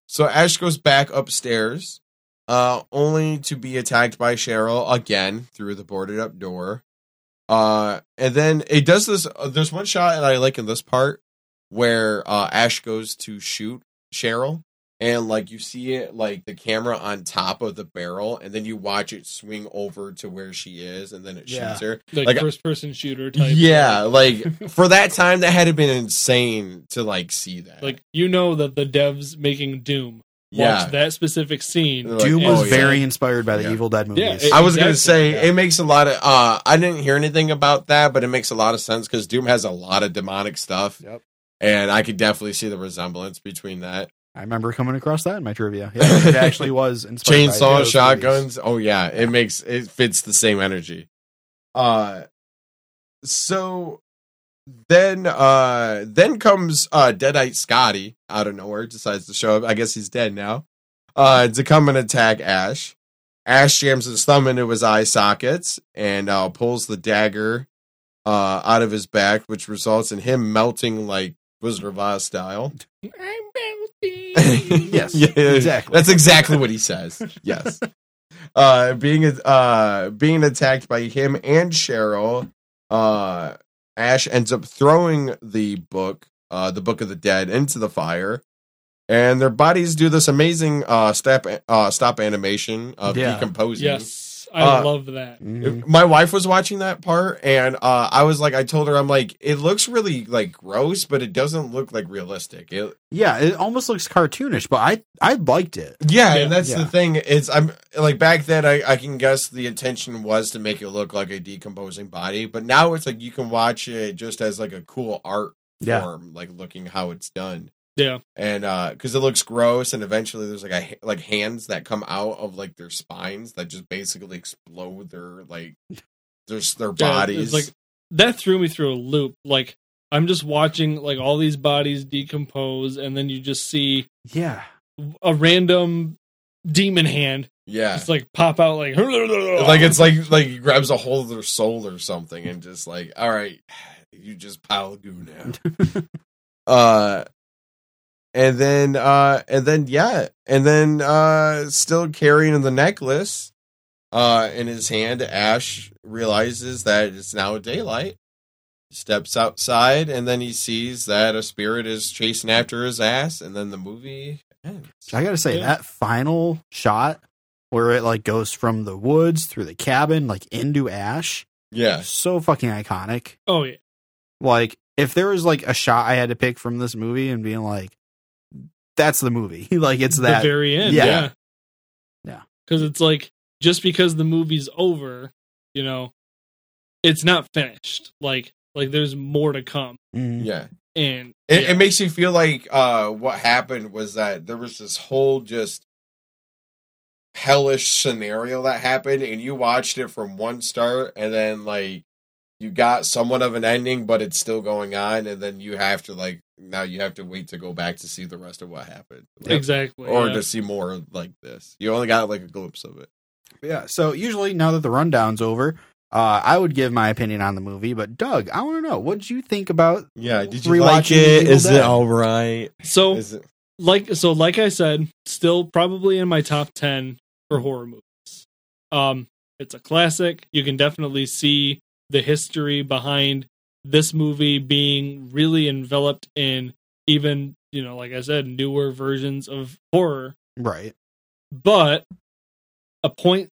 so Ash goes back upstairs, uh, only to be attacked by Cheryl again through the boarded up door. Uh, and then it does this. Uh, there's one shot that I like in this part where uh, Ash goes to shoot Cheryl, and like you see it like the camera on top of the barrel, and then you watch it swing over to where she is, and then it Yeah. shoots her. Like, Like- first person shooter type. Yeah, like for that time, that had to been insane to like see that. Like you know that the devs making Doom yeah, that specific scene. Like, Doom oh, was yeah. very inspired by the Yeah. Evil Dead movies. it- I was gonna say yeah. it makes a lot of. uh I didn't hear anything about that, but it makes a lot of sense because Doom has a lot of demonic stuff. Yep. And I could definitely see the resemblance between that I remember coming across that in my trivia. Yeah, it actually was inspired by chainsaw, those movies. shotguns. Oh yeah, it makes it fits the same energy. Uh, so then uh then comes uh Deadite Scotty out of nowhere, decides to show up. I guess he's dead now. Uh, to come and attack Ash. Ash jams his thumb into his eye sockets and uh, pulls the dagger uh, out of his back, which results in him melting like Wizard of Oz style. I'm melting. Yes, Yeah, exactly. That's exactly what he says. Yes. uh, being uh, being attacked by him and Cheryl, uh, Ash ends up throwing the book, uh, the Book of the Dead, into the fire, and their bodies do this amazing uh, step uh, stop animation of Yeah. decomposing. yes, I Uh, love that. My wife was watching that part, and uh, I was like, I told her, I'm like, it looks really like gross, but it doesn't look like realistic. It, Yeah, it almost looks cartoonish, but I I liked it. yeah, Yeah. and that's Yeah. the thing. It's I'm like back then, I, I can guess the intention was to make it look like a decomposing body, but now it's like you can watch it just as like a cool art Yeah. form, like looking how it's done. Yeah. and uh because it looks gross and eventually there's like a like hands that come out of like their spines that just basically explode their like their their Yeah, bodies It's like that threw me through a loop. Like I'm just watching like all these bodies decompose, and then you just see Yeah. a random demon hand yeah just like pop out like like it's like like he grabs a hold of their soul or something and just like all right you just pile of goo now uh and then uh and then yeah and then uh still carrying the necklace uh in his hand ash realizes that it's now daylight steps outside and then he sees that a spirit is chasing after his ass and then the movie ends. I gotta say Yeah. that final shot where it like goes from the woods through the cabin like into Ash, yeah so fucking iconic. oh yeah Like if there was like a shot I had to pick from this movie and being like, that's the movie. like it's that. the very end. Yeah. Yeah. Yeah. Because it's like just because the movie's over, you know, it's not finished. Like like there's more to come. Mhm. yeah And It, yeah. it makes you feel like uh, what happened was that there was this whole just hellish scenario that happened, and you watched it from one start, and then like you got somewhat of an ending, but it's still going on, and then you have to like now you have to wait to go back to see the rest of what happened, Like, exactly. or yeah. to see more like this. You only got like a glimpse of it. Yeah. So usually now that the rundown's over, uh, I would give my opinion on the movie. But Doug, I want to know what did you think about? Yeah, did you Rewatching like The it? Dead. it all right? so Is it? like so like I said, still probably in my top 10 for horror movies. Um it's a classic. You can definitely see the history behind this movie being really enveloped in even, you know, like I said, newer versions of horror. Right. But a point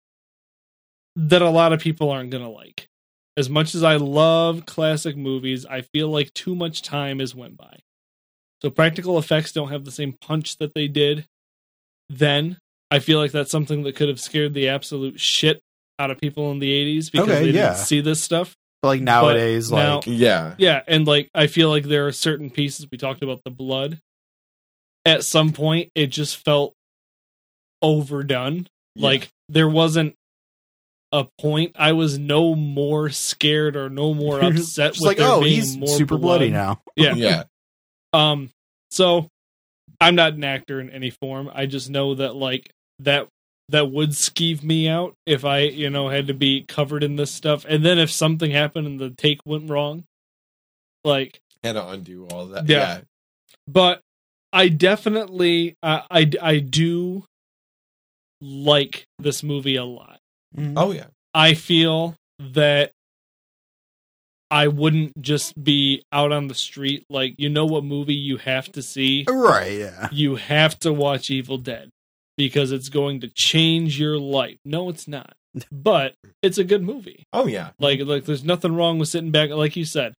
that a lot of people aren't going to like. As much as I love classic movies, I feel like too much time has went by. So practical effects don't have the same punch that they did then. I feel like that's something that could have scared the absolute shit out of people in the 80s because Okay, they yeah. didn't see this stuff. But like nowadays, now- like Yeah. Yeah, and like I feel like there are certain pieces we talked about the blood. At some point, it just felt overdone. Yeah. Like there wasn't a point. I was no more scared or no more upset with like there oh, being he's more super blood. bloody now. Yeah. Yeah. Um. So, I'm not an actor in any form. I just know that like that that would skeeve me out if I you know had to be covered in this stuff. And then if something happened and the take went wrong, like Had to undo all that. Yeah. Yeah. but I definitely uh, I I do like this movie a lot. Mhm. Oh yeah. I feel that I wouldn't just be out on the street like you know what movie you have to see. right, yeah. You have to watch Evil Dead because it's going to change your life. No, it's not. But it's a good movie. Oh yeah. Like like there's nothing wrong with sitting back like you said.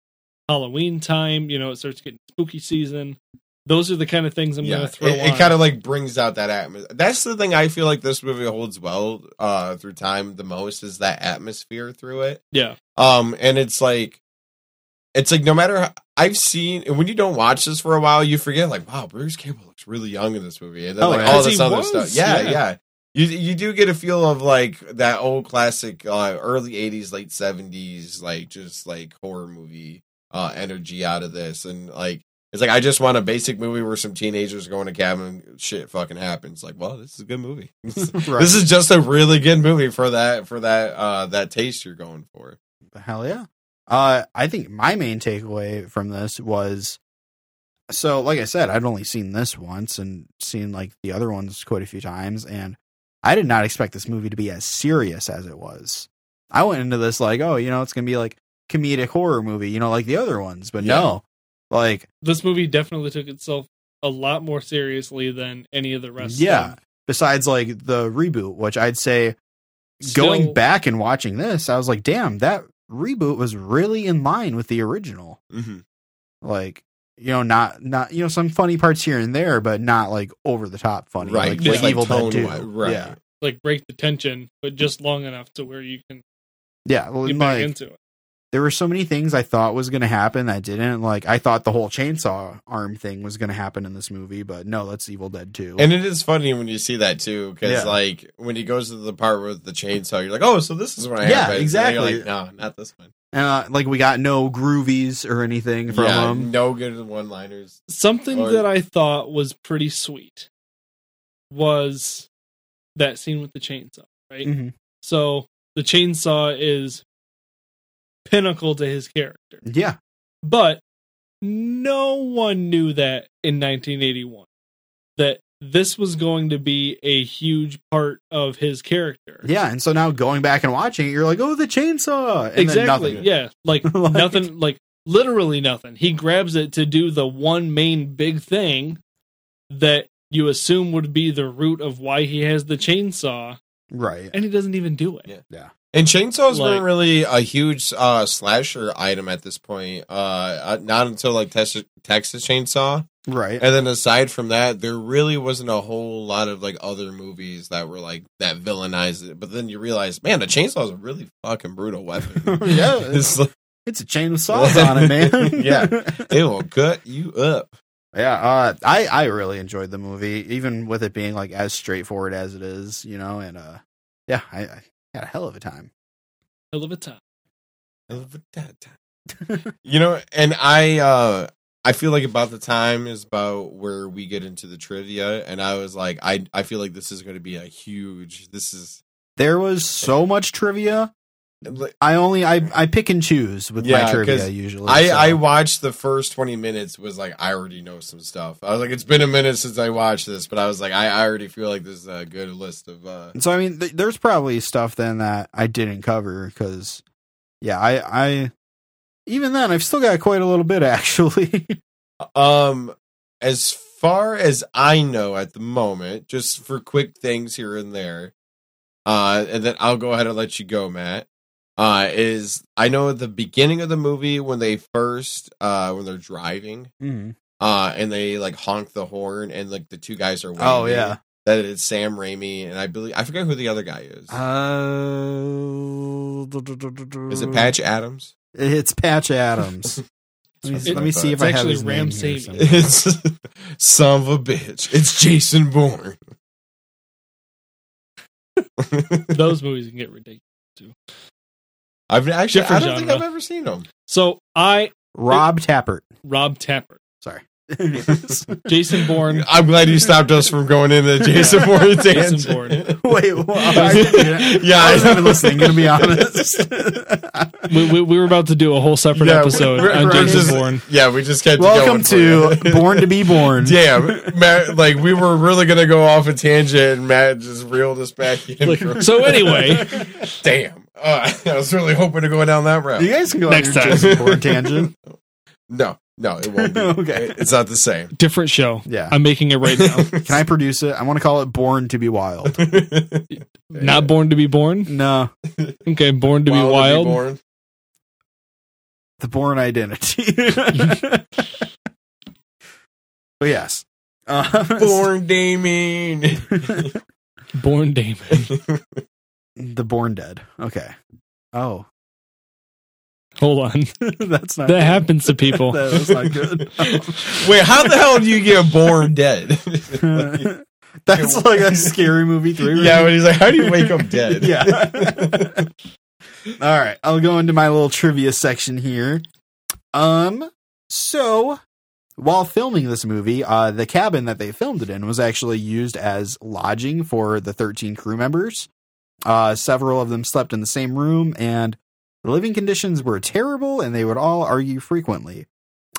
Halloween time, you know, it starts getting spooky season. Those are the kind of things I'm yeah. going to throw it, it kind of like brings out that atmosphere. That's the thing I feel like this movie holds well uh through time the most is that atmosphere through it. yeah. Um, and it's like, it's like no matter how, I've seen and when you don't watch this for a while, you forget like, wow, Bruce Campbell looks really young in this movie, and then Oh, like yeah. all 'Cause this other was, stuff. Yeah, yeah. yeah, You you do get a feel of like that old classic, uh, early '80s, late '70s, like just like horror movie uh energy out of this, and like. It's like I just want a basic movie where some teenagers go in a cabin, and shit fucking happens. Like, well, this is a good movie. Right. This is just a really good movie for that for that uh that taste you're going for. Hell yeah. Uh, I think my main takeaway from this was so, like I said, I'd only seen this once and seen like the other ones quite a few times, and I did not expect this movie to be as serious as it was. I went into this like, oh, you know, it's gonna be like comedic horror movie, you know, like the other ones, but no, like, This movie definitely took itself a lot more seriously than any of the rest. yeah. of Besides like the reboot, which I'd say Still- going back and watching this, I was like, damn, that reboot was really in line with the original. Mm-hmm. like you know not not you know some funny parts here and there but not like over the top funny Right, like, just like evil tone dead 2 right. yeah like break the tension, but just long enough to where you can yeah well, get back like into it. there were so many things i thought was going to happen that didn't like i thought the whole chainsaw arm thing was going to happen in this movie but no that's evil dead 2 And it is funny when you see that too, because Yeah. like when he goes to the part with the chainsaw, you're like, oh, so this is when I Yeah, exactly. Like, no, not this one. And uh, like we got no groovies or anything from yeah, them no good one-liners. Something Or- that I thought was pretty sweet was that scene with the chainsaw, right? Mhm. So the chainsaw is pinnacle to his character. yeah But no one knew that in 1981 that this was going to be a huge part of his character. yeah and so now going back and watching it you're like oh the chainsaw and exactly. then nothing Yeah, like, Like- nothing. Like literally nothing. He grabs it to do the one main big thing that you assume would be the root of why he has the chainsaw, right and he doesn't even do it. Yeah. And chainsaws Like- weren't really a huge uh, slasher item at this point. Uh, uh, not until like Texas, Texas Chainsaw, right and then aside from that, there really wasn't a whole lot of like other movies that were like that villainized it. But then you realize, man, the chainsaw is a really fucking brutal weapon. yeah it's like, It's a chain with saws on it, man. Yeah. it will cut you up. yeah. Uh, I I really enjoyed the movie, even with it being like as straightforward as it is, you know. And uh, yeah, I, I had a hell of a time. Hell of a time. I love it that time. you know, and I uh I feel like about the time is about where we get into the trivia, and I was like, I I feel like this is going to be a huge. This is There was so much trivia. I only I I pick and choose with Yeah, my trivia usually. I so. I watched the first twenty minutes. Was like I already know some stuff. I was like, it's been a minute since I watched this, but I was like, I, I already feel like this is a good list of. uh so I mean, th- there's probably stuff then that I didn't cover because, yeah, I I even then I've still got quite a little bit actually. Um, as far as I know at the moment, just for quick things here and there, uh, and then I'll go ahead and let you go, Matt. Uh, is I know at the beginning of the movie when they first, uh, when they're driving, Mhm. uh, and they like honk the horn and like the two guys are waving. Oh yeah, that it's Sam Raimi, and I believe I forget who the other guy is. Uh, is it Patch Adams? It's Patch Adams. Let me, It- let me see if it's I have his Ram name here It's son of a bitch. It's Jason Bourne. Those movies can get ridiculous. Too. I've actually I don't think. I've ever seen them. So I Rob Tapert. Rob Tapper, Sorry. Jason Bourne, I'm glad you stopped us from going into Jason Bourne Jason tangent. Bourne. Wait, well, I, didn't- Yeah, I I wasn't even listening. Gonna be honest. We, we, we were about to do a whole separate Yeah, episode we're- on we're Jason just- Bourne. Yeah, we just kept Welcome to for you. Born to Be Born. Damn, Matt, like we were really gonna go off a tangent, and Matt just reeled us back in. Like, so anyway, Damn, uh, I was really hoping to go down that route. You guys can go Next on your time. Jason Bourne tangent. No, no, it won't be. Okay. It's not the same. different show. Yeah. I'm making it right now. Can I produce it? I want to call it Born to Be Wild. Not born to be born. No, Okay, born to be wild. born. the Bourne Identity. but yes. Uh, Born Damien. Born Damon. the Born Dead. Okay. Oh, Hold on. that's not. That happens to people. that was not good. Wait, how the hell do you get born dead? that's like a scary movie three. yeah, when he's like, how do you wake up dead? Yeah. All right, I'll go into my little trivia section here. Um, so while filming this movie, uh, the cabin that they filmed it in was actually used as lodging for the 13 crew members. Uh, several of them slept in the same room, and the living conditions were terrible, and they would all argue frequently.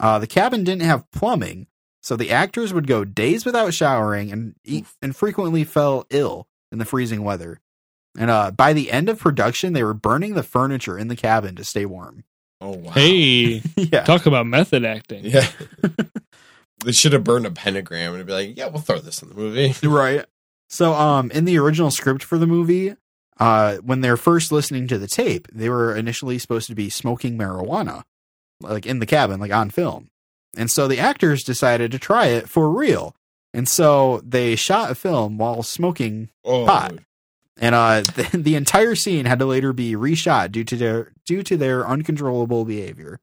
Uh, the cabin didn't have plumbing, so the actors would go days without showering and eat, and frequently fell ill in the freezing weather. And uh, by the end of production, they were burning the furniture in the cabin to stay warm. Oh wow. Hey, yeah, talk about method acting. Yeah. they should have burned a pentagram and be like, yeah, we'll throw this in the movie. right. So, um, in the original script for the movie, uh, when they're first listening to the tape, they were initially supposed to be smoking marijuana, like in the cabin, like on film. And so the actors decided to try it for real. And so they shot a film while smoking Oh, Pot. and uh the, the entire scene had to later be reshot due to their due to their uncontrollable behavior.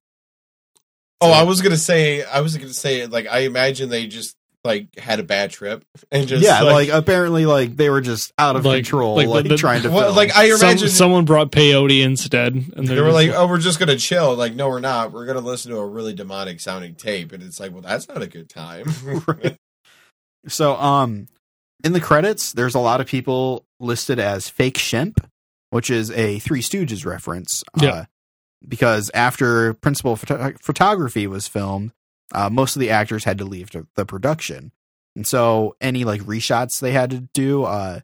oh, I was gonna say, I was gonna say, like, I imagine they just like had a bad trip and just yeah, like, apparently like they were just out of Like- control like like, the- the- trying to well, film. like I Some, imagine someone brought peyote instead, and they were just like, oh, we're just gonna chill. Like, no, we're not. We're gonna listen to a really demonic sounding tape, and it's like, well, that's not a good time. So, um, in the credits, there's a lot of people listed as fake Shemp, which is a Three Stooges reference. Yeah. Uh, because after principal photo- photography was filmed, uh, most of the actors had to leave to the production, and so any like reshots they had to do, uh,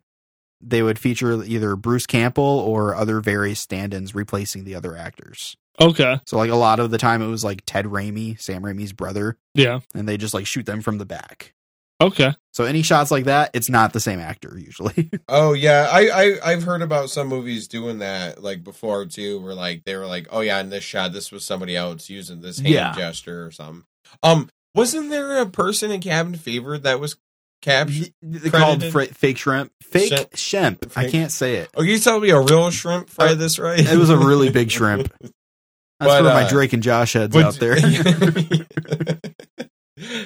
they would feature either Bruce Campbell or other various stand-ins replacing the other actors. okay, So, like a lot of the time, it was like Ted Raimi, Sam Raimi's brother, yeah, and they just like shoot them from the back. okay, So any shots like that, it's not the same actor usually. Oh yeah, I, I I've heard about some movies doing that like before too, where like they were like, oh yeah, in this shot, this was somebody else using this hand Yeah. gesture or something. Um, wasn't there a person in Cabin Fever that was captured? they called Credited? fra- fake shrimp, fake Shemp. shemp. I can't say it. Oh, you tell me a real shrimp fried Uh, this right? It was a really big shrimp. That's But, for my uh, Drake and Josh heads But- out there.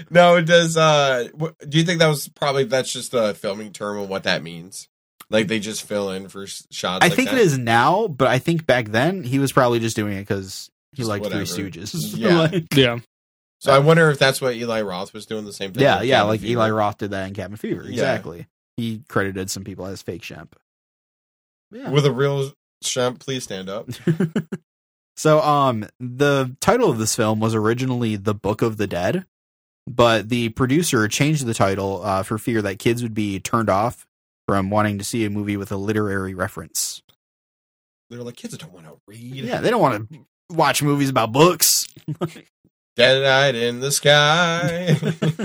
no, it does. Uh, do you think that was probably that's just a filming term of what that means? Like they just fill in for shots. I like think that? it is now, but I think back then he was probably just doing it because he Just liked whatever. Three Stooges. Yeah. Like- yeah. So I wonder if that's what Eli Roth was doing the same thing. yeah, yeah. Cabin Like Fever. Eli Roth did that in Cabin Fever. Yeah. Exactly. He credited some people as fake shemp. Yeah. with a real shrimp. Please stand up. So, um, the title of this film was originally The Book of the Dead, but the producer changed the title uh, for fear that kids would be turned off from wanting to see a movie with a literary reference. They're like kids don't want to read. Yeah, they don't want to watch movies about books. Dead night in the sky.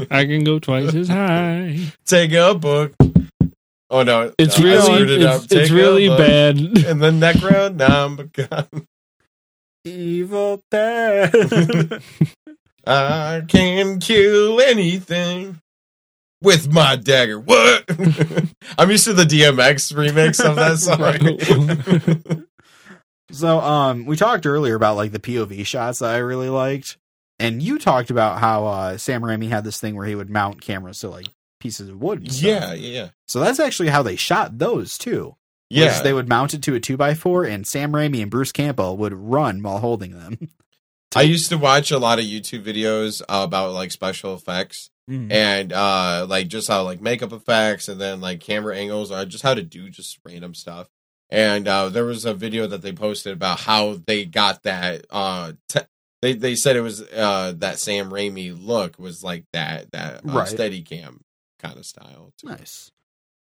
I can go twice as high. Take a book. Oh no, It's I really, screwed it up. it's, it's Take really bad. And the Necronomicon. Evil Dead. I can kill anything. with my dagger. What? I'm used to the DMX remix of that song. So um we talked earlier about like the POV shots that I really liked. And you talked about how uh Sam Raimi had this thing where he would mount cameras to like pieces of wood. yeah, yeah, So that's actually how they shot those too. yeah. They would mount it to a two by four and Sam Raimi and Bruce Campbell would run while holding them. I used to watch a lot of YouTube videos about like special effects and uh like just how like makeup effects and then like camera angles or just how to do just random stuff. And uh there was a video that they posted about how they got that uh te- they they said it was uh that Sam Raimi look was like that that uh, Right. steady cam kind of style. too. Nice.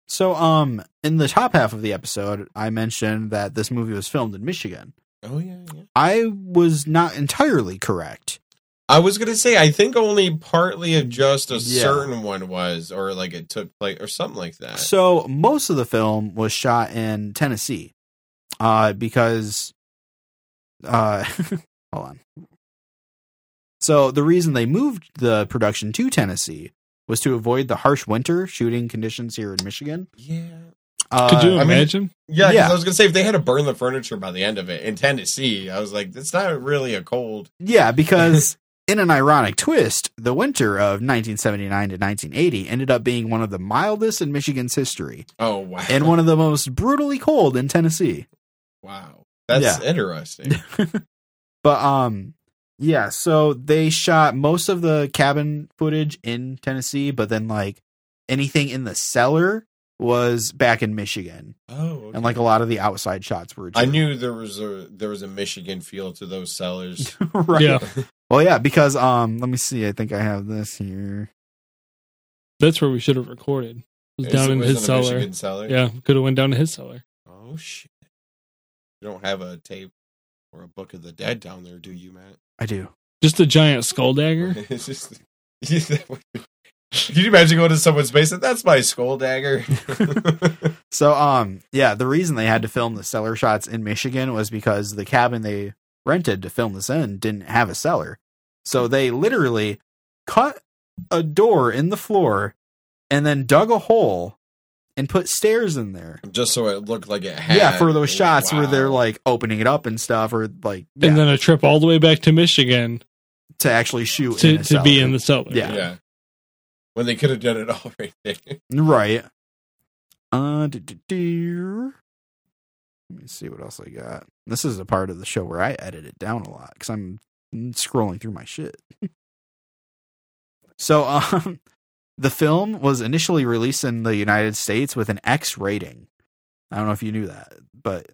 So um in the top half of the episode I mentioned that this movie was filmed in Michigan. Oh yeah, yeah. I was not entirely correct. I was gonna say I think only partly of just a Yeah. certain one was, or like it took place, or something like that. So most of the film was shot in Tennessee, uh, because, uh, hold on. So the reason they moved the production to Tennessee was to avoid the harsh winter shooting conditions here in Michigan. yeah, Uh, Could you I mean- imagine? yeah. 'cause Yeah. I was gonna say if they had to burn the furniture by the end of it in Tennessee, I was like, it's not really a cold. Yeah, because in an ironic twist, the winter of 1979 to 1980 ended up being one of the mildest in Michigan's history Oh wow, and one of the most brutally cold in Tennessee. wow, that's Yeah. interesting. But um yeah, so they shot most of the cabin footage in Tennessee, but then like anything in the cellar was back in Michigan. oh, And like a lot of the outside shots were I knew there was a there was a Michigan feel to those cellars. right. Yeah. Well yeah, because um let me see, I think I have this here. That's where we should have recorded. It was down in his it cellar. Cellar. Yeah, could have went down to his cellar. Oh shit! You don't have a tape or a book of the dead down there, do you, Matt? I do. Just a giant skull dagger. it's just. Can you imagine going to someone's basement? That's my skull dagger. So um yeah, the reason they had to film the cellar shots in Michigan was because the cabin they rented to film this in didn't have a cellar. So they literally cut a door in the floor and then dug a hole and put stairs in there. Just so it looked like it had. yeah, for those shots where they're like opening it up and stuff or like yeah, And then a trip all the way back to Michigan to actually shoot to, in to be in the cellar. Yeah. yeah. When they could have done it all right there. Right. Uh, do, do, do. let me see what else I got. This is a part of the show where I edit it down a lot because I'm scrolling through my shit. so, um, the film was initially released in the United States with an X rating. I don't know if you knew that, but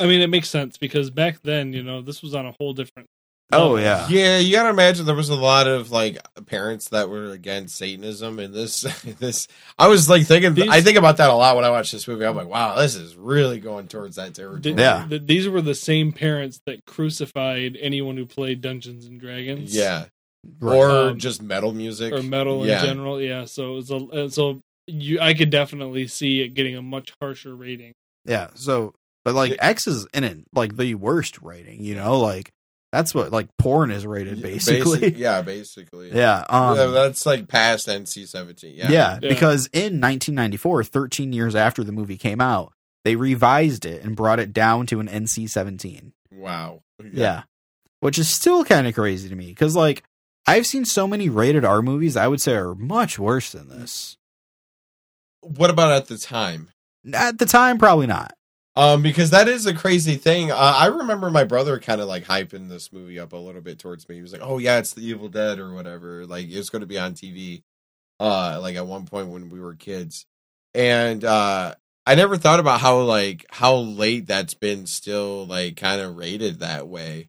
I mean, it makes sense because back then, you know, this was on a whole different. oh yeah, Yeah, you gotta imagine there was a lot of like parents that were against Satanism and this this I was like thinking These- I think about that a lot when I watch this movie. I'm like, wow, this is really going towards that territory. Th- Yeah. th- these were the same parents that crucified anyone who played Dungeons and Dragons. Yeah. Right. Or Um, just metal music. or metal Yeah. in general. Yeah, so it was a uh, so you I could definitely see it getting a much harsher rating. yeah. So, but like X is in it like the worst rating. You know, like that's what like porn is rated basically. Basic- yeah, basically. yeah. Um, Yeah, that's like past NC seventeen. Yeah. Yeah, Yeah. because in 1994, 13 years after the movie came out, they revised it and brought it down to an NC-17. Wow. Yeah. Which is still kind of crazy to me cuz like I've seen so many rated R movies I would say are much worse than this. What about at the time? At the time probably not. Um, because that is a crazy thing. Uh, I remember my brother kind of like hyping this movie up a little bit towards me. He was like, "Oh yeah, it's The Evil Dead or whatever. Like it's going to be on TV." Uh, like at one point when we were kids, and uh, I never thought about how like how late that's been still like kind of rated that way.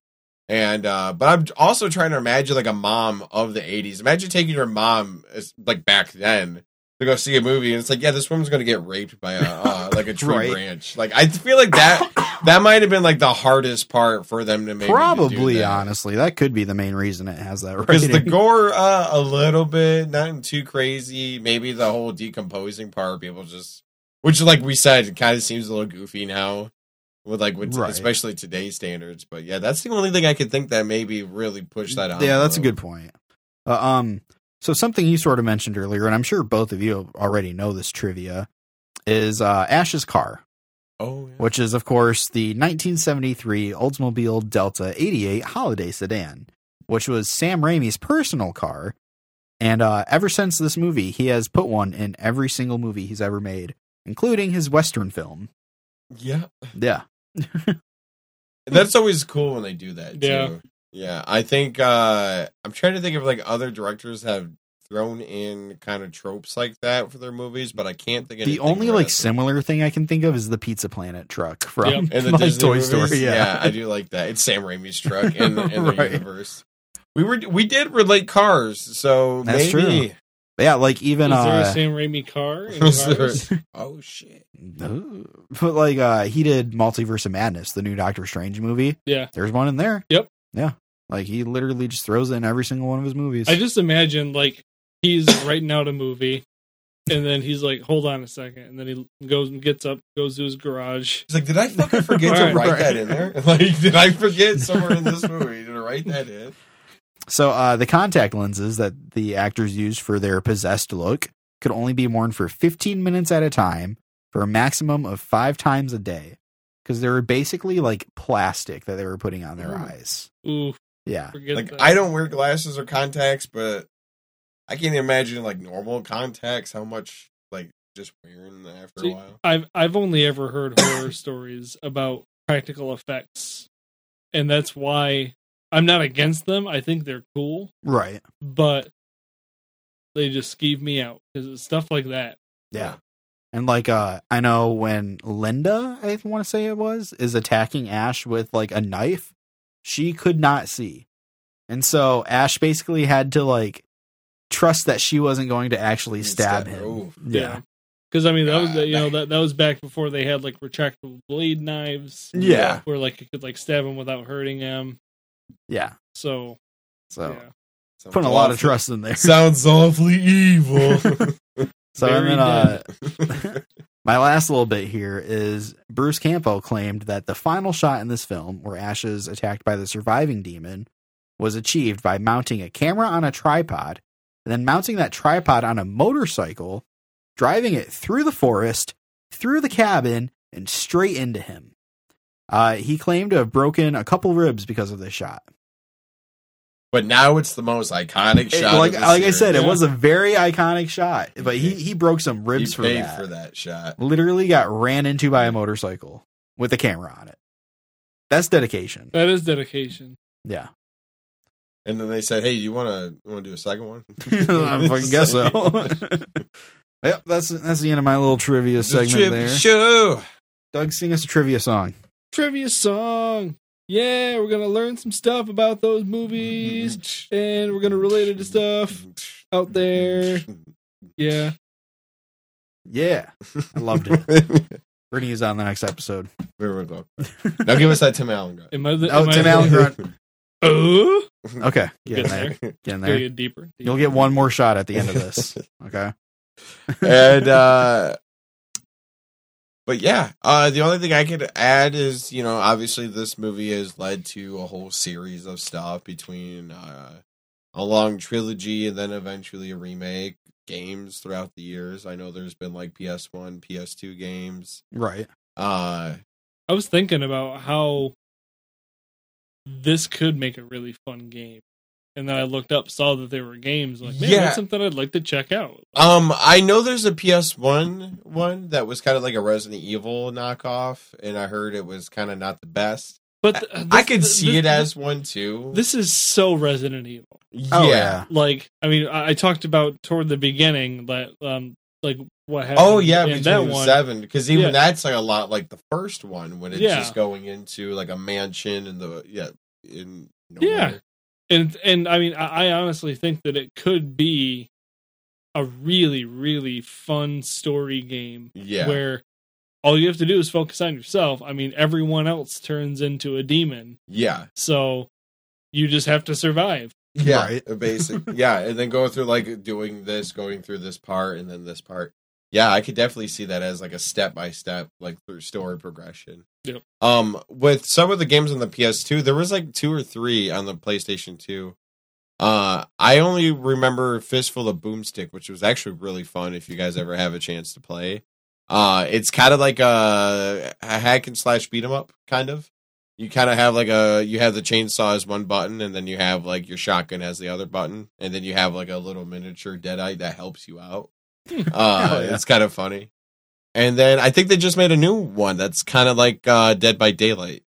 And uh, but I'm also trying to imagine like a mom of the '80s. Imagine taking your mom as, like back then to go see a movie, and it's like, yeah, this woman's gonna get raped by a uh, like a tree Right. branch. Like I feel like that that might have been like the hardest part for them to make. Probably honestly, that could be the main reason it has that because the gore uh, a little bit not too crazy. Maybe the whole decomposing part, people just which like we said, kind of seems a little goofy now. With like with Right. especially today's standards, but yeah, that's the only thing I could think that maybe really pushed that out. yeah, that's a good point. Uh, um So something you sort of mentioned earlier, and I'm sure both of you already know this trivia, is uh, Ash's car, Oh, yeah. which is of course the 1973 Oldsmobile Delta 88 holiday sedan, which was Sam Raimi's personal car. And uh, ever since this movie, he has put one in every single movie he's ever made, including his Western film. Yeah. Yeah. That's always cool when they do that. Too. Yeah. Yeah. I think uh I'm trying to think of like other directors have thrown in kind of tropes like that for their movies, but I can't think of The only like similar thing I can think of is the Pizza Planet truck from Yep. in the like, Disney Toy movies. Story. Yeah. I do like that. It's Sam Raimi's truck in the, in the Right. universe. We were we did relate cars, so That's maybe. Yeah, like even Is there a uh, Sam Raimi car? In there- Oh shit! but like uh, he did Multiverse of Madness, the new Doctor Strange movie. Yeah. There's one in there. Yep. Yeah. Like he literally just throws it in every single one of his movies. I just imagine like he's writing out a movie, and then he's like, "Hold on a second. and then he goes and gets up, goes to his garage. He's like, did I fucking forget Right. to write Right. that in there? Like, did I forget somewhere in this movie to write that in? So uh, the contact lenses that the actors used for their possessed look could only be worn for 15 minutes at a time for a maximum of five times a day because they were basically like plastic that they were putting on their Ooh. eyes. Ooh, Yeah. forget Like, that. I don't wear glasses or contacts, but I can't imagine like normal contacts how much like just wearing them after a while. I've I've only ever heard horror stories about practical effects, and that's why I'm not against them. I think they're cool, Right. but they just skeeve me out because it's stuff like that. Yeah. And like uh I know when Linda, I want to say it was, is attacking Ash with like a knife, she could not see. And so Ash basically had to like trust that she wasn't going to actually stab Stab- him. ooh. Yeah. Because I mean that was God. you know that that was back before they had like retractable blade knives. Yeah. where like you could like stab him without hurting him. Yeah. So So yeah, putting a lot of trust in there. Sounds awfully evil. So and Very then uh my last little bit here is Bruce Campbell claimed that the final shot in this film, where Ash is attacked by the surviving demon, was achieved by mounting a camera on a tripod, and then mounting that tripod on a motorcycle, driving it through the forest, through the cabin, and straight into him. Uh, he claimed to have broken a couple ribs because of this shot. but now it's the most iconic It- shot. like of the like I said, series. it was a very iconic shot, but he He- he broke some he ribs for paid that. for that shot. literally got ran into by a motorcycle with a camera on it. That's dedication. that is dedication. Yeah. And then they said, "Hey, you want to want to do a second one?" I fucking guess so. yep, that's that's the end of my little trivia The segment trivia there. Show. Doug, sing us a trivia song. Trivia song. Yeah, we're gonna learn some stuff about those movies, and we're gonna relate it to stuff out there. Yeah, Yeah, I loved it. We're gonna use that on the next episode. Here we go. Now give us that Tim Allen guy. am I the? Oh, am Tim the- Allen grunt. Oh, Okay, get in there. there. Get in there. get deeper. You'll get one more shot at the end of this. Okay. and uh but yeah uh the only thing i could add is you know obviously this movie has led to a whole series of stuff between uh a long trilogy and then eventually a remake games throughout the years. I know there's been like ps1 ps2 games. Right. uh I was thinking about how this could make a really fun game, and then I looked up, saw that there were games. Like, man, Yeah. that's something I'd like to check out. um i know there's a ps1 one that was kind of like a resident evil knockoff and i heard it was kind of not the best But th- i this- could this- see it as one too This is so Resident Evil. Oh yeah yeah. Like, I mean, I, I talked about toward the beginning that, um, like what happened. Oh yeah, in between that one. seven because even Yeah. that's like a lot like the first one when it's Yeah. just going into like a mansion and the yeah in Yeah. nowhere. And and I mean, I, I honestly think that it could be a really, really fun story game yeah where all you have to do is focus on yourself. I mean, everyone else turns into a demon, yeah so you just have to survive. yeah Right. a basic yeah and then go through like doing this going through this part and then this part yeah I could definitely see that as like a step by step like through story progression. Yep. Um, with some of the games on the PS2, there was like two or three on the PlayStation 2 Uh, I only remember Fistful of Boomstick, which was actually really fun. If you guys ever have a chance to play, uh, it's kind of like a, a hack and slash beat 'em up, kind of. You kind of have like a you have the chainsaw as one button, and then you have like your shotgun as the other button, and then you have like a little miniature deadite that helps you out. Uh, Oh, yeah. It's kind of funny. And then I think they just made a new one that's kind of like uh, Dead by Daylight.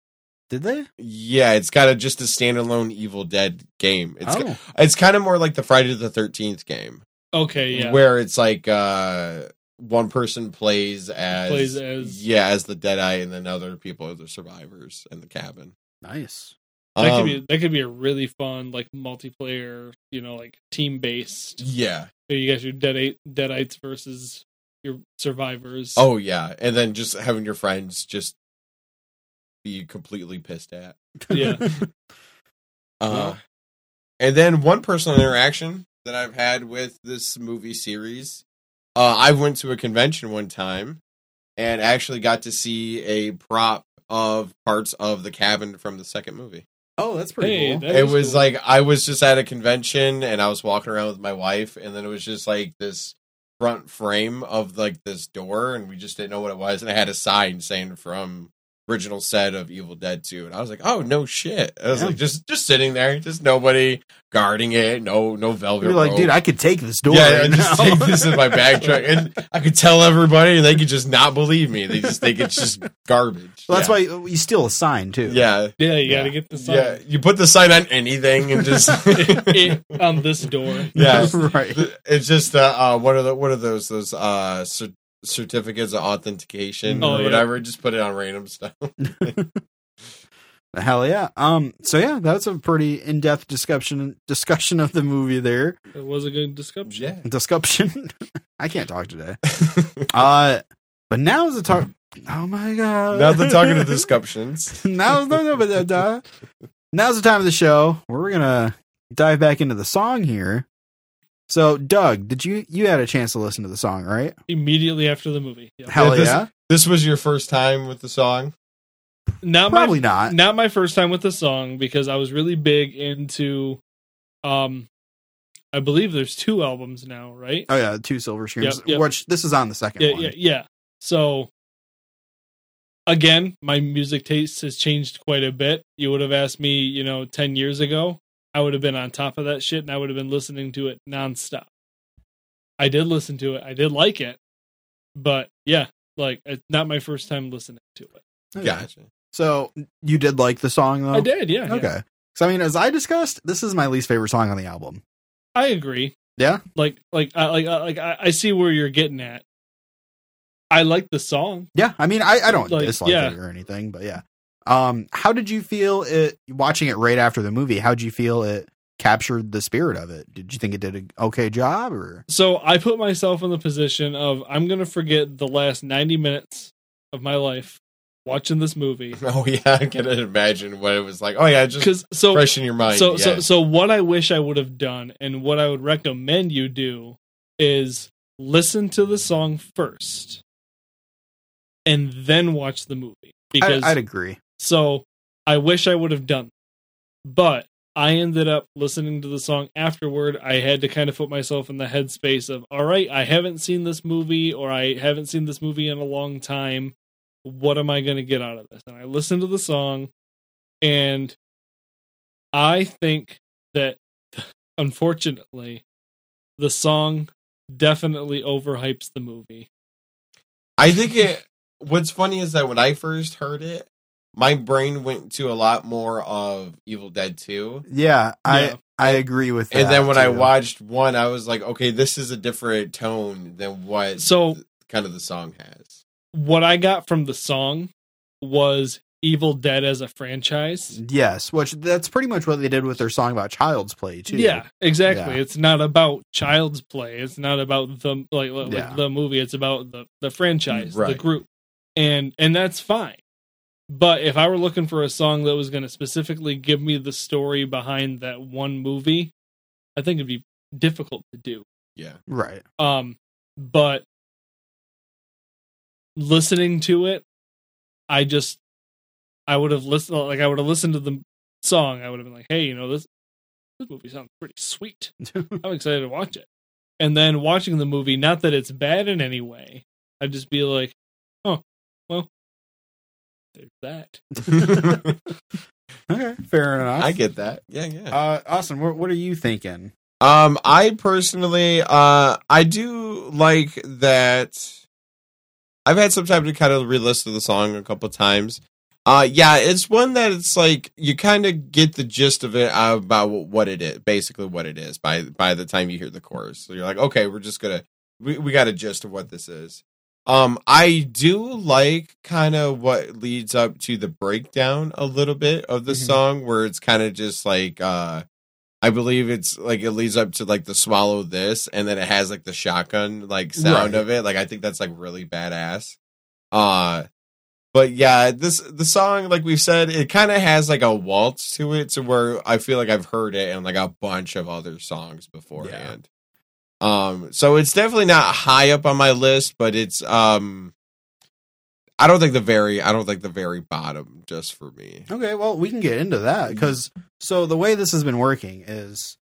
Did they? Yeah, it's kind of just a standalone Evil Dead game. It's oh, it's kind of more like the Friday the Thirteenth game, Okay, yeah. where it's like uh, one person plays as Plays as- yeah as the Deadite, and then other people are the survivors in the cabin. nice. that Um, could be that could be a really fun like multiplayer, you know, like team based. yeah. You guys your dead deadites versus your survivors. Oh yeah, and then just having your friends just be completely pissed at. yeah. Uh, and then one personal interaction that I've had with this movie series, uh, I went to a convention one time and actually got to see a prop of parts of the cabin from the second movie. Oh, that's pretty Hey, cool. that it is was cool. like I was just at a convention and I was walking around with my wife, and then it was just like this front frame of like this door, and we just didn't know what it was, and I had a sign saying from original set of Evil Dead 2, and I was like, oh no shit! I was Yeah. like just just sitting there, just nobody guarding it, no no velvet. You're like, rope. dude, I could take this door. yeah, right I just take this in my bag truck, and I could tell everybody, and they could just not believe me. They just think it's just garbage. Well, that's yeah. why you steal a sign too. Yeah, Yeah, you got Yeah. to get the sign yeah. You put the sign on anything and just It- on this door. yeah. right. It's just uh, uh what are the what are those those uh cer- certificates of authentication Oh, or yeah. whatever? Just put it on random stuff. Hell yeah. Um. So yeah, that's a pretty in depth discussion discussion of the movie there. It was a good discussion. yeah. Discussion. I can't talk today. Uh. But now is the talk. Oh my god. now they're talking to discussions. now no no but uh, now's the time of the show we're gonna dive back into the song here. So Doug, did you you had a chance to listen to the song, right? Immediately after the movie. Yeah. Hell this- yeah. This was your first time with the song. Not Probably my, not. Not my first time with the song because I was really big into um I believe there's two albums now, right? Oh yeah, two Silver Screams. Yep, yep. Which this is on the second yeah, one. yeah, yeah. So again, my music taste has changed quite a bit. You would have asked me, you know, 10 years ago, I would have been on top of that shit and I would have been listening to it nonstop. I did listen to it. I did like it. But yeah, like it's not my first time listening to it. Okay. Gotcha. So you did like the song though? I did, yeah. yeah. Okay. So I mean, as I discussed, this is my least favorite song on the album. I agree. Yeah. Like like I like I- like I, I see where you're getting at. I like the song. Yeah. I mean, I, I don't Like, dislike yeah. it or anything, but yeah. Um, how did you feel it watching it right after the movie? How did you feel it captured the spirit of it? Did you think it did an okay job or? So I put myself in the position of I'm gonna forget the last 90 minutes of my life watching this movie Oh yeah, I can imagine what it was like. Oh yeah, just because so fresh in your mind. so yeah. so so what I wish I would have done and what I would recommend you do is listen to the song first and then watch the movie because I, I'd agree. So I wish I would have done, but I ended up listening to the song afterward. I had to kind of put myself in the headspace of, all right, I haven't seen this movie or I haven't seen this movie in a long time. What am I going to get out of this? And I listened to the song, and I think that unfortunately, the song definitely overhypes the movie. I think it. What's funny is that when I first heard it, my brain went to a lot more of Evil Dead Two, Yeah, I Yeah. I agree with that. and then when I watched one, I was like, okay, this is a different tone than what So kind of the song has. what I got from the song was Evil Dead as a franchise. yes, which that's pretty much what they did with their song about Child's Play too. Yeah, exactly. Yeah. It's not about child's play. It's not about the like, like Yeah. the movie. It's about the the franchise, right. the group, and and that's fine. But if I were looking for a song that was going to specifically give me the story behind that one movie, I think it'd be difficult to do. Yeah, right. Um, but listening to it, I just I would have listened like I would have listened to the song. I would have been like, hey, you know this. this movie sounds pretty sweet. I'm excited to watch it. And then watching the movie, not that it's bad in any way, I'd just be like, oh, well, there's that. okay, fair enough. I get that. Yeah, yeah. Uh, Austin, what, what are you thinking? Um, I personally, uh, I do like that. I've had some time to kind of re-listen to the song a couple times. Uh, yeah, it's one that it's like you kind of get the gist of it uh, about what it is, basically what it is by by the time you hear the chorus. So you're like, okay, we're just gonna we we got a gist of what this is. Um, I do like kind of what leads up to the breakdown a little bit of the Mhm. song, where it's kind of just like uh I believe it's like it leads up to like the swallow this, and then it has like the shotgun like sound Right. of it. Like I think that's like really badass. Uh but yeah, this the song, like we've said, it kind of has like a waltz to it, to where I feel like I've heard it in like a bunch of other songs beforehand. Um, so it's definitely not high up on my list, but it's um, I don't think the very, I don't think the very bottom just for me. Okay, well, we can get into that because so the way this has been working is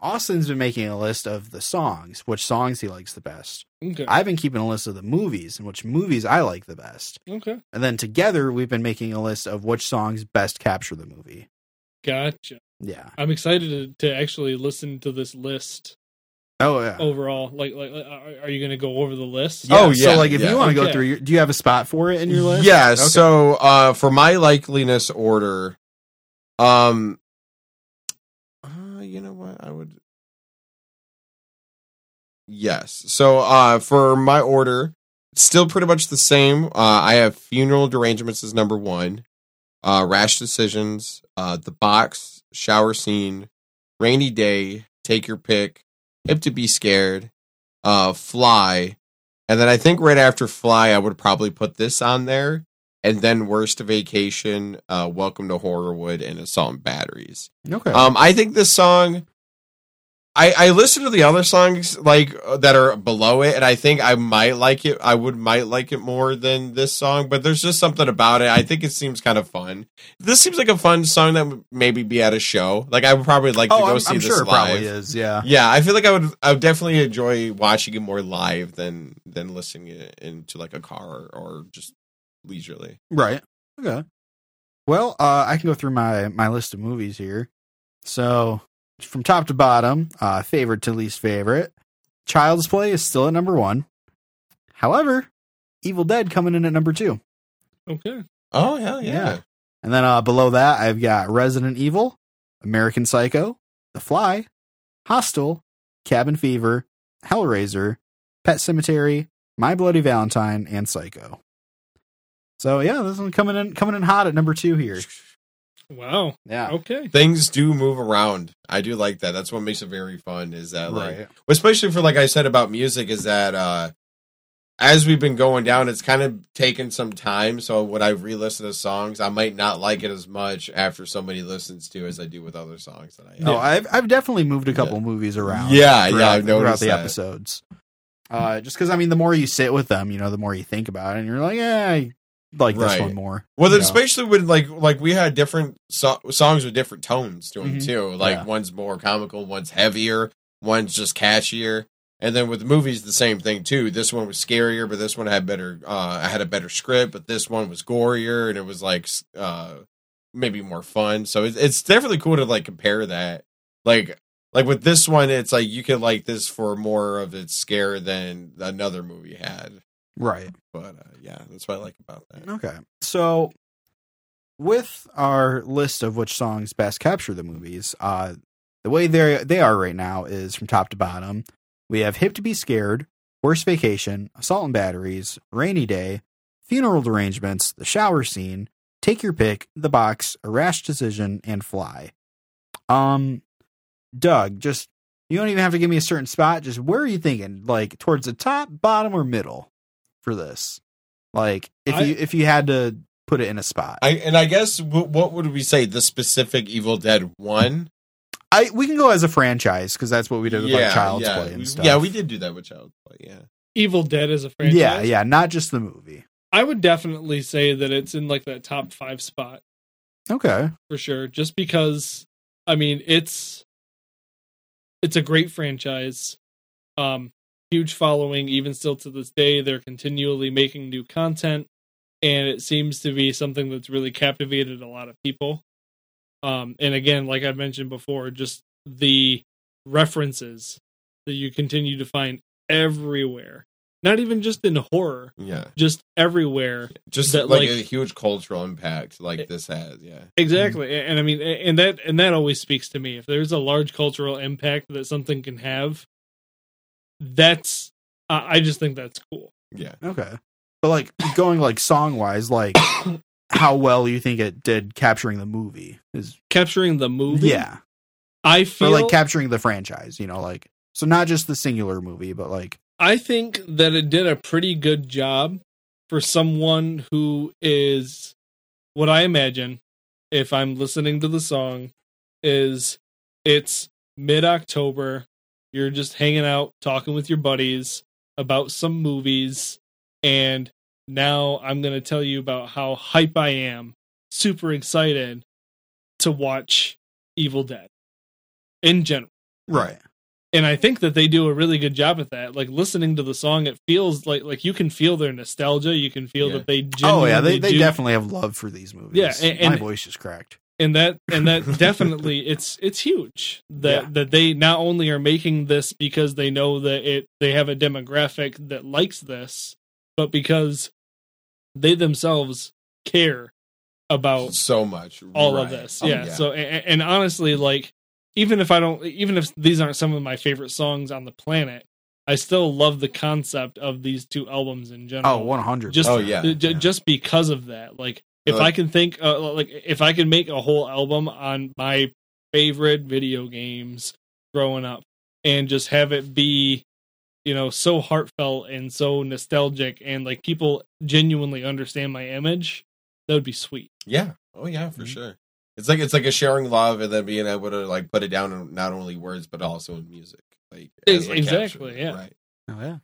Austin's been making a list of the songs, which songs he likes the best. Okay. I've been keeping a list of the movies and which movies I like the best. okay. And then together we've been making a list of which songs best capture the movie. Gotcha. Yeah. I'm excited to, to actually listen to this list Oh yeah. overall. Like, like, like, are, are you going to go over the list? Yeah, Oh, So like if yeah. you want to go through your, do you have a spot for it in your list? Yeah. Okay. So uh, for my likeliness order, um, uh, you know what I would. Yes. So uh, for my order, still pretty much the same. Uh, I have funeral derangements as number one. Uh, rash decisions. Uh, the box shower scene. Rainy day. Take your pick. Hip to be scared. Uh, fly. And then I think right after Fly, I would probably put this on there. And then Worst Vacation, uh, Welcome to Horrorwood, and Assault and Batteries. Okay. Um, I think this song. I I listen to the other songs like uh, that are below it, and I think I might like it. I would might like it more than this song, but there's just something about it. I think it seems kind of fun. This seems like a fun song that would maybe be at a show. Like I would probably like to oh, go I'm, see I'm this sure it live. probably is. Yeah. Yeah, I feel like I would. I would definitely enjoy watching it more live than than listening it into like a car or just leisurely. Right. Okay. Well, uh, I can go through my my list of movies here. So, from top to bottom, uh, favorite to least favorite, Child's Play is still at number one. However, Evil Dead coming in at number two, Okay. Oh hell Yeah. and then uh, below that, I've got Resident Evil, American Psycho, The Fly, Hostel, Cabin Fever, Hellraiser, Pet Sematary, My Bloody Valentine, and Psycho. So yeah, this one coming in coming in hot at number two here. Wow. Yeah. Okay. Things do move around. I do like that. That's what makes it very fun. Is that like, Right. especially for like I said about music, is that uh as we've been going down, it's kind of taken some time. So when I re-listen to songs, I might not like it as much after somebody listens to as I do with other songs that I. No, I've I've definitely moved a couple movies around. Yeah, yeah, throughout- I've throughout the that. episodes. Uh, just because I mean, the more you sit with them, you know, the more you think about it, and you're like, yeah, I like this one more. Well, then especially when like like we had different so- songs with different tones to them Mhm. too. Like Yeah. one's more comical, one's heavier, one's just catchier. And then with movies, the same thing too. This one was scarier, but this one had better. Uh, I had a better script, but this one was gorier, and it was like uh, maybe more fun. So it's, it's definitely cool to like compare that. Like like with this one, it's like you could like this for more of its scare than another movie had. Right? But uh, yeah, that's what I like about that. Okay, so with our list of which songs best capture the movies, uh, the way they they are right now is from top to bottom. We have "Hip to Be Scared," "Worst Vacation," "Assault and Batteries," "Rainy Day," "Funeral Derangements," "The Shower Scene," "Take Your Pick," "The Box," "A Rash Decision," and "Fly." Um, Doug, just you don't even have to give me a certain spot. Just where are you thinking? Like towards the top, bottom, or middle for this? Like if I- you if you had to put it in a spot, I and I guess w- what would we say the specific Evil Dead one? I we can go as a franchise because that's what we did with like Child's yeah, Play and stuff. yeah, we did do that with Child's Play. Yeah, Evil Dead is a franchise. Yeah, yeah, not just the movie. I would definitely say that it's in like that top five spot Okay, for sure. Just because, I mean, it's it's a great franchise. Um, huge following, even still to this day. They're continually making new content, and it seems to be something that's really captivated a lot of people. Um, and again, like I mentioned before, just the references that you continue to find everywhere. Not even just in horror, Yeah, just everywhere. just That, like, like- a huge cultural impact like this has. Yeah, Exactly. A- And I mean and that and that always speaks to me. If there's a large cultural impact that something can have, that's I I just think that's cool. yeah. Okay. But like going like song wise, like how well you think it did capturing the movie is Capturing the movie. yeah. I Or feel like capturing the franchise, you know, like so not just the singular movie, but like I think that it did a pretty good job for someone who is what I imagine if I'm listening to the song is it's mid October, you're just hanging out talking with your buddies about some movies and now I'm going to tell you about how hype I am, super excited to watch Evil Dead in general right. and I think that they do a really good job at that. Like listening to the song, it feels like like you can feel their nostalgia. You can feel Yeah. that they Oh yeah, they, they do, definitely have love for these movies. Yeah, and- my voice just cracked. And that and that definitely it's it's huge that Yeah. that they not only are making this because they know that it they have a demographic that likes this, but because they themselves care about so much. all of Right. this. Oh, yeah. So and, and honestly, like even if I don't, even if these aren't some of my favorite songs on the planet, I still love the concept of these two albums in general. Oh, 100. Just Oh, yeah. j- j- just because of that. Like if I can think, uh, like if I can make a whole album on my favorite video games growing up, and just have it be you know so heartfelt and so nostalgic and like people genuinely understand my image that would be sweet Yeah. Oh yeah, for Mhm. sure. It's like it's like a sharing love and then being able to like put it down in not only words but also in music. Like Ex- like, exactly, captured. yeah. Right. Oh yeah.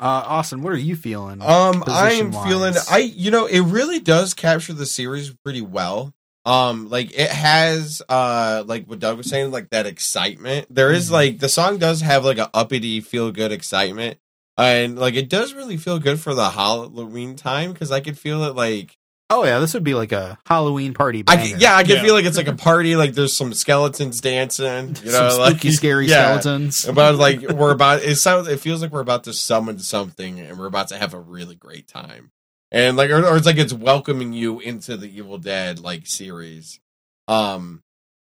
Uh, Austin, what are you feeling? Um, I'm feeling I you know it really does capture the series pretty well. Um, like it has uh like what Doug was saying, like that excitement. There is Mhm. like the song does have like a uppity, feel good excitement, and like it does really feel good for the Halloween time because I could feel it like oh yeah, this would be like a Halloween party. I yeah I can Yeah. feel like it's like a party. Like there's some skeletons dancing, you know, Some like spooky, scary yeah. skeletons. About like we're about it sounds it feels like we're about to summon something and we're about to have a really great time. And like or, or it's like it's welcoming you into the Evil Dead like series. Um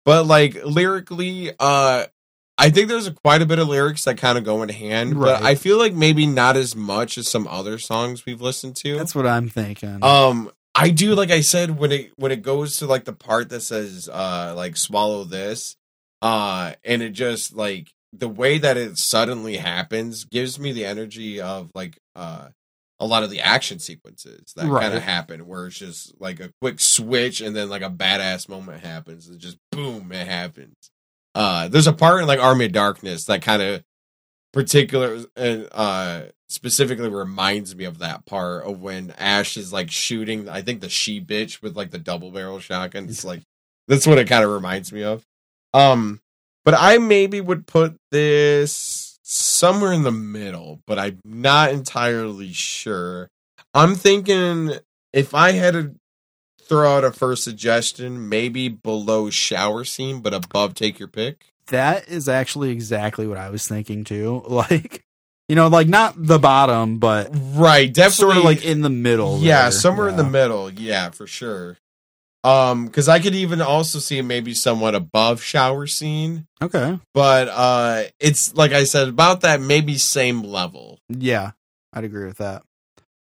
but like lyrically uh I think there's a, quite a bit of lyrics that kind of go in hand, but I feel like maybe not as much as some other songs we've listened to. That's what I'm thinking. Um, I do like I said when it when it goes to like the part that says uh like swallow this, uh, and it just like the way that it suddenly happens gives me the energy of like uh a lot of the action sequences that Right. kind of happen where it's just like a quick switch and then like a badass moment happens and just boom it happens. Uh, there's a part in like Army of Darkness that kind of particular and uh specifically reminds me of that part of when Ash is like shooting I think the she bitch with like the double barrel shotgun. It's like that's what it kind of reminds me of. Um but I maybe would put this somewhere in the middle, but I'm not entirely sure. I'm thinking if I had to throw out a first suggestion, maybe below shower scene, but above take your pick. that is actually exactly what I was thinking too. Like, you know, like not the bottom, but Right, definitely sort of like in the middle. Yeah, there. somewhere in the middle. Yeah, for sure. Um, because I could even also see maybe somewhat above shower scene, Okay. but uh, it's like I said about that maybe same level. Yeah, I'd agree with that.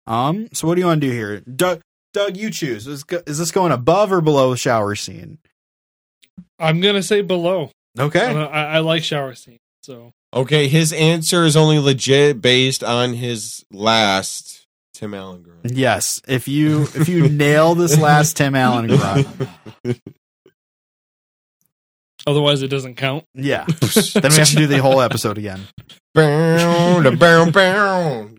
Um, so what do you want to do here, Doug? Doug, you choose. Is, is this going above or below the shower scene? i'm gonna say below Okay. I, I like shower scene so Okay, his answer is only legit based on his last Tim Allen grunt. Yes. If you if you nail this last Tim Allen grunt, otherwise it doesn't count yeah, then we have to do the whole episode again. Bow, da, bow, bow.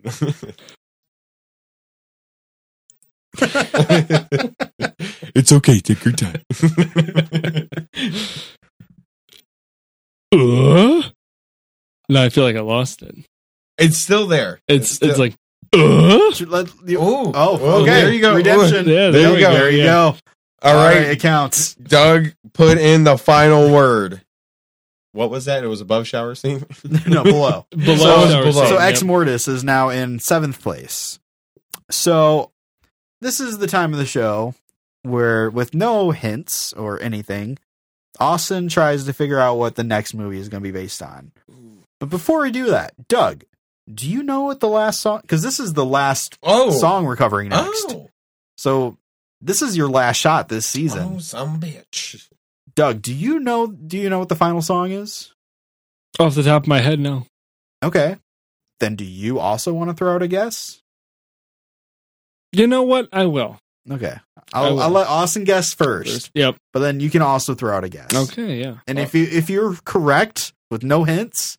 It's okay. Take your time. uh? No, I feel like I lost it. It's still there. It's still- it's like. Uh? Should let you- Ooh. oh, Oh, okay. there you go. Redemption. Yeah, There there, you we go. go. There you yeah. go. All right. it counts. Doug put in the final word. What was that? It was above shower scene. no, below. Below so, shower below. scene, so yep. Ex Mortis is now in seventh place. So this is the time of the show where, with no hints or anything, Austin tries to figure out what the next movie is going to be based on. But before we do that, Doug, do you know what the last song? Because this is the last Oh, song we're covering next. Oh, So this is your last shot this season. oh, some bitch. Doug, do you know? Do you know what the final song is? Off the top of my head, no. Okay. Then do you also want to throw out a guess? You know what? I will. Okay. I I'll, will. I'll let Austin guess first, Yep. but then you can also throw out a guess. Okay. Yeah. And if you if you're correct with no hints,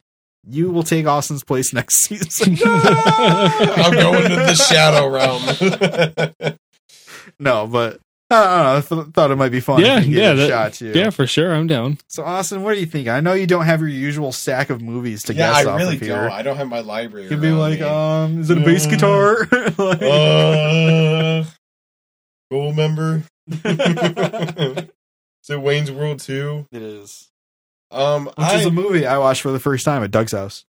you will take Austin's place next season. I'm going to the shadow realm. no, but I don't know. I th- thought it might be fun. Yeah, if yeah, it that- shot too. Yeah, for sure. I'm down. So Austin, what do you think? I know you don't have your usual stack of movies to yeah, guess I off really of do. here. I don't have my library. You could be like, me. um, is it a bass Uh, guitar? Like- uh, Goldmember. Is it Wayne's World 2? it is. Um, Which I, is a movie I watched for the first time at Doug's house.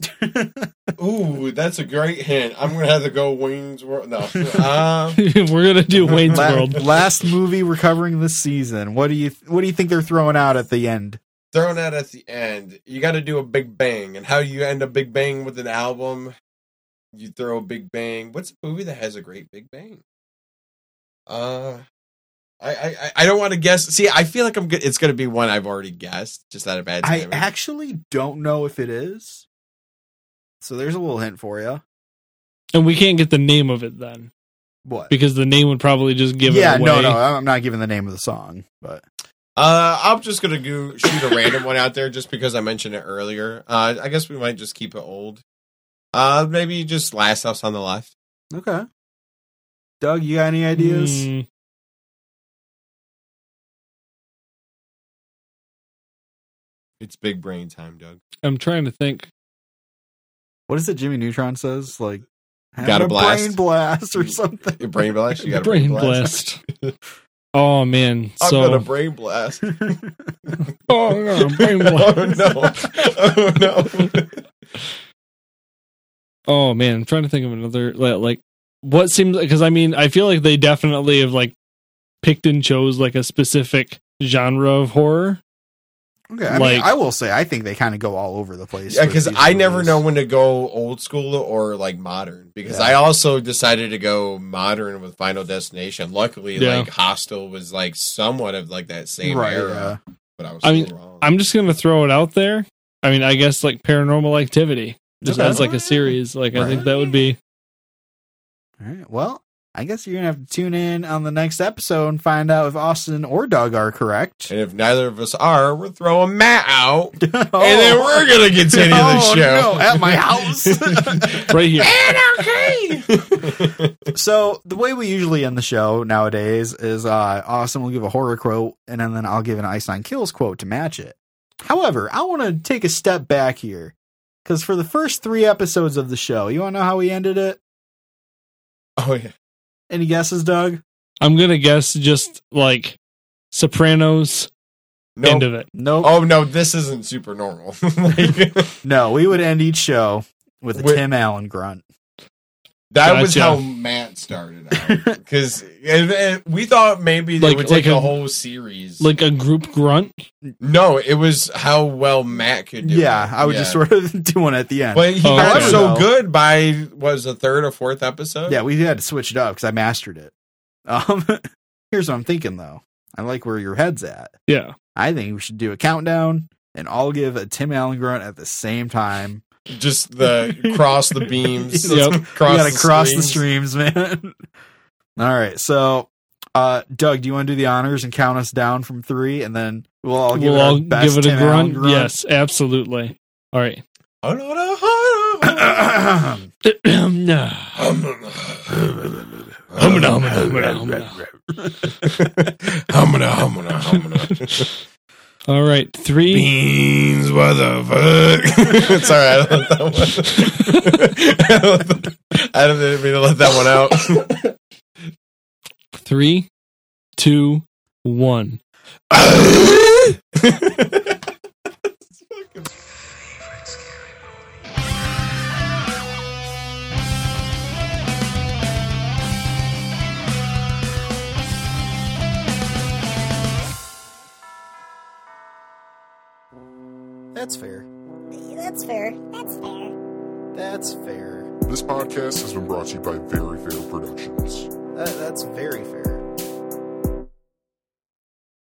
ooh, that's a great hint. I'm gonna have to go Wayne's World. No, uh, We're gonna do Wayne's La- World. last movie we're covering this season. What do you What do you think they're throwing out at the end? throwing out at the end. You got to do a big bang, and how you end a big bang with an album? You throw a big bang. What's a movie that has a great big bang? Uh, I I I- I don't want to guess. See, I feel like I'm good. It's gonna be one I've already guessed, just at a bad I actually don't know if it is. So there's a little hint for you. And we can't get the name of it then What? because the name would probably just give yeah, it away. no, no, I'm not giving the name of the song, but Uh, I'm just gonna go shoot a random one out there, just because I mentioned it earlier. Uh, I guess we might just keep it old. Uh, maybe just Last House on the Left. okay. Doug, you got any ideas? Mm, It's big brain time, Doug. I'm trying to think. What is it? Jimmy Neutron says like, having Got a a blast. brain blast or something. Your brain blast. You got a Brain brain, blast. Oh man. I've So got a brain oh, oh, blast. oh, no, brain oh no! Oh no! Oh man, I'm trying to think of another like, like what seems because I mean I feel like they definitely have like picked and chose like a specific genre of horror. Okay, I Like- mean, I will say I think they kind of go all over the place. Yeah, because these I never know when to go old school or like modern. Because Yeah. I also decided to go modern with Final Destination. Luckily, Yeah. like Hostel was like somewhat of like that same Right, era, but I was. I mean, wrong. I'm just gonna throw it out there. I mean, I guess like Paranormal Activity just Okay. as like a series. Like I think that would be All right. Well, I guess you're gonna have to tune in on the next episode and find out if Austin or Doug are correct. and if neither of us are, we're throwing Matt out, oh, and then we're gonna continue the Oh, show no, at my house. right here. Anarchy. so the way we usually end the show nowadays is uh, Austin will give a horror quote, and then, then I'll give an Ice Nine Kills quote to match it. However, I want to take a step back here because for the first three episodes of the show, you want to know how we ended it? oh yeah. Any guesses, Doug? I'm gonna guess just like Sopranos. Nope. End of it. Nope. Oh no, this isn't SuperNormal. Like, No, we would end each show with a Wait. Tim Allen grunt. That was how Matt started out because we thought maybe they Like- would take like a, a- whole series. Like a group grunt. no, it was how well Matt could do. Yeah, it. I would Yeah. just sort of do one at the end. But he Oh, got okay. so Though- good by was the third or fourth episode. yeah, we had to switch it up because I mastered it. Um, here's what I'm thinking though. I like where your head's at. Yeah. I think we should do a countdown and all give a Tim Allen grunt at the same time. Just the cross the beams. Yep. cross you gotta the cross the streams. streams, man. all right, so uh, Doug, do you want to do the honors and count us down from three, and then we'll all give we'll it all best give it a Tim Allen grunt. Yes, absolutely. All right. All right, three. Beans, what the fuck? Sorry, I don't let that one. I didn't mean to let that one out. Three, two, one. That's fair. That's fair. That's fair. That's fair. This podcast has been brought to you by Very Fair Productions. That, that's very fair.